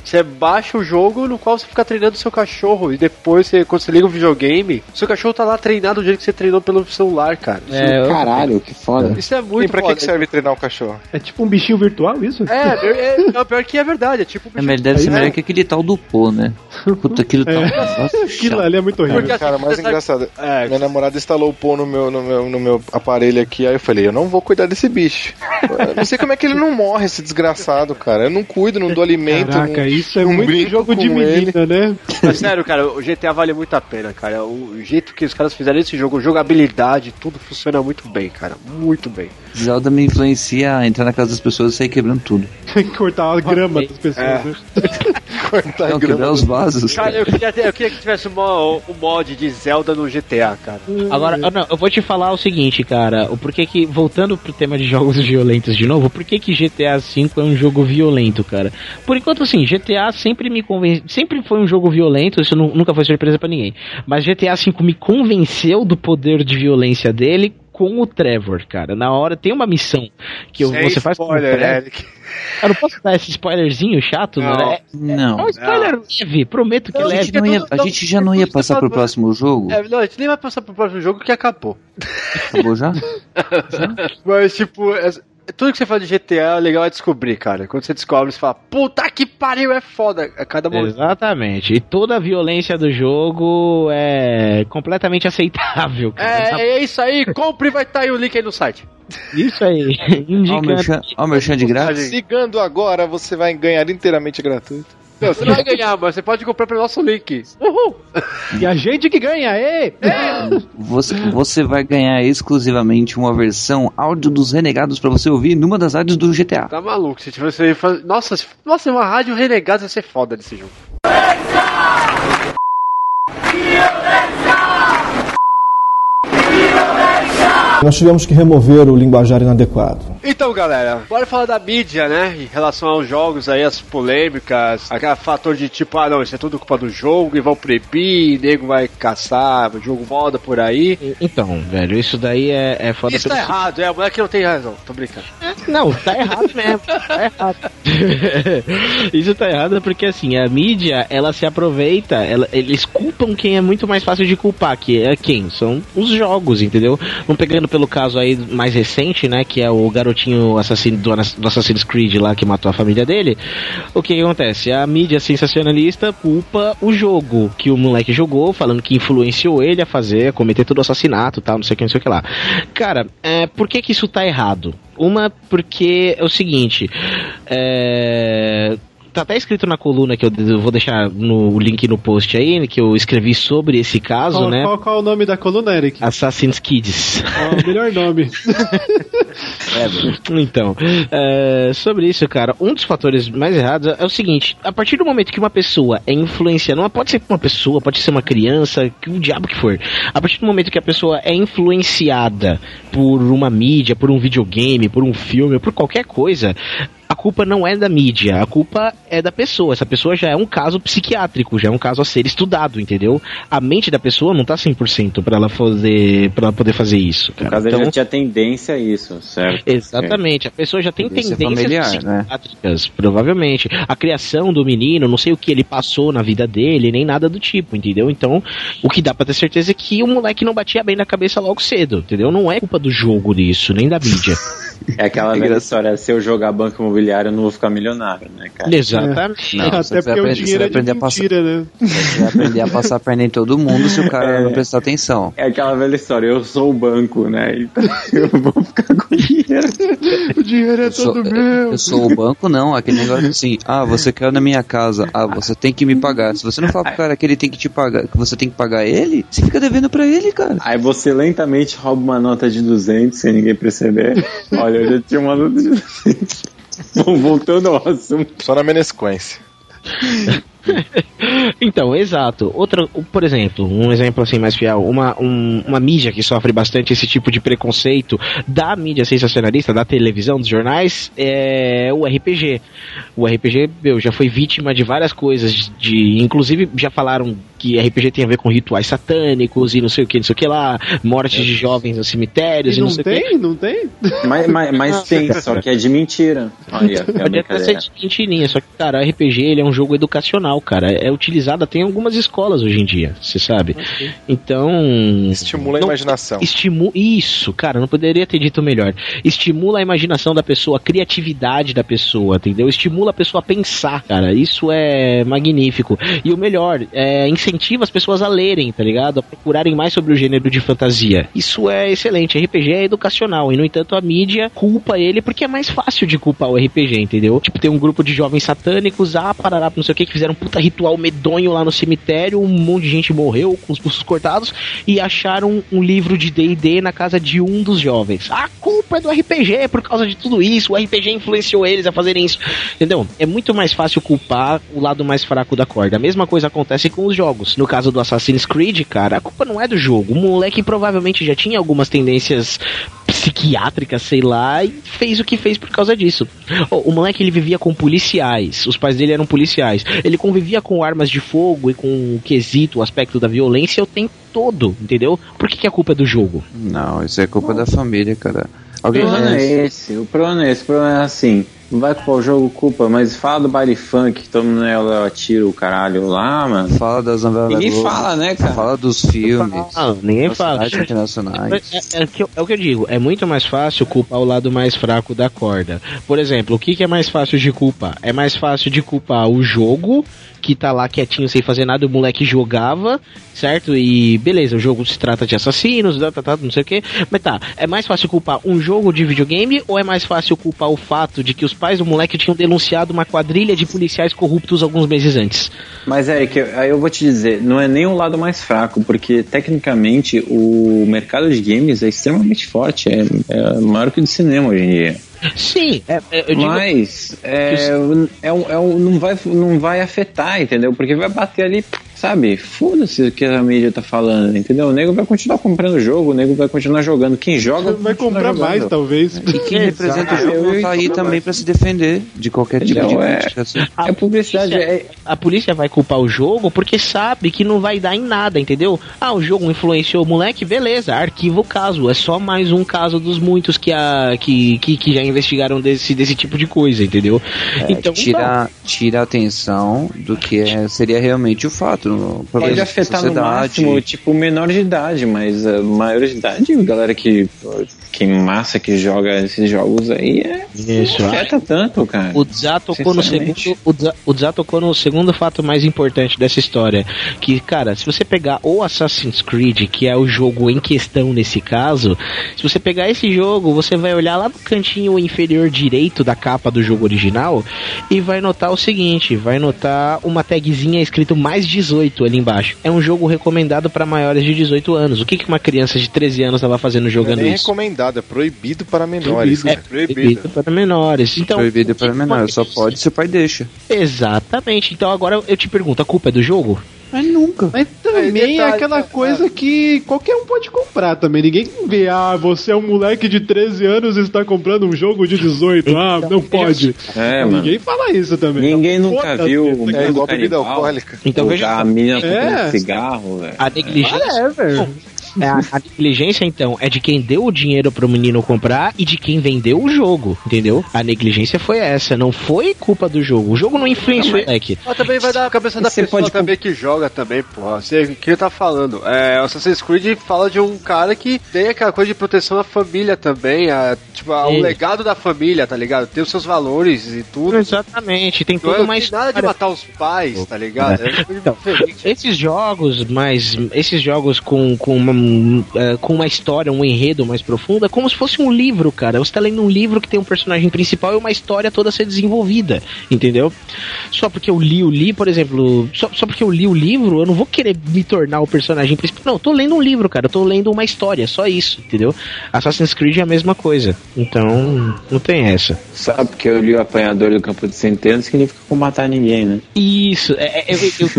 Você baixa o jogo no qual você fica treinando o seu cachorro e depois, você, quando você liga o videogame, seu cachorro tá lá treinado do jeito que você treinou pelo celular, cara. Isso É, Caralho, que foda. Isso é E muito pra que, foda. que serve treinar o cachorro? É tipo um bichinho virtual isso? É, é, é, não, pior que é verdade, é tipo... É, mas ele deve ser É. melhor que aquele tal do Pô, né? Puta, aquilo tá um negócio Aquilo ali é muito horrível. Porque Cara, mais engraçado. É, Minha namorada instalou o pô no meu, no, meu, no meu aparelho aqui, aí eu falei, eu não vou cuidar desse bicho. Eu não sei como é que ele não morre, esse desgraçado, cara. Eu não cuido, não dou alimento. Caraca, não, isso é não muito jogo de com ele. menina, né? Mas sério, cara, o GTA vale muito a pena, cara. O jeito que os caras fizeram esse jogo, jogabilidade, tudo funciona muito bem, cara. Muito bem. Zelda me influencia a entrar na casa das pessoas e sair quebrando tudo. Tem que cortar a grama das pessoas. É. né? Cortar Não, quebrar os vasos. Cara, eu queria, ter- eu queria que tivesse um um mod de Zelda no GTA, cara. Agora, ah, não, eu vou te falar o seguinte, cara. O porquê que, voltando pro tema de jogos violentos de novo, por que que GTA V é um jogo violento, cara? Por enquanto, assim, GTA sempre me convence, sempre foi um jogo violento, isso nu- nunca foi surpresa pra ninguém. Mas GTA V me convenceu do poder de violência dele com o Trevor, cara. Na hora tem uma missão que Sem você faz com o spoiler, Trevor. Eric. Eu não posso dar esse spoilerzinho chato, Não. né? É Não. um spoiler leve, prometo que A leve. gente, não ia- a não- gente já não ia passar pro próximo jogo? É, não, a gente nem vai passar pro próximo jogo que acabou. Acabou já? Mas, tipo, é- tudo que você fala de GTA, o legal é descobrir, cara. Quando você descobre, você fala, puta que pariu, é foda. A cada momento. Exatamente. E toda a violência do jogo é completamente aceitável, cara. É, é isso aí, compre e vai estar aí o link aí no site. Isso aí. Indicando. ó o merchan de grátis. Sigando agora, você vai ganhar inteiramente gratuito. Não, você não vai ganhar, mas você pode comprar pelo nosso link. Uhul! E a gente que ganha, ê! Você, você vai ganhar exclusivamente uma versão áudio dos Renegados pra você ouvir numa das rádios do GTA. Tá maluco, se tivesse Nossa, se- nossa, uma rádio renegada ia ser foda desse jogo. Nós tivemos que remover o linguajar inadequado. Então, galera, bora falar da mídia, né? Em relação aos jogos aí, as polêmicas, aquele fator de tipo, ah, não, isso é tudo culpa do jogo e vão proibir, nego vai caçar, o jogo moda por aí. Então, velho, isso daí é, é foda Isso tá errado, é, a mulher que não tem razão, tô brincando. Não, tá errado mesmo. Tá errado. Isso tá errado porque assim, a mídia, ela se aproveita, ela- eles culpam quem é muito mais fácil de culpar, que é quem? São os jogos, entendeu? Vamos pegando pelo caso aí mais recente, né, que é o garotinho garotinho assassino do, do Assassin's Creed lá que matou a família dele, o que, que acontece? A mídia sensacionalista culpa o jogo que o moleque jogou, falando que influenciou ele a fazer, a cometer todo o assassinato tal, não sei o que, não sei o que lá. Cara, é, por que que isso tá errado? Uma, porque é o seguinte, é tá até escrito na coluna que eu vou deixar no link no post aí, que eu escrevi sobre esse caso, Qual, né? qual, qual é o nome da coluna, Eric? Assassin's Kids. Ah, o melhor nome. Então, é, sobre isso, cara, um dos fatores mais errados é o seguinte: a partir do momento que uma pessoa é influenciada, não pode ser uma pessoa, pode ser uma criança, que o diabo que for. A partir do momento que a pessoa é influenciada por uma mídia, por um videogame, por um filme, por qualquer coisa, culpa não é da mídia, a culpa é da pessoa. Essa pessoa já é um caso psiquiátrico, já é um caso a ser estudado, entendeu? A mente da pessoa não tá 100% para ela fazer para ela poder fazer isso, No cara. caso, Então, já tinha tendência a isso, certo? Exatamente, a pessoa já tem Tendência tendências familiar, né? psiquiátricas, provavelmente. A criação do menino, não sei o que ele passou na vida dele, nem nada do tipo, entendeu? Então, o que dá pra ter certeza é que o moleque não batia bem na cabeça logo cedo, entendeu? Não é culpa do jogo disso, nem da mídia. É aquela velha história, se eu jogar banco imobiliário, eu não vou ficar milionário, né, cara? Exatamente. Não, Até porque o dinheiro é de mentira, né? Você vai aprender a passar a perna em todo mundo se o cara não prestar atenção. É aquela velha história, eu sou o banco, né? Então eu vou ficar com dinheiro. O dinheiro é Eu sou, eu, eu sou o banco, não. Aquele negócio assim, ah, você caiu na minha casa, ah, você tem que me pagar. Se você não fala pro cara que ele tem que te pagar, que você tem que pagar ele, você fica devendo pra ele, cara. Aí você lentamente rouba uma nota de 200 sem ninguém perceber. Olha, eu já tinha uma nota de 200. Bom, voltando ao assunto. Só na menesquência. Então, exato. Outra, por exemplo, um exemplo assim mais fiel, uma, um- uma mídia que sofre bastante esse tipo de preconceito da mídia sensacionalista, da televisão, dos jornais, é o RPG. O RPG, meu, já foi vítima de várias coisas, de, inclusive já falaram que RPG tem a ver com rituais satânicos e não sei o que, não sei o que lá, morte de jovens nos cemitérios E e, não, não sei o que. tem? Não tem? Mas, mas, mas tem, só que é de mentira. Olha, é Pode até ser de mentirinha, só que, cara, RPG ele é um jogo educacional, cara. É utilizado até em algumas escolas hoje em dia, você sabe? Então. Estimula a não- imaginação. Estimu Isso, cara, não poderia ter dito melhor. Estimula a imaginação da pessoa, a criatividade da pessoa, entendeu? Estimula a pessoa a pensar, cara. Isso é magnífico. E o melhor, é, incentiva as pessoas a lerem, tá ligado? A procurarem mais sobre o gênero de fantasia. Isso é excelente. RPG é educacional. E, no entanto, a mídia culpa ele porque é mais fácil de culpar o RPG, entendeu? Tipo, tem um grupo de jovens satânicos, ah, parará, não sei o que, que fizeram um puta ritual medonho lá no cemitério, um monte de gente morreu com os pulsos cortados e acharam um livro de D&D na casa de um dos jovens. A culpa é do RPG por causa de tudo isso, o RPG influenciou eles a fazerem isso. Entendeu? É muito mais fácil culpar o lado mais fraco da corda. A mesma coisa acontece com os jogos. No caso do Assassin's Creed, cara, a culpa não é do jogo. O moleque provavelmente já tinha algumas tendências psiquiátricas, sei lá, e fez o que fez por causa disso. Ó, o moleque ele vivia com policiais, os pais dele eram policiais. Ele convivia com armas de fogo e com o quesito, o aspecto da violência o tempo todo, entendeu? Por que, que a culpa é do jogo? Não, isso é culpa da família, cara. O Alguém problema é esse, o problema é esse, o problema é assim, não vai culpar o jogo, culpa, mas fala do baile funk, todo mundo ela tira o caralho lá, mano. Fala das novelas Ninguém Globo. fala, né, cara? Fala dos filmes. Ah, ninguém fala. internacionais. É, é o que eu- é o que eu digo, é muito mais fácil culpar o lado mais fraco da corda. Por exemplo, o que, que é mais fácil de culpar? É mais fácil de culpar o jogo, que tá lá quietinho sem fazer nada, o moleque jogava, certo? E beleza, o jogo se trata de assassinos, tá, tá, tá, não sei o que. Mas tá, é mais fácil culpar um jogo de videogame ou é mais fácil culpar o fato de que os pais do moleque tinham denunciado uma quadrilha de policiais corruptos alguns meses antes? Mas Eric, aí eu vou te dizer, não é nem o lado mais fraco, porque tecnicamente o mercado de games é extremamente forte, é, é maior que o de cinema hoje em dia. Sim, é, é, Mas é, é, é não, vai, não vai afetar, entendeu? Porque vai bater ali, sabe? Foda-se o que a mídia tá falando, entendeu? O nego vai continuar comprando o jogo, o nego vai continuar jogando. Quem joga Vai comprar jogando. mais, talvez. E quem representa o jogo tá aí também pra se defender de qualquer tipo de? É- crítica. assim. É publicidade, é, a polícia vai culpar o jogo porque sabe que não vai dar em nada, entendeu? Ah, o jogo influenciou o moleque, beleza, arquiva o caso. É só mais um caso dos muitos que, a, que, que, que já investigaram desse, desse tipo de coisa, entendeu? É, então, tira, tira a atenção do que é- seria realmente o fato. No, Pode afetar no máximo, tipo, menor de idade, mas a maior de idade, galera que, que massa que joga esses jogos aí, é, Isso, não afeta tanto, cara. O Dzá tocou no segundo, o Dzá- o Dzá tocou no segundo fato mais importante dessa história, que cara, se você pegar o Assassin's Creed, que é o jogo em questão nesse caso, se você pegar esse jogo, você vai olhar lá no cantinho inferior direito da capa do jogo original e vai notar o seguinte, vai notar uma tagzinha escrito mais 18 ali embaixo. É um jogo recomendado para maiores de 18 anos. O que que uma criança de 13 anos estava fazendo é jogando nem isso? recomendado, é proibido para menores. É cara. proibido para menores. Então, Proibido para menores, só pode se o pai deixa. Exatamente. Então agora eu te pergunto, a culpa é do jogo? Mas nunca. Mas também é aquela coisa que qualquer um pode comprar também. Ninguém vê, ah, você é um moleque de 13 anos e está comprando um jogo de 18. Ah, não pode. É, mano. Ninguém fala isso também. Ninguém nunca Foda-se, viu o coisa. É igual mundo bebida alcoólica. Então veja da só. mina É. com cigarro, velho. A negligência. É, velho. É, a, a negligência, então, é de quem deu o dinheiro pro menino comprar e de quem vendeu o jogo, entendeu? A negligência foi essa, não foi culpa do jogo. O jogo não influenciou o moleque. Mas também vai dar a cabeça da Você pessoa pode também que joga também, porra. Você, o que tá falando? É, o Assassin's Creed fala de um cara que tem aquela coisa de proteção à família também, a, tipo, a- o legado da família, tá ligado? Tem os seus valores e tudo. Exatamente, tem é uma tem nada de matar os pais, tá ligado? É Então, diferente. Esses jogos, mas esses jogos com, com, uma, eh, com uma história, um enredo mais profundo, é como se fosse um livro, cara. Você tá lendo um livro que tem um personagem principal e uma história toda a ser desenvolvida, entendeu? Só porque eu li o li, por exemplo, só, só porque eu li o livro, eu não vou querer me tornar o personagem principal. Não, eu tô lendo um livro, cara. Eu tô lendo uma história, só isso, entendeu? Assassin's Creed é a mesma coisa. Então, não tem essa. Só porque eu li o apanhador do campo de centeno significa vou matar ninguém, né? Isso, é, é, eu, eu,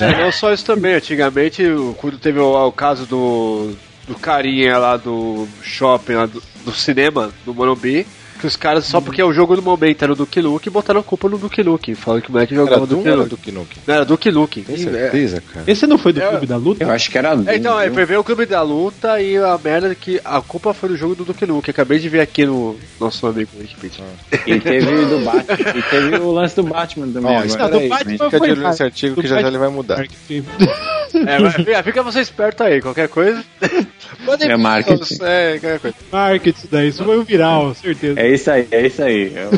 É, não só isso também. Antigamente, quando teve o, o caso do, do carinha lá do shopping, lá do, do cinema, do Morumbi, que os caras, só porque o jogo do momento era o Duke Nukem, botaram a culpa no Duke Nukem. Falaram que o moleque jogava Era Duke Doom ou era. Duke Nukem? Não, era Duke Nukem. Tem certeza, cara? Esse não foi do É, Clube da Luta? Eu acho que era Doom, É, então, é, viu? foi ver o Clube da Luta e a merda que a culpa foi do jogo do Duke Nukem. Acabei de ver aqui no nosso amigo Wikipedia. E teve o do Batman. E teve o lance do Batman também. Ó, agora. espera do aí, Batman fica foi de olho nesse artigo do que já já ele vai mudar. É, mas fica, você esperto aí, qualquer coisa. Podem É marketing. É, qualquer coisa. Market isso daí, isso foi um viral, certeza. É isso aí, é isso aí. Eu,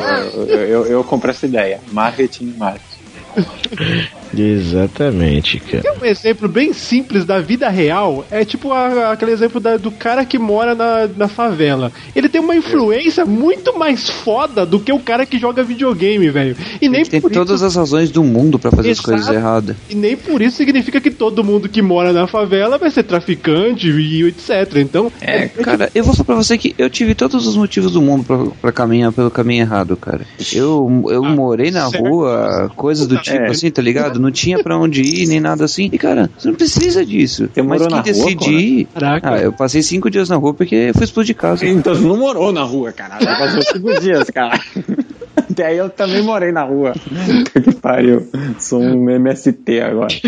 eu, eu, eu compro essa ideia. Marketing, marketing. Exatamente, cara. Um exemplo bem simples da vida real é tipo a- aquele exemplo da- do cara que mora na, na favela. Ele tem uma influência muito mais foda do que o cara que joga videogame, velho. E nem Tem por todas isso, as razões do mundo pra fazer as Exato. coisas erradas. e nem por isso significa que todo mundo que mora na favela vai ser traficante e etc. Então, É, cara, eu vou falar pra você que eu tive todos os motivos do mundo pra, pra caminhar pelo caminho errado, cara. Eu, eu morei na certo. rua, coisas do tipo É. assim, tá ligado? Não tinha pra onde ir, nem nada assim. E, cara, você não precisa disso. Você Mas morou que na rua, decidi. Caraca. Ah, eu passei cinco dias na rua porque fui explodir casa. Então você não morou na rua, caralho. Você passou cinco dias, cara. Até aí eu também morei na rua. Que pariu. Sou um MST agora.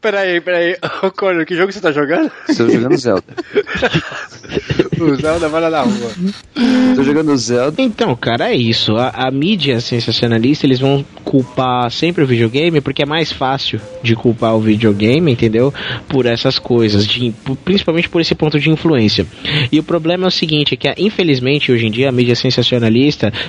Peraí, peraí. Ô, Conor, que jogo você tá jogando? Estou jogando Zelda. O Zelda vai lá na rua. Tô jogando Zelda. Então, cara, é isso. A, a mídia sensacionalista, eles vão culpar sempre o videogame porque é mais fácil de culpar o videogame, entendeu? Por essas coisas, de, principalmente por esse ponto de influência. E o problema é o seguinte, é que infelizmente hoje em dia a mídia sensacionalista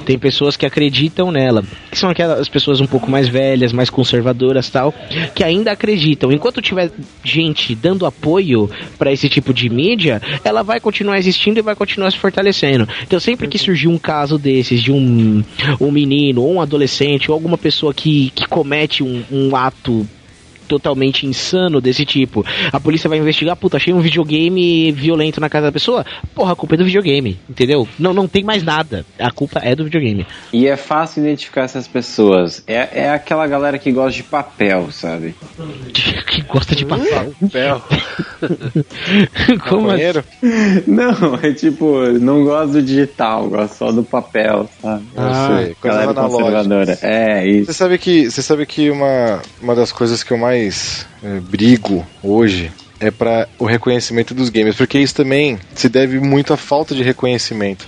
tem pessoas que acreditam nela, que são aquelas pessoas um pouco mais velhas, mais conservadoras tal, que ainda acreditam. Enquanto tiver gente dando apoio para esse tipo de mídia, ela vai continuar existindo e vai continuar se fortalecendo. Então sempre que surgir um caso desses de um, um menino ou um adolescente ou alguma pessoa que, que comete um, um ato totalmente insano desse tipo. A polícia vai investigar, puta, achei um videogame violento na casa da pessoa. Porra, a culpa é do videogame, entendeu? Não, não tem mais nada. A culpa é do videogame. E é fácil identificar essas pessoas. É, é aquela galera que gosta de papel, sabe? que gosta de papel. Papel. Como assim? Não, é tipo, não gosto do digital, gosto só do papel, sabe? Ah, galera analógicas. conservadora. É, isso. Você sabe que, você sabe que uma, uma das coisas que eu mais eh, brigo hoje é para o reconhecimento dos gamers, porque isso também se deve muito à falta de reconhecimento.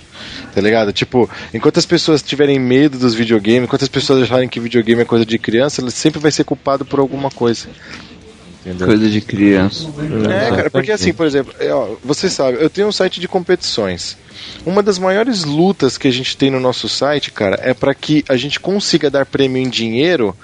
Tá ligado? Tipo, enquanto as pessoas tiverem medo dos videogames, enquanto as pessoas acharem que videogame é coisa de criança, ela sempre vai ser culpado por alguma coisa. Entendeu? Coisa de criança. É, cara, porque assim, por exemplo, é, ó, você sabe, eu tenho um site de competições. Uma das maiores lutas que a gente tem no nosso site, cara, é para que a gente consiga dar prêmio em dinheiro.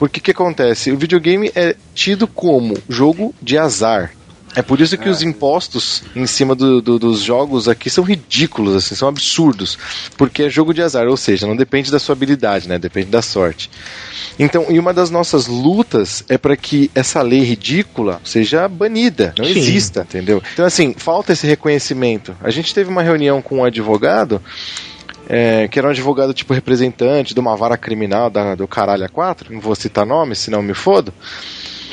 Porque o que acontece? O videogame é tido como jogo de azar. É por isso que os impostos em cima do- do- dos jogos aqui são ridículos, assim, são absurdos. Porque é jogo de azar, ou seja, não depende da sua habilidade, né? Depende da sorte. Então, e uma das nossas lutas é para que essa lei ridícula seja banida, não Sim. exista, entendeu? Então, assim, falta esse reconhecimento. A gente teve uma reunião com um advogado, é, que era um advogado tipo representante de uma vara criminal da, do caralho a quatro, não vou citar nomes, senão me fodo.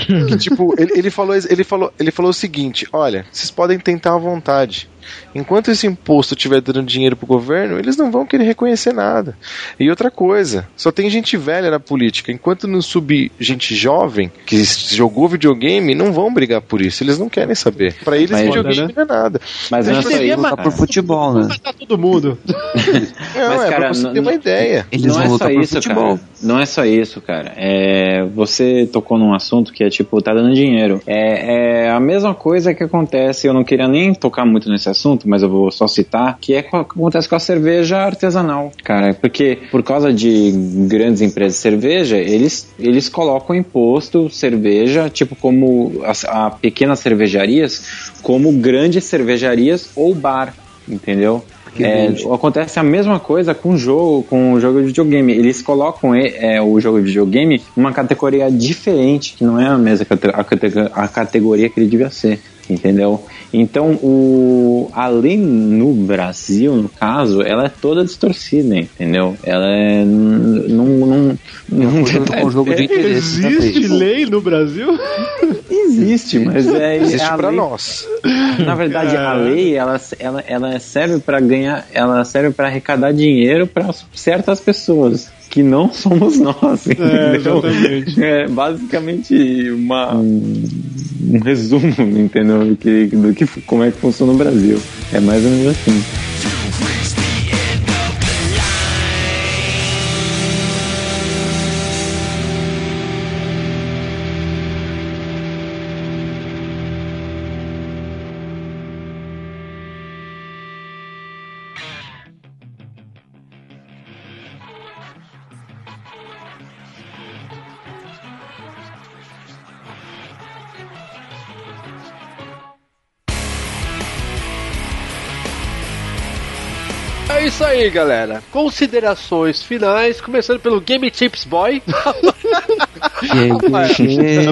Que, tipo, ele, ele, falou, ele, falou, ele falou o seguinte: olha, vocês podem tentar à vontade. Enquanto esse imposto estiver dando dinheiro pro governo, eles não vão querer reconhecer nada. E outra coisa, só tem gente velha na política. Enquanto não subir gente jovem que jogou videogame, não vão brigar por isso. Eles não querem saber. Pra eles, Mas- videogame não é nada. Mas não só assim, isso, Lutar cara. por futebol, né? Tá todo mundo. Não, Mas, é cara, pra você não- ter uma ideia. Eles não vão é só isso, futebol. cara. Não é só isso, cara. É, você tocou num assunto que é tipo, tá dando dinheiro. É, é a mesma coisa que acontece, eu não queria nem tocar muito nesse assunto, mas eu vou só citar, que é o que acontece com a cerveja artesanal, cara. Porque por causa de grandes empresas de cerveja, eles, eles colocam imposto cerveja, tipo como as a pequenas cervejarias, como grandes cervejarias ou bar, entendeu? É, acontece a mesma coisa com o jogo, com o jogo de videogame. Eles colocam e- é, o jogo de videogame numa categoria diferente, que não é a mesma a categoria que ele devia ser, entendeu? Então, o, a lei no Brasil, no caso, ela é toda distorcida, entendeu? Ela é. Não. não, não com o jogo de interesse. Existe lei no Brasil? existe, mas é. Existe é a pra lei- nós. na verdade, a Cara. lei ela, ela, ela serve para ganhar, ela serve para arrecadar dinheiro para certas pessoas que não somos nós. entendeu? exatamente. É basicamente uma, um, um resumo, entendeu? Do que, do que como é que funciona no Brasil. É mais ou menos assim. Aí, galera. Considerações finais, começando pelo Game Chips Boy. Dá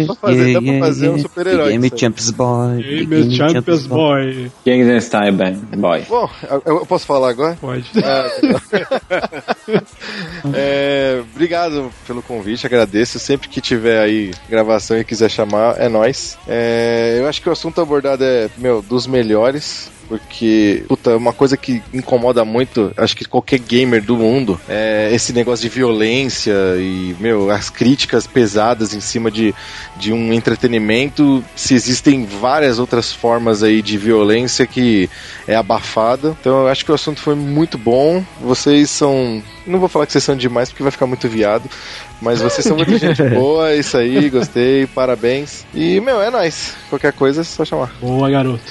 pra fazer- dá pra fazer um super-herói Game. Champions Boy. Game Champions Boy. Gangnam Boy. Bom, eu, eu posso falar agora? Pode. É, obrigado pelo convite, agradeço. Sempre que tiver aí gravação e quiser chamar, é nós. É, eu acho que o assunto abordado é, meu, dos melhores. Porque, puta, uma coisa que incomoda muito, acho que qualquer gamer do mundo, é esse negócio de violência e, meu, as críticas pesadas em cima de, de um entretenimento. Se existem várias outras formas aí de violência que é abafada. Então eu acho que o assunto foi muito bom. Vocês são. Não vou falar que vocês são demais porque vai ficar muito viado. Mas vocês são muito gente boa, é isso aí, gostei, parabéns. E, meu, é nóis. Qualquer coisa é só chamar. Boa, garoto.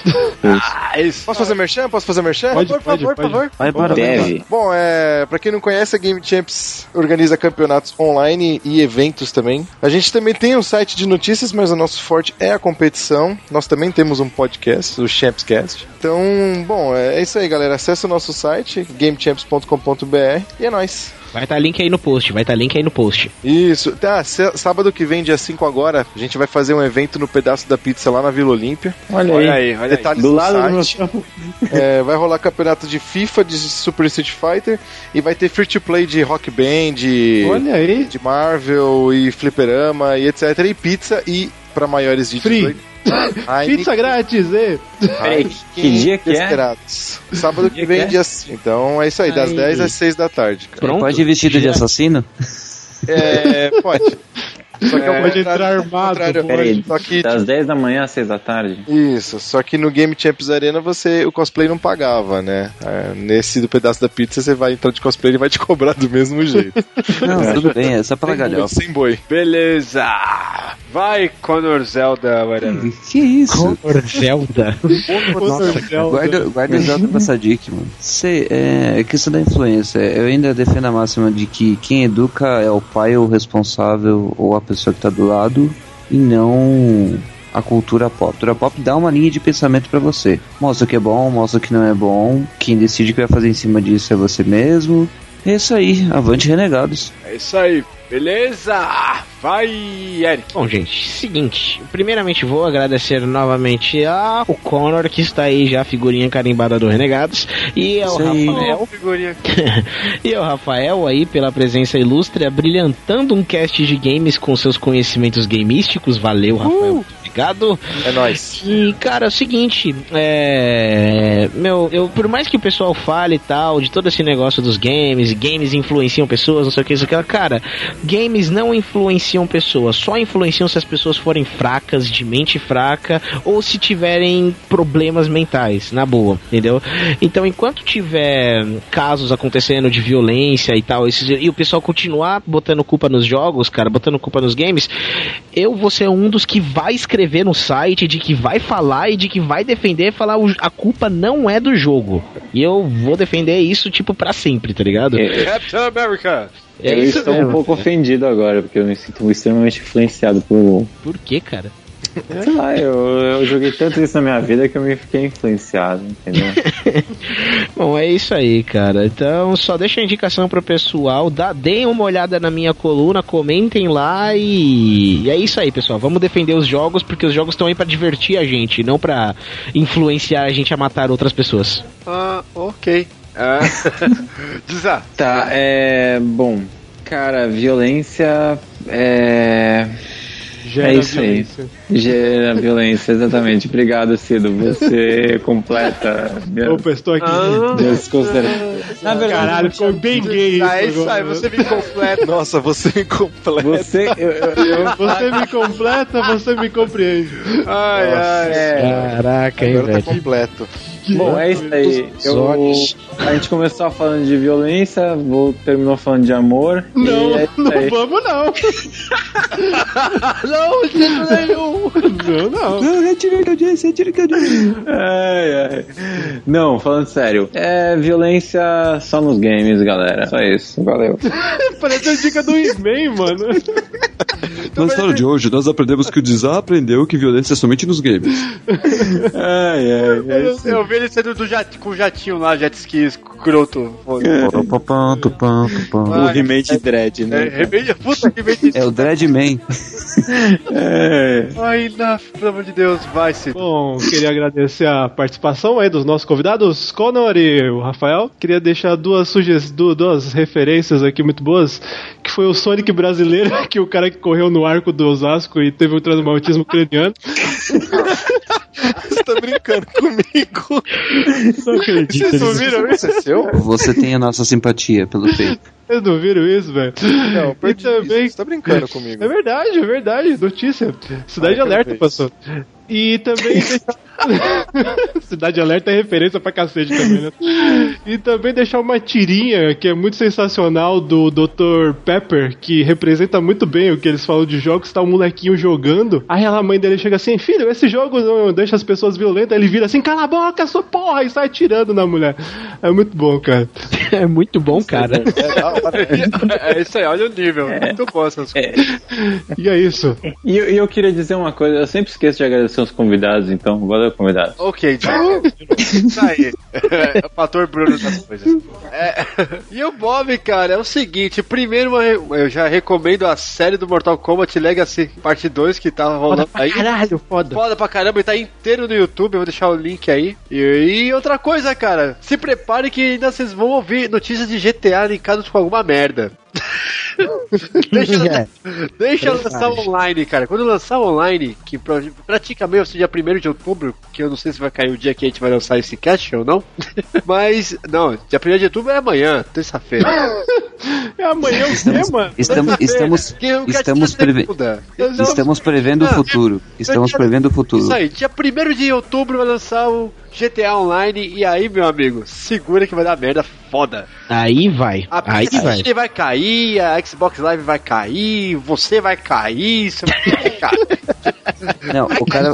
Ah, isso. Posso fazer merchan? Posso fazer merchan? Pode, por pode, favor, pode. por favor. Vai, vai, Deve. Bom, é, pra quem não conhece, a Game Champs organiza campeonatos online e eventos também. A gente também tem um site de notícias, mas o nosso forte é a competição. Nós também temos um podcast, o Champscast. Então, bom, é isso aí, galera. Acesse o nosso site, gamechamps.com.br e é nóis. Vai estar link aí no post, vai estar link aí no post. Isso. Tá, sá- sábado que vem, dia 5 agora, a gente vai fazer um evento no pedaço da pizza lá na Vila Olímpia. Olha, Olha aí. aí, olha aí. Detalhes Do no lado do meu site. É, vai rolar campeonato de FIFA, de Super Street Fighter e vai ter free to play de Rock Band, de, Olha aí. de Marvel e Fliperama e etc. E pizza e para maiores de Free. 18. Heineken, Pizza grátis, e Heineken que dia que é? Desperados. Sábado que dia vem, que é? dia 5. Então é isso aí, das Aí. 10 às 6 da tarde. cara. Pronto. Pode ir vestido de assassino? É, pode. Só que é, Pode entrar armado. Peraí, Só que, das 10 da manhã às 6 da tarde? Isso, só que no Game Champs Arena você o cosplay não pagava, né? É, nesse do pedaço da pizza você vai entrar de cosplay e ele vai te cobrar do mesmo jeito. Não, tudo bem, é só boi, galhofa. Sem boi. Beleza! Vai, Conor Zelda, Mariana. Que isso? Zelda. Guarda, guarda o Zelda pra Sadik, mano. Sei, é, é questão da influência. Eu ainda defendo a máxima de que quem educa é o pai ou o responsável ou a pessoa que tá do lado e não a cultura pop. A cultura pop dá uma linha de pensamento pra você. Mostra o que é bom, mostra o que não é bom. Quem decide o que vai fazer em cima disso é você mesmo. É isso aí, avante renegados. É isso aí, beleza? Vai, Eric. Bom, gente, seguinte. Primeiramente, vou agradecer novamente ao Connor, que está aí já, figurinha carimbada do Renegados. E ao aí. Rafael. E ao Rafael aí pela presença ilustre, brilhantando um cast de games com seus conhecimentos gamísticos. Valeu, Rafael. muito Obrigado. É nóis. E, cara, é o seguinte, é. Meu, eu, por mais que o pessoal fale e tal, de todo esse negócio dos games, e games influenciam pessoas, não sei o que, isso aqui, cara, games não influenciam pessoas, só influenciam se as pessoas forem fracas, de mente fraca, ou se tiverem problemas mentais, na boa, entendeu? Então, enquanto tiver casos acontecendo de violência e tal, esses- e o pessoal continuar botando culpa nos jogos, cara, botando culpa nos games, eu vou ser um dos que vai escrever no site, de que vai falar e de que vai defender, falar o- a culpa não é do jogo. E eu vou defender isso, tipo, pra sempre, tá ligado? Captain America. É eu isso estou um mesmo. pouco ofendido agora, porque eu me sinto extremamente influenciado por. Por que, cara? Sei lá, eu, eu joguei tanto isso na minha vida que eu me fiquei influenciado, entendeu? Bom, é isso aí, cara. Então, só deixa a indicação pro pessoal, dá, deem uma olhada na minha coluna, comentem lá e... e é isso aí, pessoal. Vamos defender os jogos, porque os jogos estão aí pra divertir a gente, não pra influenciar a gente a matar outras pessoas. Ah, ok. Ah. Tá, é. Bom, cara, violência é. Gera é isso violência. aí. Gera violência, exatamente. Obrigado, Cido. Você completa. minha- Opa, estou aqui. minhas considerações. Na verdade, Caralho, ficou bem gay isso. Ah, é isso aí, agora. você me completa. Nossa, você me completa. Você. Eu, eu, Você me completa, você me compreende. Ai, ai. é, Caraca, hein, Agora tá velho. completo. Bom, é isso aí. Eu, a gente começou falando de violência, vou, terminou falando de amor. Não, é não aí. vamos não. Não, de nenhum. Não, não. Não, retira que eu disse, retira que eu disse. Ai, ai. Não, falando sério. É violência só nos games, galera. Só isso. Valeu. Parece a dica do e-mail, mano. Na história de hoje, nós aprendemos que o Dizar aprendeu que violência é somente nos games. Ai, ai. É isso. Eu vi ele sendo do jet, com o jatinho lá, jet ski escroto. Tupam. O remake dread, É, né? remédio, puta que remédio. É o Dreadman. É. Ai, não, pelo amor de Deus, vai, Cid. Bom, queria agradecer a participação aí dos nossos convidados, Conor e o Rafael. Queria deixar duas sugestões, duas referências aqui muito boas, que foi o Sonic brasileiro, que é o cara que correu no arco do Osasco e teve um traumatismo craniano. Você tá brincando comigo. Não acredito Vocês não viram isso? Aconteceu? Você tem a nossa simpatia pelo peito. Vocês não viram isso, velho? Não, E perdi também... isso. Você tá brincando comigo. É verdade, é verdade. Notícia. Cidade Ai, Alerta passou. E também. Cidade Alerta é referência pra cacete também, né? E também deixar uma tirinha que é muito sensacional do Dr. Pepper, que representa muito bem o que eles falam de jogos. Tá um molequinho jogando. Aí a mãe dele chega assim: Filho, esse jogo não deixa as pessoas violentas. Ele vira assim: Cala a boca, sua porra! E sai atirando na mulher. É muito bom, cara. É muito bom, cara. É hora. É isso aí, olha o nível. Muito bom essas coisas. E é isso. E eu, e eu queria dizer uma coisa, eu sempre esqueço de agradecer os convidados, então valeu, convidados. Ok, Diego. Isso aí. É o fator Bruno das coisas. É, e o Bob, cara, é o seguinte: primeiro, eu já recomendo a série do Mortal Kombat Legacy Parte 2 que tá rolando aí. Caralho, foda. Foda pra caramba, e tá inteiro no YouTube, eu vou deixar o link aí. E, e outra coisa, cara, se prepare que ainda vocês vão ouvir notícias de GTA linkados com alguma merda. Deixa, É. deixa Verdade. lançar online, cara. Quando lançar online, que pra- praticamente seja 1 de outubro, que eu não sei se vai cair o dia que a gente vai lançar esse cast ou não. Mas, não, dia 1 de outubro é amanhã, terça-feira. É amanhã o quê, mano? Estamos, estamos, Que o estamos, é preve- estamos prevendo o futuro. Estamos dia- prevendo o futuro. Isso aí, dia 1 de outubro vai lançar o GTA Online. E aí, meu amigo, segura que vai dar merda foda. Aí vai. A Aí vai. Vai cair, a Xbox Live vai cair, você vai cair, você vai ficar. Não, o cara,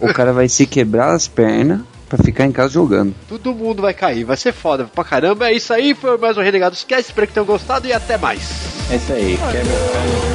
o cara vai se quebrar as pernas pra ficar em casa jogando. Todo mundo vai cair, vai ser foda pra caramba. É isso aí, foi mais um Renegados Cast. Espero que tenham gostado e até mais. É isso aí, quebra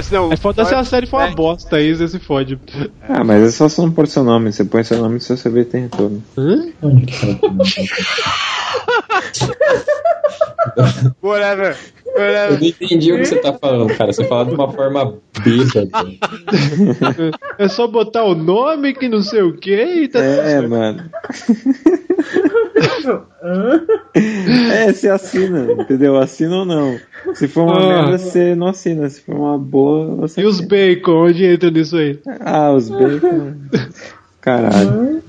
Mas não. É foda se a série for uma bosta, aí você se fode. Ah, mas é só você não pôr seu nome. Você põe seu nome e seu CV tem retorno. Whatever. Eu não entendi o que você tá falando, cara. Você fala de uma forma bêbada. É só botar o nome que não sei o que e tá É, mano. É, você assina, entendeu? Assina ou não. Se for uma Ah. merda, você não assina. Se for uma boa, você E os bacon, onde entra nisso aí? Ah, os bacon. Caralho.